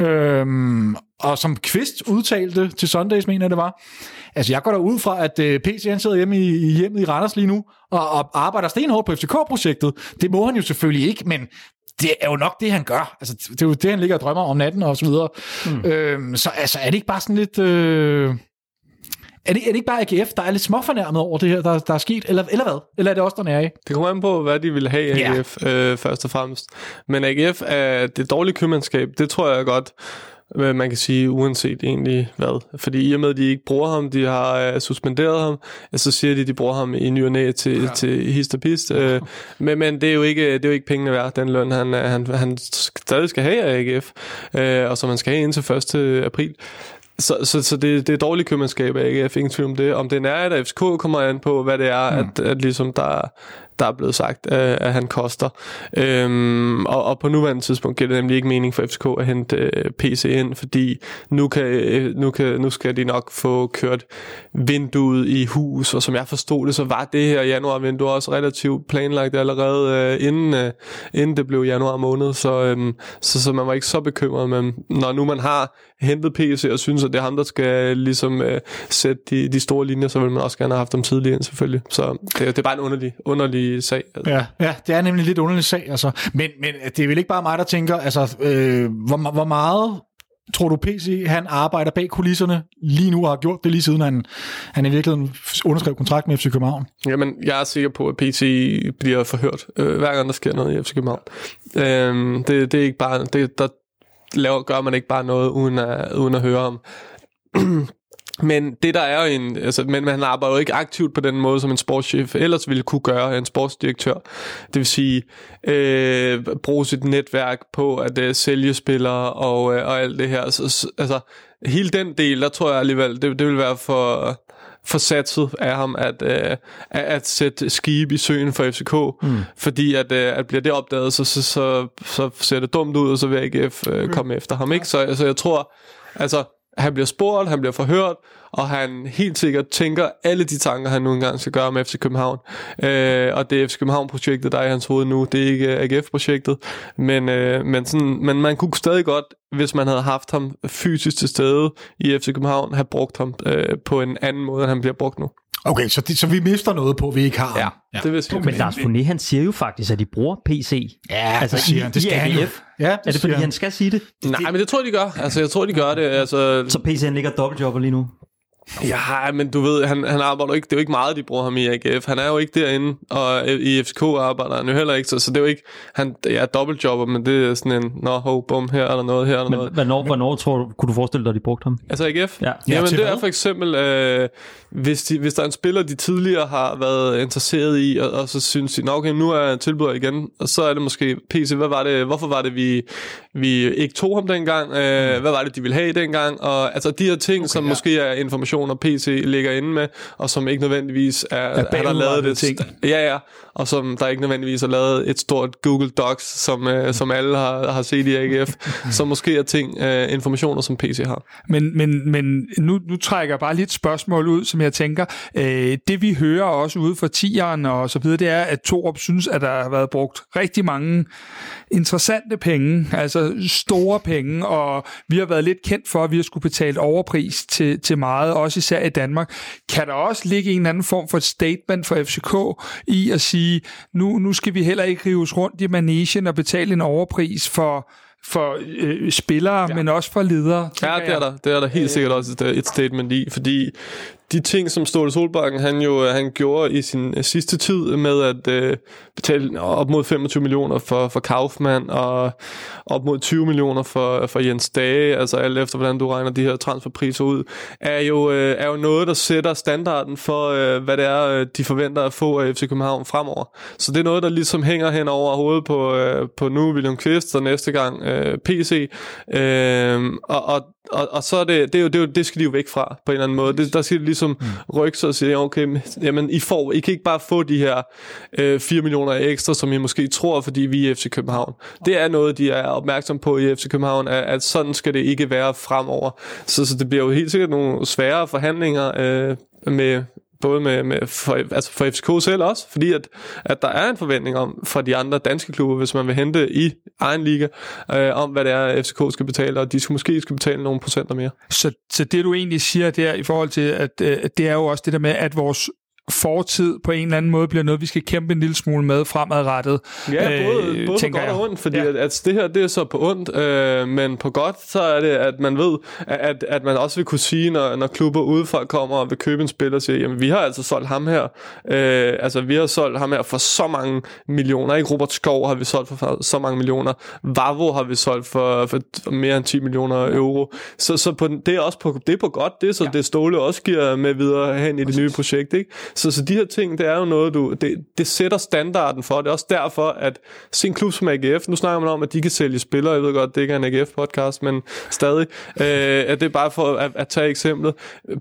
[SPEAKER 5] Øhm, og som Kvist udtalte til Sundays, mener jeg, det var. Altså, jeg går da ud fra, at øh, PC han sidder hjemme i, i hjemmet i Randers lige nu, og, og arbejder stenhårdt på FCK-projektet. Det må han jo selvfølgelig ikke, men det er jo nok det, han gør. Altså, det er jo det, han ligger og drømmer om natten og så videre. Mm. Øhm, så altså, er det ikke bare sådan lidt... Øh, er det, er det ikke bare AGF, der er lidt småfornærmet over det her, der, der er sket? Eller, eller hvad? Eller er det også der er i?
[SPEAKER 4] Det kommer an på, hvad de vil have i
[SPEAKER 5] Ja.
[SPEAKER 4] AGF, øh, først og fremmest. Men AGF er det dårlige købmandskab, det tror jeg godt, man kan sige, uanset egentlig hvad. Fordi i og med, at de ikke bruger ham, de har øh, suspenderet ham, ja, så siger de, at de bruger ham i ny og næ til, ja. til hist og pist. Øh, men, men det er jo ikke, det er jo ikke pengene værd, den løn, han, øh, han, han stadig skal have af AGF, øh, og som man skal have indtil 1. april. Så, så, så det, det er dårligt købmandskab af AGF, ingen tvivl om det. Om det er af FCK kommer an på, hvad det er, mm. at, at ligesom der der er blevet sagt, øh, at han koster. Øhm, og, og på nuværende tidspunkt giver det nemlig ikke mening for FCK at hente øh, PC ind, fordi nu, kan, øh, nu, kan, nu skal de nok få kørt vinduet i hus, og som jeg forstod det, så var det her januarvindue også relativt planlagt allerede øh, inden, øh, inden det blev januar måned, så, øh, så, så man var ikke så bekymret, men når nu man har hentet PC og synes, at det er ham, der skal øh, ligesom øh, sætte de, de store linjer, så vil man også gerne have haft dem tidligere ind, selvfølgelig. Så det, det er bare en underlig, underlig sag.
[SPEAKER 5] Ja, ja, det er nemlig lidt underlig sag, altså. Men, men det er vel ikke bare mig, der tænker, altså, øh, hvor, hvor meget tror du PC, han arbejder bag kulisserne lige nu og har gjort det lige siden han, han i virkeligheden underskrev kontrakt med FC København?
[SPEAKER 4] Jamen, jeg er sikker på, at PC bliver forhørt, øh, hver gang der sker noget i FC København. Øh, det, det er ikke bare, det, der laver, gør man ikke bare noget uden at, uden at høre om. Men det der er jo en, altså, men han arbejder jo ikke aktivt på den måde, som en sportschef ellers ville kunne gøre, en sportsdirektør. Det vil sige, øh, bruge sit netværk på at øh, sælge spillere og, øh, og alt det her. Så, altså, hele den del, der tror jeg alligevel, det, det vil være for, for satset af ham at, øh, at sætte skib i søen for FCK. Mm. Fordi at, øh, at bliver det opdaget, så, så, så, så ser det dumt ud, og så vil AGF øh, komme efter ham. Ikke? Så altså, jeg tror, altså han bliver spurgt, han bliver forhørt, og han helt sikkert tænker alle de tanker, han nu engang skal gøre med FC København. Øh, og det er FC København-projektet, der er i hans hoved nu. Det er ikke AGF-projektet. Men, øh, men, sådan, men man kunne stadig godt, hvis man havde haft ham fysisk til stede i FC København, have brugt ham øh, på en anden måde, end han bliver brugt nu.
[SPEAKER 5] Okay, så, det, så vi mister noget på, at vi ikke har
[SPEAKER 4] Ja, ja. det vil sige.
[SPEAKER 2] Men Lars Foné, han siger jo faktisk, at de bruger PC.
[SPEAKER 5] Ja,
[SPEAKER 2] altså
[SPEAKER 5] det siger
[SPEAKER 2] i,
[SPEAKER 5] han. Det skal han jo. Ja, det
[SPEAKER 2] er det fordi,
[SPEAKER 5] han.
[SPEAKER 2] han skal sige det?
[SPEAKER 4] Nej, men det tror jeg, de gør. Altså, jeg tror, de gør det. Altså,
[SPEAKER 2] Så PC han ligger dobbeltjobber lige nu?
[SPEAKER 4] Ja, men du ved, han, han arbejder ikke, det er jo ikke meget, de bruger ham i AGF. Han er jo ikke derinde, og i FCK arbejder han jo heller ikke, så, så det er jo ikke, han ja, dobbeltjobber, men det er sådan en, nå, ho, bum, her er der noget, her er der
[SPEAKER 2] Men
[SPEAKER 4] noget.
[SPEAKER 2] hvornår, hvornår tror du, kunne du forestille dig, at de brugte ham?
[SPEAKER 4] Altså AGF?
[SPEAKER 2] Ja.
[SPEAKER 5] Ja,
[SPEAKER 4] Jamen
[SPEAKER 5] til
[SPEAKER 4] det er for eksempel, øh, hvis, de, hvis der er en spiller, de tidligere har været interesseret i, og, og så synes de, nå okay, nu er jeg tilbudt igen, og så er det måske PC, hvad var det, hvorfor var det, vi, vi ikke tog ham dengang, øh, hvad var det, de ville have dengang, og altså de her ting, okay, som
[SPEAKER 5] ja.
[SPEAKER 4] måske er informationer, PC ligger inde med, og som ikke nødvendigvis er, er han har lavet det,
[SPEAKER 6] ting.
[SPEAKER 4] ja ja, og som der ikke nødvendigvis er lavet et stort Google Docs, som, øh, som alle har, har set i AGF, som måske er ting, øh, informationer, som PC har.
[SPEAKER 6] Men, men, men nu, nu trækker jeg bare lidt spørgsmål ud, som jeg tænker. Øh, det vi hører også ude fra tieren og så videre, det er, at Torup synes, at der har været brugt rigtig mange interessante penge, altså store penge, og vi har været lidt kendt for, at vi har skulle betale overpris til, til meget, også især i Danmark. Kan der også ligge en anden form for et statement for FCK i at sige, nu, nu skal vi heller ikke rives rundt i managen og betale en overpris for for øh, spillere, ja. men også for ledere.
[SPEAKER 4] Ja, det er der, det er der helt sikkert også et, et statement i, fordi de ting, som Ståle Solbakken han jo øh, han gjorde i sin øh, sidste tid med at øh, betale op mod 25 millioner for, for Kaufmann og op mod 20 millioner for, for Jens Dage, altså alt efter hvordan du regner de her transferpriser ud, er jo, øh, er jo noget, der sætter standarden for, øh, hvad det er, øh, de forventer at få af FC København fremover. Så det er noget, der ligesom hænger hen over hovedet på, øh, på nu William Kvist og næste gang øh, PC. Øh, og, og og, og så er det, det, er jo, det, er jo, det skal de jo væk fra, på en eller anden måde. Det, der skal de ligesom mm. rykke sig og sige, okay, men, jamen, I, får, I kan ikke bare få de her øh, 4 millioner ekstra, som I måske tror, fordi vi er i FC København. Det er noget, de er opmærksom på i FC København, at, at sådan skal det ikke være fremover. Så, så det bliver jo helt sikkert nogle svære forhandlinger øh, med, både med, med for, altså for FCK selv også, fordi at, at der er en forventning om fra de andre danske klubber, hvis man vil hente i egen liga, øh, om hvad det er, FCK skal betale, og de skal måske skal betale nogle procenter mere.
[SPEAKER 6] Så, så det du egentlig siger der i forhold til, at, øh, at det er jo også det der med, at vores fortid på en eller anden måde bliver noget, vi skal kæmpe en lille smule med fremadrettet.
[SPEAKER 4] Ja, både,
[SPEAKER 6] øh,
[SPEAKER 4] både på godt
[SPEAKER 6] jeg.
[SPEAKER 4] og ondt, fordi
[SPEAKER 6] Ja.
[SPEAKER 4] at, at det her, det er så på ondt, øh, men på godt, så er det, at man ved, at, at man også vil kunne sige, når, når klubber udefra kommer og vil købe en spiller, og siger, jamen vi har altså solgt ham her, øh, altså vi har solgt ham her for så mange millioner, ikke Robert Skov har vi solgt for så mange millioner, Vavo har vi solgt for, for mere end 10 millioner euro, så, så på, det er også på, det er på godt, det er så ja. det Ståle også giver med videre hen i det nye projekt, ikke? Så, så de her ting, det er jo noget, du, det, det sætter standarden for, det er også derfor, at se en klub som AGF, nu snakker man om, at de kan sælge spillere, jeg ved godt, det ikke er en AGF-podcast, men stadig, øh, at det er bare for at, at tage eksemplet,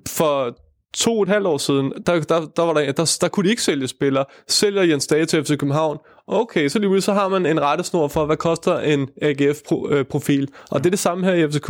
[SPEAKER 4] for to og et halvt år siden, der, der, der, var der, der, der kunne de ikke sælge spillere. Sælger Jens Dage til FC København. Okay, så lige så har man en rettesnor for, hvad koster en AGF-profil. Øh, og det er det samme her i FCK.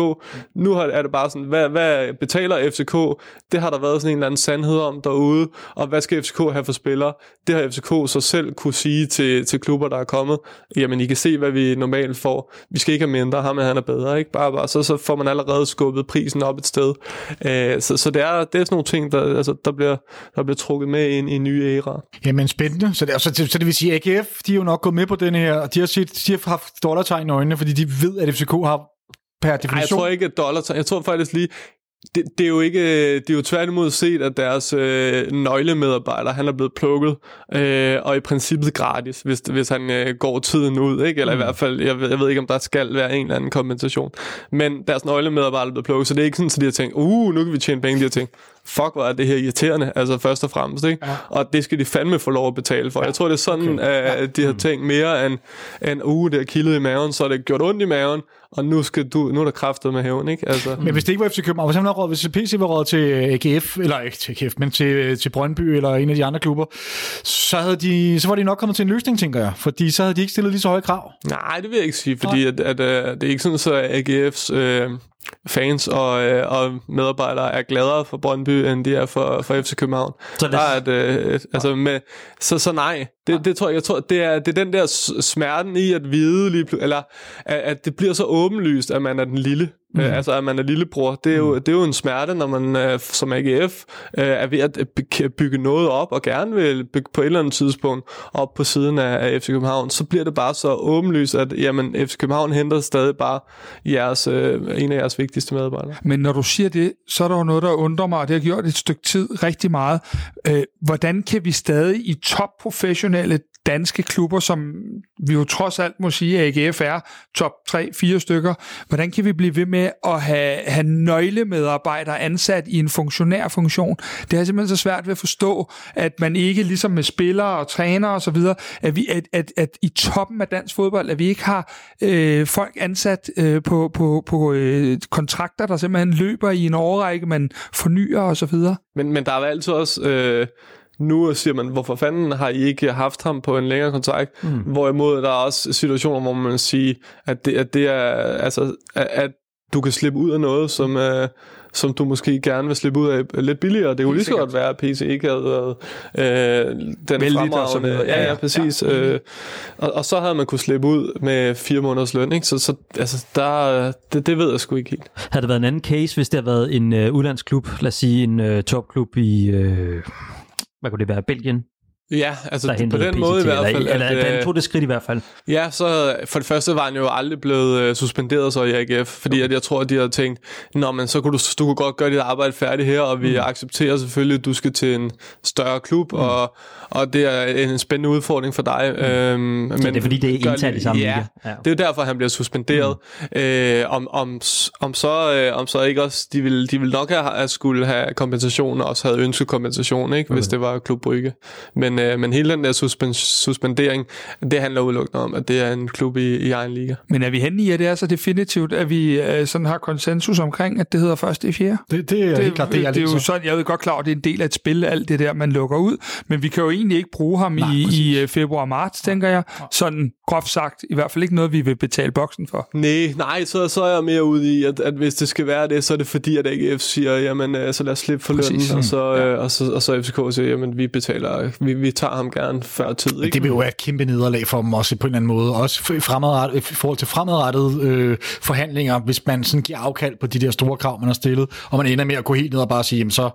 [SPEAKER 4] Nu er det bare sådan, hvad, hvad betaler FCK? Det har der været sådan en eller anden sandhed om derude. Og hvad skal FCK have for spillere? Det har FCK så selv kunne sige til, til klubber, der er kommet. Jamen, I kan se, hvad vi normalt får. Vi skal ikke have mindre. Ham han er bedre. Ikke? Bare, bare, så, så får man allerede skubbet prisen op et sted. Uh, så, så det, er, det er sådan nogle ting, der, altså, der, bliver, der bliver trukket med ind i en ny æra.
[SPEAKER 5] Jamen spændende. Så det, så, så det vil sige, AGF, de er jo nok gået med på den her, og de har, set, de har haft dollartegn i øjnene, fordi de ved, at FCK har per definition...
[SPEAKER 4] Ej, jeg tror ikke, at dollar Jeg tror faktisk lige, det, det er jo ikke, det er jo tværtimod set, at deres øh, nøglemedarbejder, han er blevet plukket, øh, og i princippet gratis, hvis, hvis han øh, går tiden ud, ikke? eller mm. i hvert fald, jeg ved, jeg ved ikke, om der skal være en eller anden kompensation, men deres nøglemedarbejder er blevet plukket, så det er ikke sådan, at de har tænkt, uh, nu kan vi tjene penge, de har tænkt, fuck, hvor er det her irriterende, altså først og fremmest, ikke? Ja. og det skal de fandme få lov at betale for. Ja. Jeg tror, det er sådan, okay. at ja. de har tænkt mere end, end uh, det er kildet i maven, så er det gjort ondt i maven, og nu, skal du, nu er der kræftet med hævn, ikke? Altså.
[SPEAKER 5] Men hvis det ikke var FC København, hvis, han råd, hvis PC var råd til AGF, eller ikke til AGF, men til, til Brøndby eller en af de andre klubber, så, havde de, så var de nok kommet til en løsning, tænker jeg. Fordi så havde de ikke stillet lige så høje krav.
[SPEAKER 4] Nej, det vil jeg ikke sige, fordi at, at, at, det er ikke sådan, så AGF's... Øh, fans og, øh, og medarbejdere er gladere for Brøndby, end de er for, for FC København. Så, det... Der er et, øh, altså med, så, så nej, det, det tror jeg, jeg tror, det er, det er den der smerten i at vide, lige, eller at, at det bliver så åbenlyst, at man er den lille. Mm. Øh, altså, at man er lillebror. Det er, jo, mm. det er jo en smerte, når man øh, som AGF øh, er ved at bygge noget op, og gerne vil bygge på et eller andet tidspunkt op på siden af, af FC København, så bliver det bare så åbenlyst, at jamen, FC København henter stadig bare jeres, øh, en af jeres vigtigste medarbejdere.
[SPEAKER 6] Men når du siger det, så er der jo noget, der undrer mig, og det har gjort et stykke tid rigtig meget. Øh, hvordan kan vi stadig i top professionelle danske klubber, som vi jo trods alt må sige, at AGF er top 3-4 stykker. Hvordan kan vi blive ved med at have, have nøglemedarbejdere ansat i en funktionær funktion? Det er simpelthen så svært ved at forstå, at man ikke ligesom med spillere og trænere osv., at, vi, at, at, at i toppen af dansk fodbold, at vi ikke har øh, folk ansat øh, på, på, på øh, kontrakter, der simpelthen løber i en årrække, man fornyer osv.
[SPEAKER 4] Men, men der er altid også... Øh nu siger man, hvorfor fanden har I ikke haft ham på en længere kontrakt? Mm. Hvorimod der er også situationer, hvor man siger, at det, at det er, altså, at, du kan slippe ud af noget, som, uh, som du måske gerne vil slippe ud af lidt billigere. Det kunne lige så godt være, at PC ikke havde været øh, den Vældigt fremragende. Ja, ja, ja, præcis. Ja. Øh, og, og så havde man kunne slippe ud med fire måneders løn. Ikke? Så, så altså, der, det, det ved jeg sgu ikke helt.
[SPEAKER 7] Havde det været en anden case, hvis det havde været en uh, udlandsklub, lad os sige en uh, topklub i... Uh hvad kunne det være, Belgien?
[SPEAKER 4] Ja, altså på den PCT, måde i hvert fald.
[SPEAKER 7] Eller, at, eller øh, tog det skridt i hvert fald.
[SPEAKER 4] Ja, så for det første var han jo aldrig blevet uh, suspenderet så i AGF, fordi okay. at jeg tror, at de havde tænkt, Nå, men så kunne du, du kunne godt gøre dit arbejde færdigt her, og vi mm. accepterer selvfølgelig, at du skal til en større klub, mm. og, og det er en spændende udfordring for dig. Mm. Øhm,
[SPEAKER 7] men det er fordi, det er internt i samme
[SPEAKER 4] ja, ja, det er derfor, han bliver suspenderet. Mm. Øh, om, om, om, så, øh, om så ikke også, de vil, de vil nok have, at skulle have kompensation, og også havde ønsket kompensation, ikke, okay. hvis det var Klub Brygge. Men øh, men hele den der suspens, suspendering, det handler udelukkende om, at det er en klub i, i egen liga.
[SPEAKER 6] Men er vi henne i, at det er så definitivt, at vi øh, sådan har konsensus omkring, at det hedder først i fjerde?
[SPEAKER 5] Det, det er det, helt klart. Det,
[SPEAKER 6] er, det er jo sådan, jeg ved godt klar, at det er en del af et spil, alt det der, man lukker ud, men vi kan jo egentlig ikke bruge ham Nej, i, i øh, februar-marts, tænker jeg. Sådan groft sagt, i hvert fald ikke noget, vi vil betale boksen for.
[SPEAKER 4] Nej, nej, så, så er jeg mere ude i, at, at hvis det skal være det, så er det fordi, at AGF siger, jamen, øh, så lad os slippe for lønnen, og så, ja. øh, og, så, og så FCK siger, jamen, vi betaler, vi, vi tager ham gerne før tid. Ikke?
[SPEAKER 5] Det vil jo være et kæmpe nederlag for dem også på en eller anden måde. Også i, fremadret, i forhold til fremadrettede øh, forhandlinger, hvis man sådan giver afkald på de der store krav, man har stillet, og man ender med at gå helt ned og bare sige, jamen så,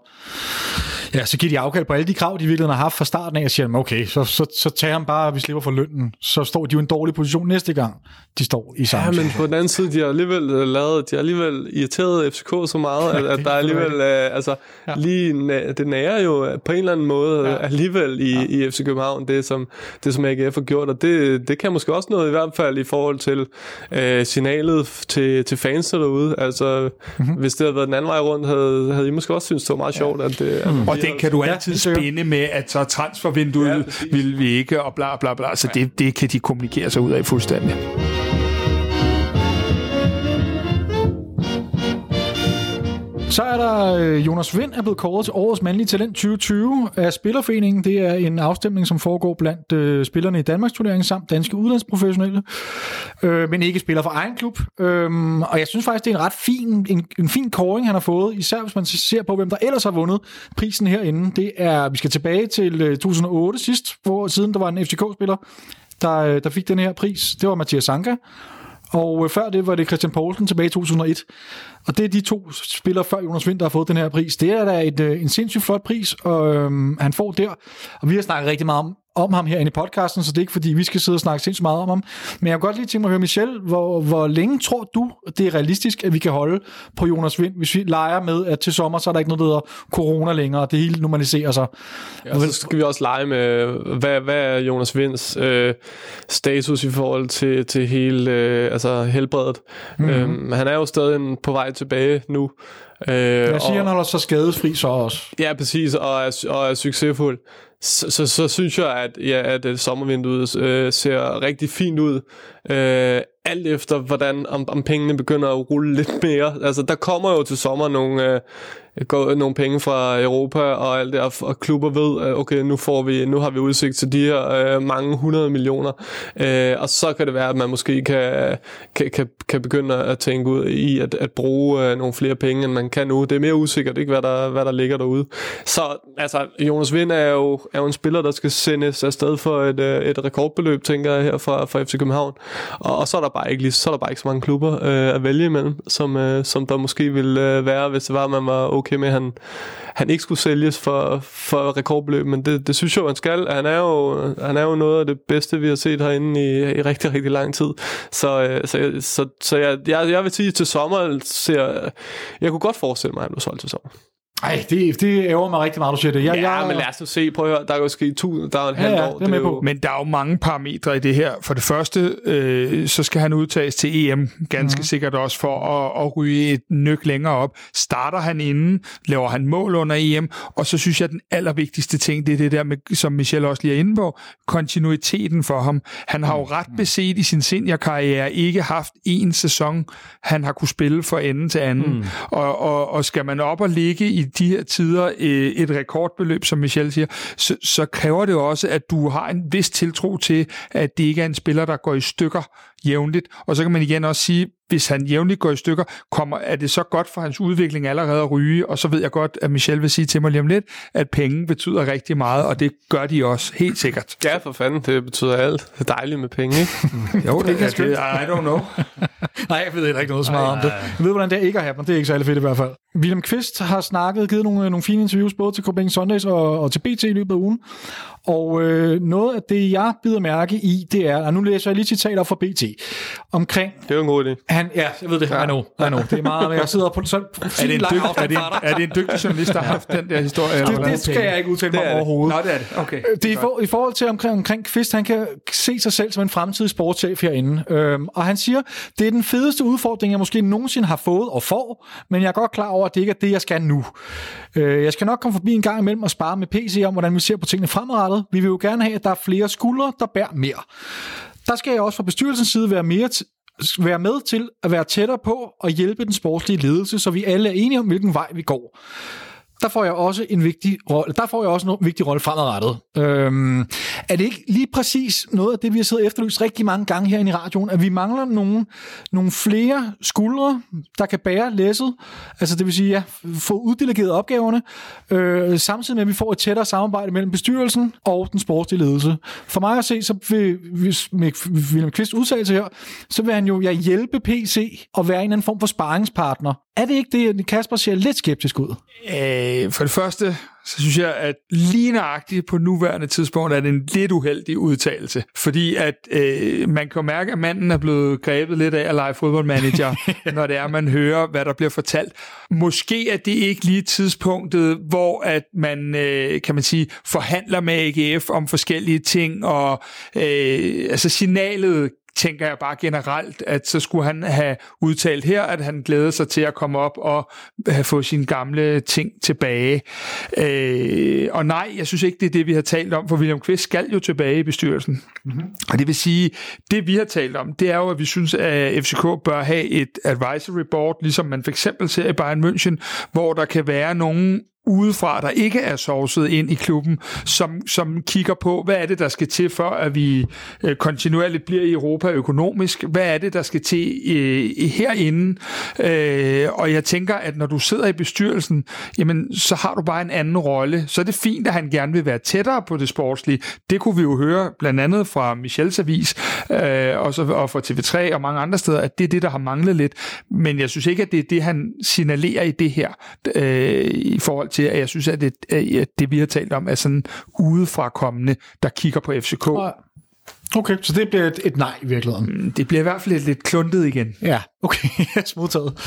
[SPEAKER 5] ja, så giver de afkald på alle de krav, de virkelig har haft fra starten af, og siger, okay, så, så, så tager han bare, vi slipper for lønnen. Så står de jo i en dårlig position næste gang, de står i samme
[SPEAKER 4] Ja, men på den anden side, de har alligevel øh, lavet, de har alligevel irriteret FCK så meget, at, at der er alligevel, øh, altså, ja. lige, det nærer jo på en eller anden måde ja. alligevel i, ja. i FC København, det som, det som AGF har gjort, og det, det kan måske også noget i hvert fald i forhold til øh, signalet til, til fans derude. Altså, mm-hmm. hvis det havde været den anden vej rundt, havde, havde I måske også synes det var meget sjovt. At det,
[SPEAKER 6] mm. Og den kan du altid ja, spænde med, at så transfervinduet ja, vil vi ikke, og bla bla bla. Så det, det kan de kommunikere sig ud af fuldstændig.
[SPEAKER 5] Så er der øh, Jonas Vind er blevet kåret til årets mandlige talent 2020 af Spillerforeningen. Det er en afstemning, som foregår blandt øh, spillerne i Danmarks turnering samt danske udlandsprofessionelle, øh, men ikke spiller for egen klub. Øhm, og jeg synes faktisk, det er en ret fin, en, en fin kåring, han har fået, især hvis man ser på, hvem der ellers har vundet prisen herinde. Det er, vi skal tilbage til øh, 2008 sidst, hvor siden der var en FCK-spiller, der, øh, der fik den her pris. Det var Mathias Sanka. Og øh, før det var det Christian Poulsen tilbage i 2001. Og det er de to spillere før Jonas Vind, der har fået den her pris. Det er da et, øh, en sindssygt flot pris, og øhm, han får der. Og vi har snakket rigtig meget om, om ham herinde i podcasten, så det er ikke fordi, vi skal sidde og snakke sindssygt meget om ham. Men jeg kan godt lige tænke mig at høre, Michel, hvor, hvor længe tror du, det er realistisk, at vi kan holde på Jonas Vind, hvis vi leger med, at til sommer, så er der ikke noget, der hedder corona længere, og det hele normaliserer sig.
[SPEAKER 4] Ja, så skal vi også lege med, hvad, hvad er Jonas Vinds øh, status i forhold til, til hele øh, altså helbredet. Mm-hmm. Øhm, han er jo stadig på vej tilbage nu.
[SPEAKER 5] Øh, jeg siger, og, han holder sig skadesfri så også.
[SPEAKER 4] Ja, præcis, og er, og er succesfuld. Så, så, så synes jeg, at, ja, at sommervinduet øh, ser rigtig fint ud. Øh, alt efter, hvordan om, om pengene begynder at rulle lidt mere. Altså, der kommer jo til sommer nogle, øh, gå, nogle penge fra Europa og alt det, og, og klubber ved, øh, okay, nu, får vi, nu har vi udsigt til de her øh, mange hundrede millioner. Øh, og så kan det være, at man måske kan, kan, kan, kan begynde at tænke ud i at, at bruge øh, nogle flere penge, end man kan nu. Det er mere usikkert, ikke, hvad der, hvad der ligger derude. Så altså, Jonas Vind er jo, er jo en spiller, der skal sendes afsted for et, øh, et rekordbeløb, tænker jeg, her fra, fra FC København. Og, og så er der bare ikke lige, så er der bare ikke så mange klubber øh, at vælge imellem, som, øh, som der måske ville øh, være, hvis det var, at man var okay med, at han, han ikke skulle sælges for, for rekordbeløb, men det, det synes jeg jo, han skal. Han er jo, han er jo noget af det bedste, vi har set herinde i, i rigtig, rigtig lang tid. Så, øh, så, så, så jeg, jeg, jeg vil sige, til sommer ser, jeg kunne godt forestille mig, at han blev solgt til sommer.
[SPEAKER 5] Ej, det, det ærger mig rigtig meget, du siger det. Jeg,
[SPEAKER 4] ja,
[SPEAKER 5] jeg,
[SPEAKER 4] men lad os nu se. Prøv at høre, der er jo sket tu, der er en
[SPEAKER 5] Ja,
[SPEAKER 4] halv
[SPEAKER 5] ja,
[SPEAKER 4] år.
[SPEAKER 5] det er med
[SPEAKER 4] jo,
[SPEAKER 5] på.
[SPEAKER 6] Men der er jo mange parametre i det her. For det første, øh, så skal han udtages til EM, ganske mm. sikkert også for at, at ryge et nyk længere op. Starter han inden, laver han mål under EM, og så synes jeg, at den allervigtigste ting, det er det der, med, som Michel også lige er inde på, kontinuiteten for ham. Han har jo ret beset i sin seniorkarriere ikke haft en sæson, han har kunne spille fra ende til anden. Mm. Og, og, og skal man op og ligge i de her tider øh, et rekordbeløb, som Michel siger, så, så kræver det også, at du har en vis tiltro til, at det ikke er en spiller, der går i stykker jævnligt. Og så kan man igen også sige, hvis han jævnligt går i stykker, kommer, er det så godt for hans udvikling allerede at ryge? Og så ved jeg godt, at Michel vil sige til mig lige om lidt, at penge betyder rigtig meget, og det gør de også, helt sikkert.
[SPEAKER 4] Ja, for fanden, det betyder alt. Det er dejligt med penge, ikke?
[SPEAKER 6] Jo, det,
[SPEAKER 5] er
[SPEAKER 6] er
[SPEAKER 5] skønt.
[SPEAKER 6] det, I don't know.
[SPEAKER 5] Nej, jeg ved heller ikke noget så meget om det. Jeg ved, hvordan det er ikke at have dem. Det er ikke særlig fedt i hvert fald. William Kvist har snakket, givet nogle, nogle fine interviews både til Copenhagen Sundays og, og til BT i løbet af ugen. Og øh, noget af det, jeg bider mærke i, det er, og nu læser jeg lige citater fra BT, omkring,
[SPEAKER 4] Det er en god idé.
[SPEAKER 5] han, ja, jeg ved det, I know, I know. Det er meget, men jeg sidder på så
[SPEAKER 6] Er det, en dyg, er, det en, er det en dygtig journalist, der har haft den der historie?
[SPEAKER 5] det, det skal jeg ikke udtale mig
[SPEAKER 4] Det er
[SPEAKER 5] overhovedet.
[SPEAKER 6] Nå, det er det. Okay.
[SPEAKER 5] Det er i, for, i forhold til omkring, omkring Kvist, han kan se sig selv som en fremtidig sportschef herinde. Øhm, og han siger, det er den fedeste udfordring, jeg måske nogensinde har fået og får, men jeg er godt klar over, at det ikke er det, jeg skal nu. Øh, jeg skal nok komme forbi en gang imellem og spare med PC om, hvordan vi ser på tingene fremadrettet. Vi vil jo gerne have, at der er flere skuldre, der bærer mere. Der skal jeg også fra bestyrelsens side være mere t- være med til at være tættere på og hjælpe den sportslige ledelse, så vi alle er enige om, hvilken vej vi går der får jeg også en vigtig rolle, der får jeg også en vigtig rolle fremadrettet. Øhm, er det ikke lige præcis noget af det, vi har siddet efterlyst rigtig mange gange herinde i radioen, at vi mangler nogle, nogle flere skuldre, der kan bære læsset, altså det vil sige, ja, få uddelegeret opgaverne, øh, samtidig med, at vi får et tættere samarbejde mellem bestyrelsen og den sportslige ledelse. For mig at se, så vil, hvis med William Kvist udtalelse her, så vil han jo ja, hjælpe PC og være en eller anden form for sparringspartner. Er det ikke det, Kasper ser lidt skeptisk ud?
[SPEAKER 6] Øh, for det første, så synes jeg, at lige nøjagtigt på nuværende tidspunkt er det en lidt uheldig udtalelse. Fordi at øh, man kan mærke, at manden er blevet grebet lidt af at lege fodboldmanager, når det er, man hører, hvad der bliver fortalt. Måske er det ikke lige tidspunktet, hvor at man, øh, kan man sige, forhandler med AGF om forskellige ting, og øh, altså signalet tænker jeg bare generelt, at så skulle han have udtalt her, at han glæder sig til at komme op og få sine gamle ting tilbage. Øh, og nej, jeg synes ikke, det er det, vi har talt om, for William Kvist skal jo tilbage i bestyrelsen. Mm-hmm. Og det vil sige, det vi har talt om, det er jo, at vi synes, at FCK bør have et advisory board, ligesom man for eksempel ser i Bayern München, hvor der kan være nogen udefra, der ikke er sovset ind i klubben, som, som kigger på, hvad er det, der skal til, for at vi øh, kontinuerligt bliver i Europa økonomisk? Hvad er det, der skal til øh, herinde? Øh, og jeg tænker, at når du sidder i bestyrelsen, jamen, så har du bare en anden rolle. Så er det fint, at han gerne vil være tættere på det sportslige. Det kunne vi jo høre blandt andet fra Michels Avis, øh, og, så, og fra TV3 og mange andre steder, at det er det, der har manglet lidt. Men jeg synes ikke, at det er det, han signalerer i det her, øh, i forhold til, at jeg synes, at det, at det vi har talt om, er sådan udefrakommende, der kigger på FCK.
[SPEAKER 5] Okay, så det bliver et, et nej i virkeligheden.
[SPEAKER 6] Mm, det bliver i hvert fald lidt, lidt kluntet igen.
[SPEAKER 5] Ja, okay, modtaget.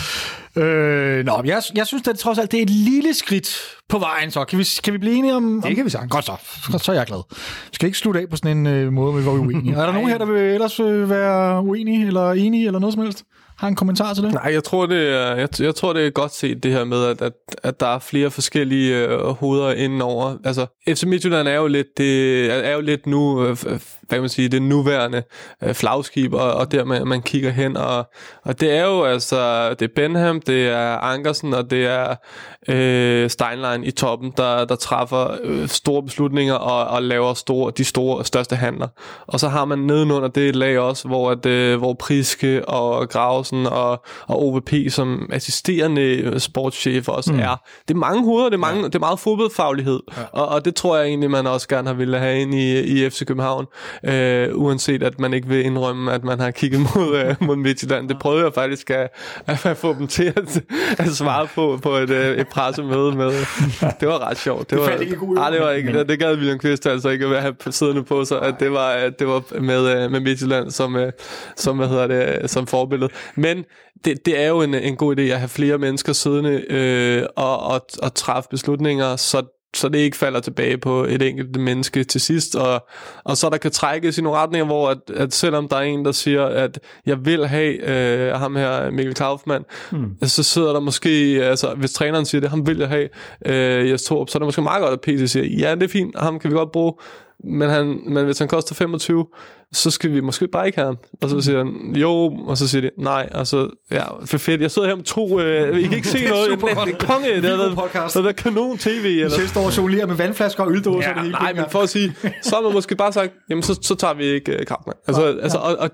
[SPEAKER 5] Øh, nå, jeg, jeg synes, at det trods alt det er et lille skridt på vejen, så kan vi, kan vi blive enige om...
[SPEAKER 6] Det kan vi sagtens.
[SPEAKER 5] Godt så, Godt, så er jeg glad. Vi skal ikke slutte af på sådan en øh, måde, hvor vi er uenige. er der nogen her, der vil ellers øh, være uenige, eller enige, eller noget som helst? Har en kommentar til det?
[SPEAKER 4] Nej, jeg tror, det er, jeg, jeg tror, det er godt set, det her med, at, at, at der er flere forskellige øh, hoveder indenover. Altså, FC Midtjylland er jo lidt, det, er jo lidt nu, øh, hvad kan man sige, det nuværende øh, flagskib, og, og der man, man kigger hen, og, og det er jo altså, det er Benham, det er Ankersen, og det er øh, Steinlein i toppen, der, der træffer øh, store beslutninger og, og laver store, de store, største handler. Og så har man nedenunder det et lag også, hvor, at, øh, hvor Priske og Grausen og, og OVP som assisterende sportschef også mm. er. Det er mange hoveder, det er, mange, ja. det er meget fodboldfaglighed, ja. og, og det tror jeg egentlig, man også gerne har ville have ind i, i FC København, øh, uanset at man ikke vil indrømme, at man har kigget mod, øh, mod Midtjylland. Det prøvede jeg faktisk at, at få dem til at, svare på på et, øh, et pressemøde med. Det var ret sjovt.
[SPEAKER 5] Det,
[SPEAKER 4] det
[SPEAKER 5] var, ikke god
[SPEAKER 4] nej, det var ikke. Det, det gad William Kvist altså ikke at have siddende på sig, at det var, at det var med, med Midtjylland som, som, hvad hedder det, som forbillede. Men det, det er jo en, en god idé at have flere mennesker siddende øh, og, og, og træffe beslutninger, så så det ikke falder tilbage på et enkelt menneske til sidst, og, og så der kan trækkes i nogle retninger, hvor at, at selvom der er en, der siger, at jeg vil have øh, ham her, Mikkel Kaufmann, mm. så sidder der måske, altså hvis træneren siger det, ham vil jeg have, øh, Jes Torp, så er det måske meget godt, at PC siger, ja, det er fint, ham kan vi godt bruge, men, han, men hvis han koster 25, så skal vi måske bare ikke have ham. Og så siger han, jo, og så siger de, nej, og så, ja, for fedt, jeg sidder her med to, øh, I kan ikke se noget, det er, er konge, det er podcast. det er kanon tv. Eller.
[SPEAKER 5] Selv står og jonglerer med vandflasker og øldåser.
[SPEAKER 4] Ja,
[SPEAKER 5] det hele
[SPEAKER 4] nej, men for at sige, så har man måske bare sagt, jamen så, så tager vi ikke uh, kampen. Altså, ja, altså, og, og,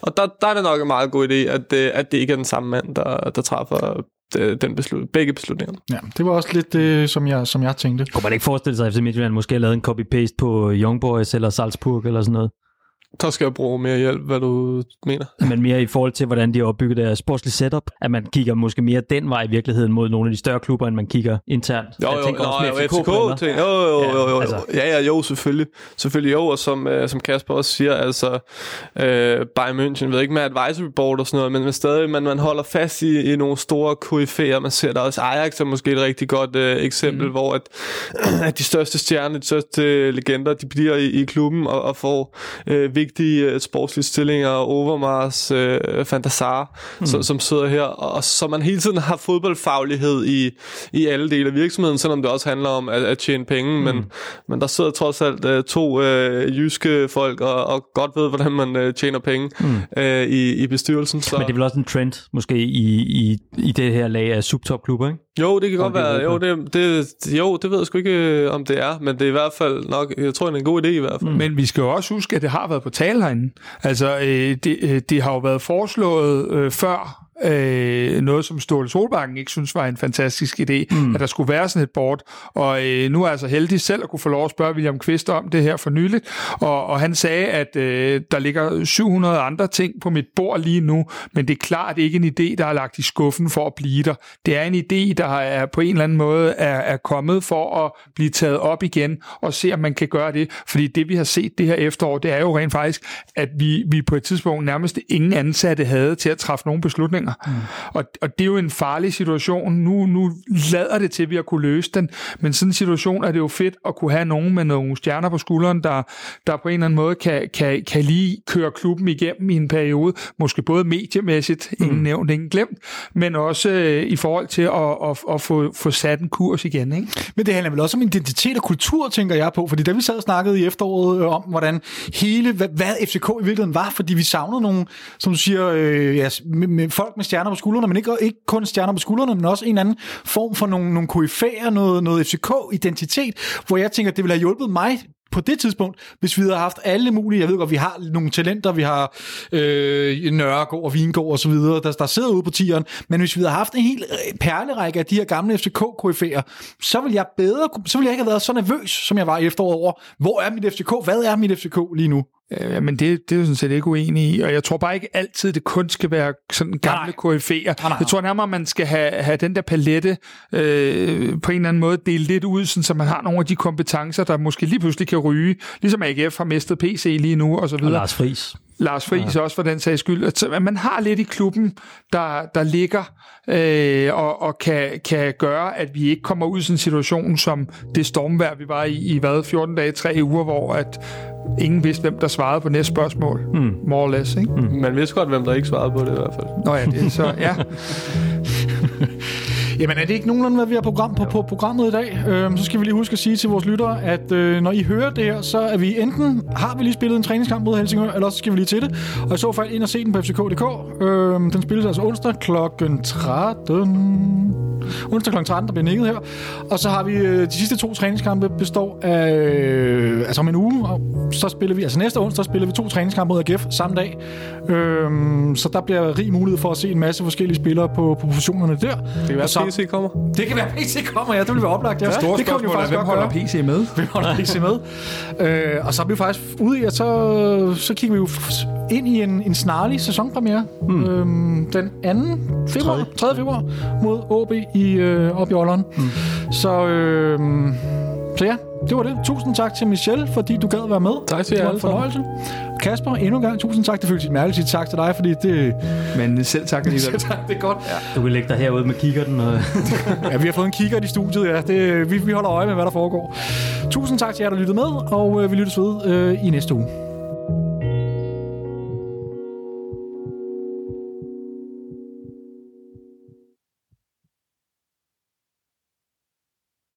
[SPEAKER 4] og der, der er det nok en meget god idé, at, øh, at det ikke er den samme mand, der, der træffer øh, den beslut, begge beslutninger.
[SPEAKER 5] Ja, det var også lidt det, som jeg, som jeg tænkte.
[SPEAKER 2] Kunne man ikke forestille sig, at FC Midtjylland måske har lavet en copy-paste på Young Boys eller Salzburg eller sådan noget?
[SPEAKER 4] Så skal jeg bruge mere hjælp, hvad du mener.
[SPEAKER 2] Men mere i forhold til, hvordan de har opbygget deres sportslige setup. At man kigger måske mere den vej i virkeligheden mod nogle af de større klubber, end man kigger internt.
[SPEAKER 4] Jo, jo,
[SPEAKER 2] jeg
[SPEAKER 4] jo, også jo, FCK, ting. Jo, jo, jo, jo, jo. Altså. Ja, ja, jo, selvfølgelig. Selvfølgelig jo, og som, uh, som Kasper også siger, altså uh, Bayern München, ved ikke med advisory board og sådan noget, men, men stadig, man, man holder fast i, i nogle store KF'er. Man ser der også Ajax er måske et rigtig godt uh, eksempel, mm. hvor at, at de største stjerner, de største legender, de bliver i, i klubben og, og får uh, vigtige uh, sportslige stillinger, Overmars, uh, Fantasar, mm. som, som sidder her, og så man hele tiden har fodboldfaglighed i, i alle dele af virksomheden, selvom det også handler om at, at tjene penge, mm. men, men der sidder trods alt uh, to uh, jyske folk og, og godt ved, hvordan man uh, tjener penge mm. uh, i, i bestyrelsen. Så.
[SPEAKER 2] Men det er vel også en trend, måske, i, i, i det her lag af subtopklubber, ikke?
[SPEAKER 4] Jo, det kan godt være. Jo det, det, jo, det ved jeg sgu ikke, om det er, men det er i hvert fald nok, jeg tror, det er en god idé i hvert fald. Mm.
[SPEAKER 6] Men vi skal jo også huske, at det har været på tale herinde. Altså, øh, det, øh, det har jo været foreslået øh, før, øh, noget, som Ståle Solbakken ikke synes var en fantastisk idé, mm. at der skulle være sådan et board. Og øh, nu er jeg altså heldig selv at kunne få lov at spørge William Kvist om det her for nyligt, og, og han sagde, at øh, der ligger 700 andre ting på mit bord lige nu, men det er klart ikke en idé, der er lagt i skuffen for at blive der. Det er en idé, der er på en eller anden måde er, er kommet for at blive taget op igen og se, om man kan gøre det. Fordi det, vi har set det her efterår, det er jo rent faktisk, at vi, vi på et tidspunkt nærmest ingen ansatte havde til at træffe nogle beslutninger. Mm. Og, og det er jo en farlig situation. Nu, nu lader det til, at vi har kunne løse den, men sådan en situation er det jo fedt at kunne have nogen med nogle stjerner på skulderen, der, der på en eller anden måde kan, kan, kan lige køre klubben igennem i en periode, måske både mediemæssigt, ingen mm. nævnt, ingen glemt, men også øh, i forhold til at, at, at få, få sat en kurs igen. Ikke?
[SPEAKER 5] Men det handler vel også om identitet og kultur, tænker jeg på, fordi da vi sad og snakkede i efteråret øh, om, hvordan hele, hvad, hvad FCK i virkeligheden var, fordi vi savnede nogle, som du siger, øh, ja, med, med folk med stjerner på skuldrene, men ikke, ikke kun stjerner på skuldrene, men også en anden form for nogle, nogle koryfæer, noget, noget FCK-identitet, hvor jeg tænker, det ville have hjulpet mig på det tidspunkt, hvis vi havde haft alle mulige, jeg ved godt, vi har nogle talenter, vi har øh, Nørregård og Vingård og så videre, der, der sidder ude på tieren, men hvis vi havde haft en hel øh, perlerække af de her gamle fck koryfæer så ville jeg bedre, så ville jeg ikke have været så nervøs, som jeg var i efteråret over, hvor er mit FCK, hvad er mit FCK lige nu?
[SPEAKER 6] Ja, men det, det er jo sådan set ikke uenig i, og jeg tror bare ikke altid, det kun skal være sådan gamle KF'er. Jeg tror nærmere, man skal have, have den der palette øh, på en eller anden måde delt lidt ud, sådan, så man har nogle af de kompetencer, der måske lige pludselig kan ryge, ligesom AGF har mistet PC lige nu, og så videre.
[SPEAKER 2] Og Lars Friis.
[SPEAKER 6] Lars Friis ja. også for den sags skyld. At man har lidt i klubben, der, der ligger øh, og, og kan, kan gøre, at vi ikke kommer ud i sådan en situation, som det stormvær, vi var i, i hvad, 14 dage, 3 uger, hvor at ingen vidste, hvem der svarede på næste spørgsmål. Mm. More or less, ikke? Mm.
[SPEAKER 4] Man vidste godt, hvem der ikke svarede på det i hvert fald.
[SPEAKER 6] Nå ja, det er så, ja.
[SPEAKER 5] Jamen er det ikke nogenlunde, hvad vi har program på, på programmet i dag? Øhm, så skal vi lige huske at sige til vores lyttere, at øh, når I hører det her, så er vi enten, har vi lige spillet en træningskamp mod Helsingør, eller så skal vi lige til det. Og i så fald ind og se den på fck.dk. Øhm, den spilles altså onsdag kl. 13. Onsdag kl. 13, der bliver nikket her. Og så har vi øh, de sidste to træningskampe består af, øh, altså om en uge, og så spiller vi, altså næste onsdag spiller vi to træningskampe mod AGF samme dag. Øhm, så der bliver rig mulighed for at se en masse forskellige spillere på, på positionerne der.
[SPEAKER 4] Det kan være, så, PC kommer.
[SPEAKER 5] Det kan være, PC kommer, ja. Det vil være oplagt, ja.
[SPEAKER 6] ja. Store
[SPEAKER 5] det
[SPEAKER 6] kan vi faktisk hvem holder PC med?
[SPEAKER 5] Hvem holder PC med? øh, og så er vi faktisk ude i, at så, så kigger vi jo ind i en, en snarlig sæsonpremiere. Mm. Øhm, den 2. februar, 3. 3. februar mod AB i, øh, op i Ålderen. Mm. Så, øh, så ja, det var det. Tusind tak til Michelle, fordi du gad være med.
[SPEAKER 4] Tak til jer.
[SPEAKER 5] En fornøjelse. Kasper, endnu en gang tusind tak. Det føles mærkeligt at sige tak til dig, fordi det...
[SPEAKER 6] Men selv tak alligevel.
[SPEAKER 5] tak, det er godt.
[SPEAKER 2] Ja. Du kan lægge dig herude med kikkerten. Og...
[SPEAKER 5] ja, vi har fået en kigger i studiet, ja. Det, vi, vi holder øje med, hvad der foregår. Tusind tak til jer, der lyttede med, og øh, vi lyttes ved øh, i næste uge.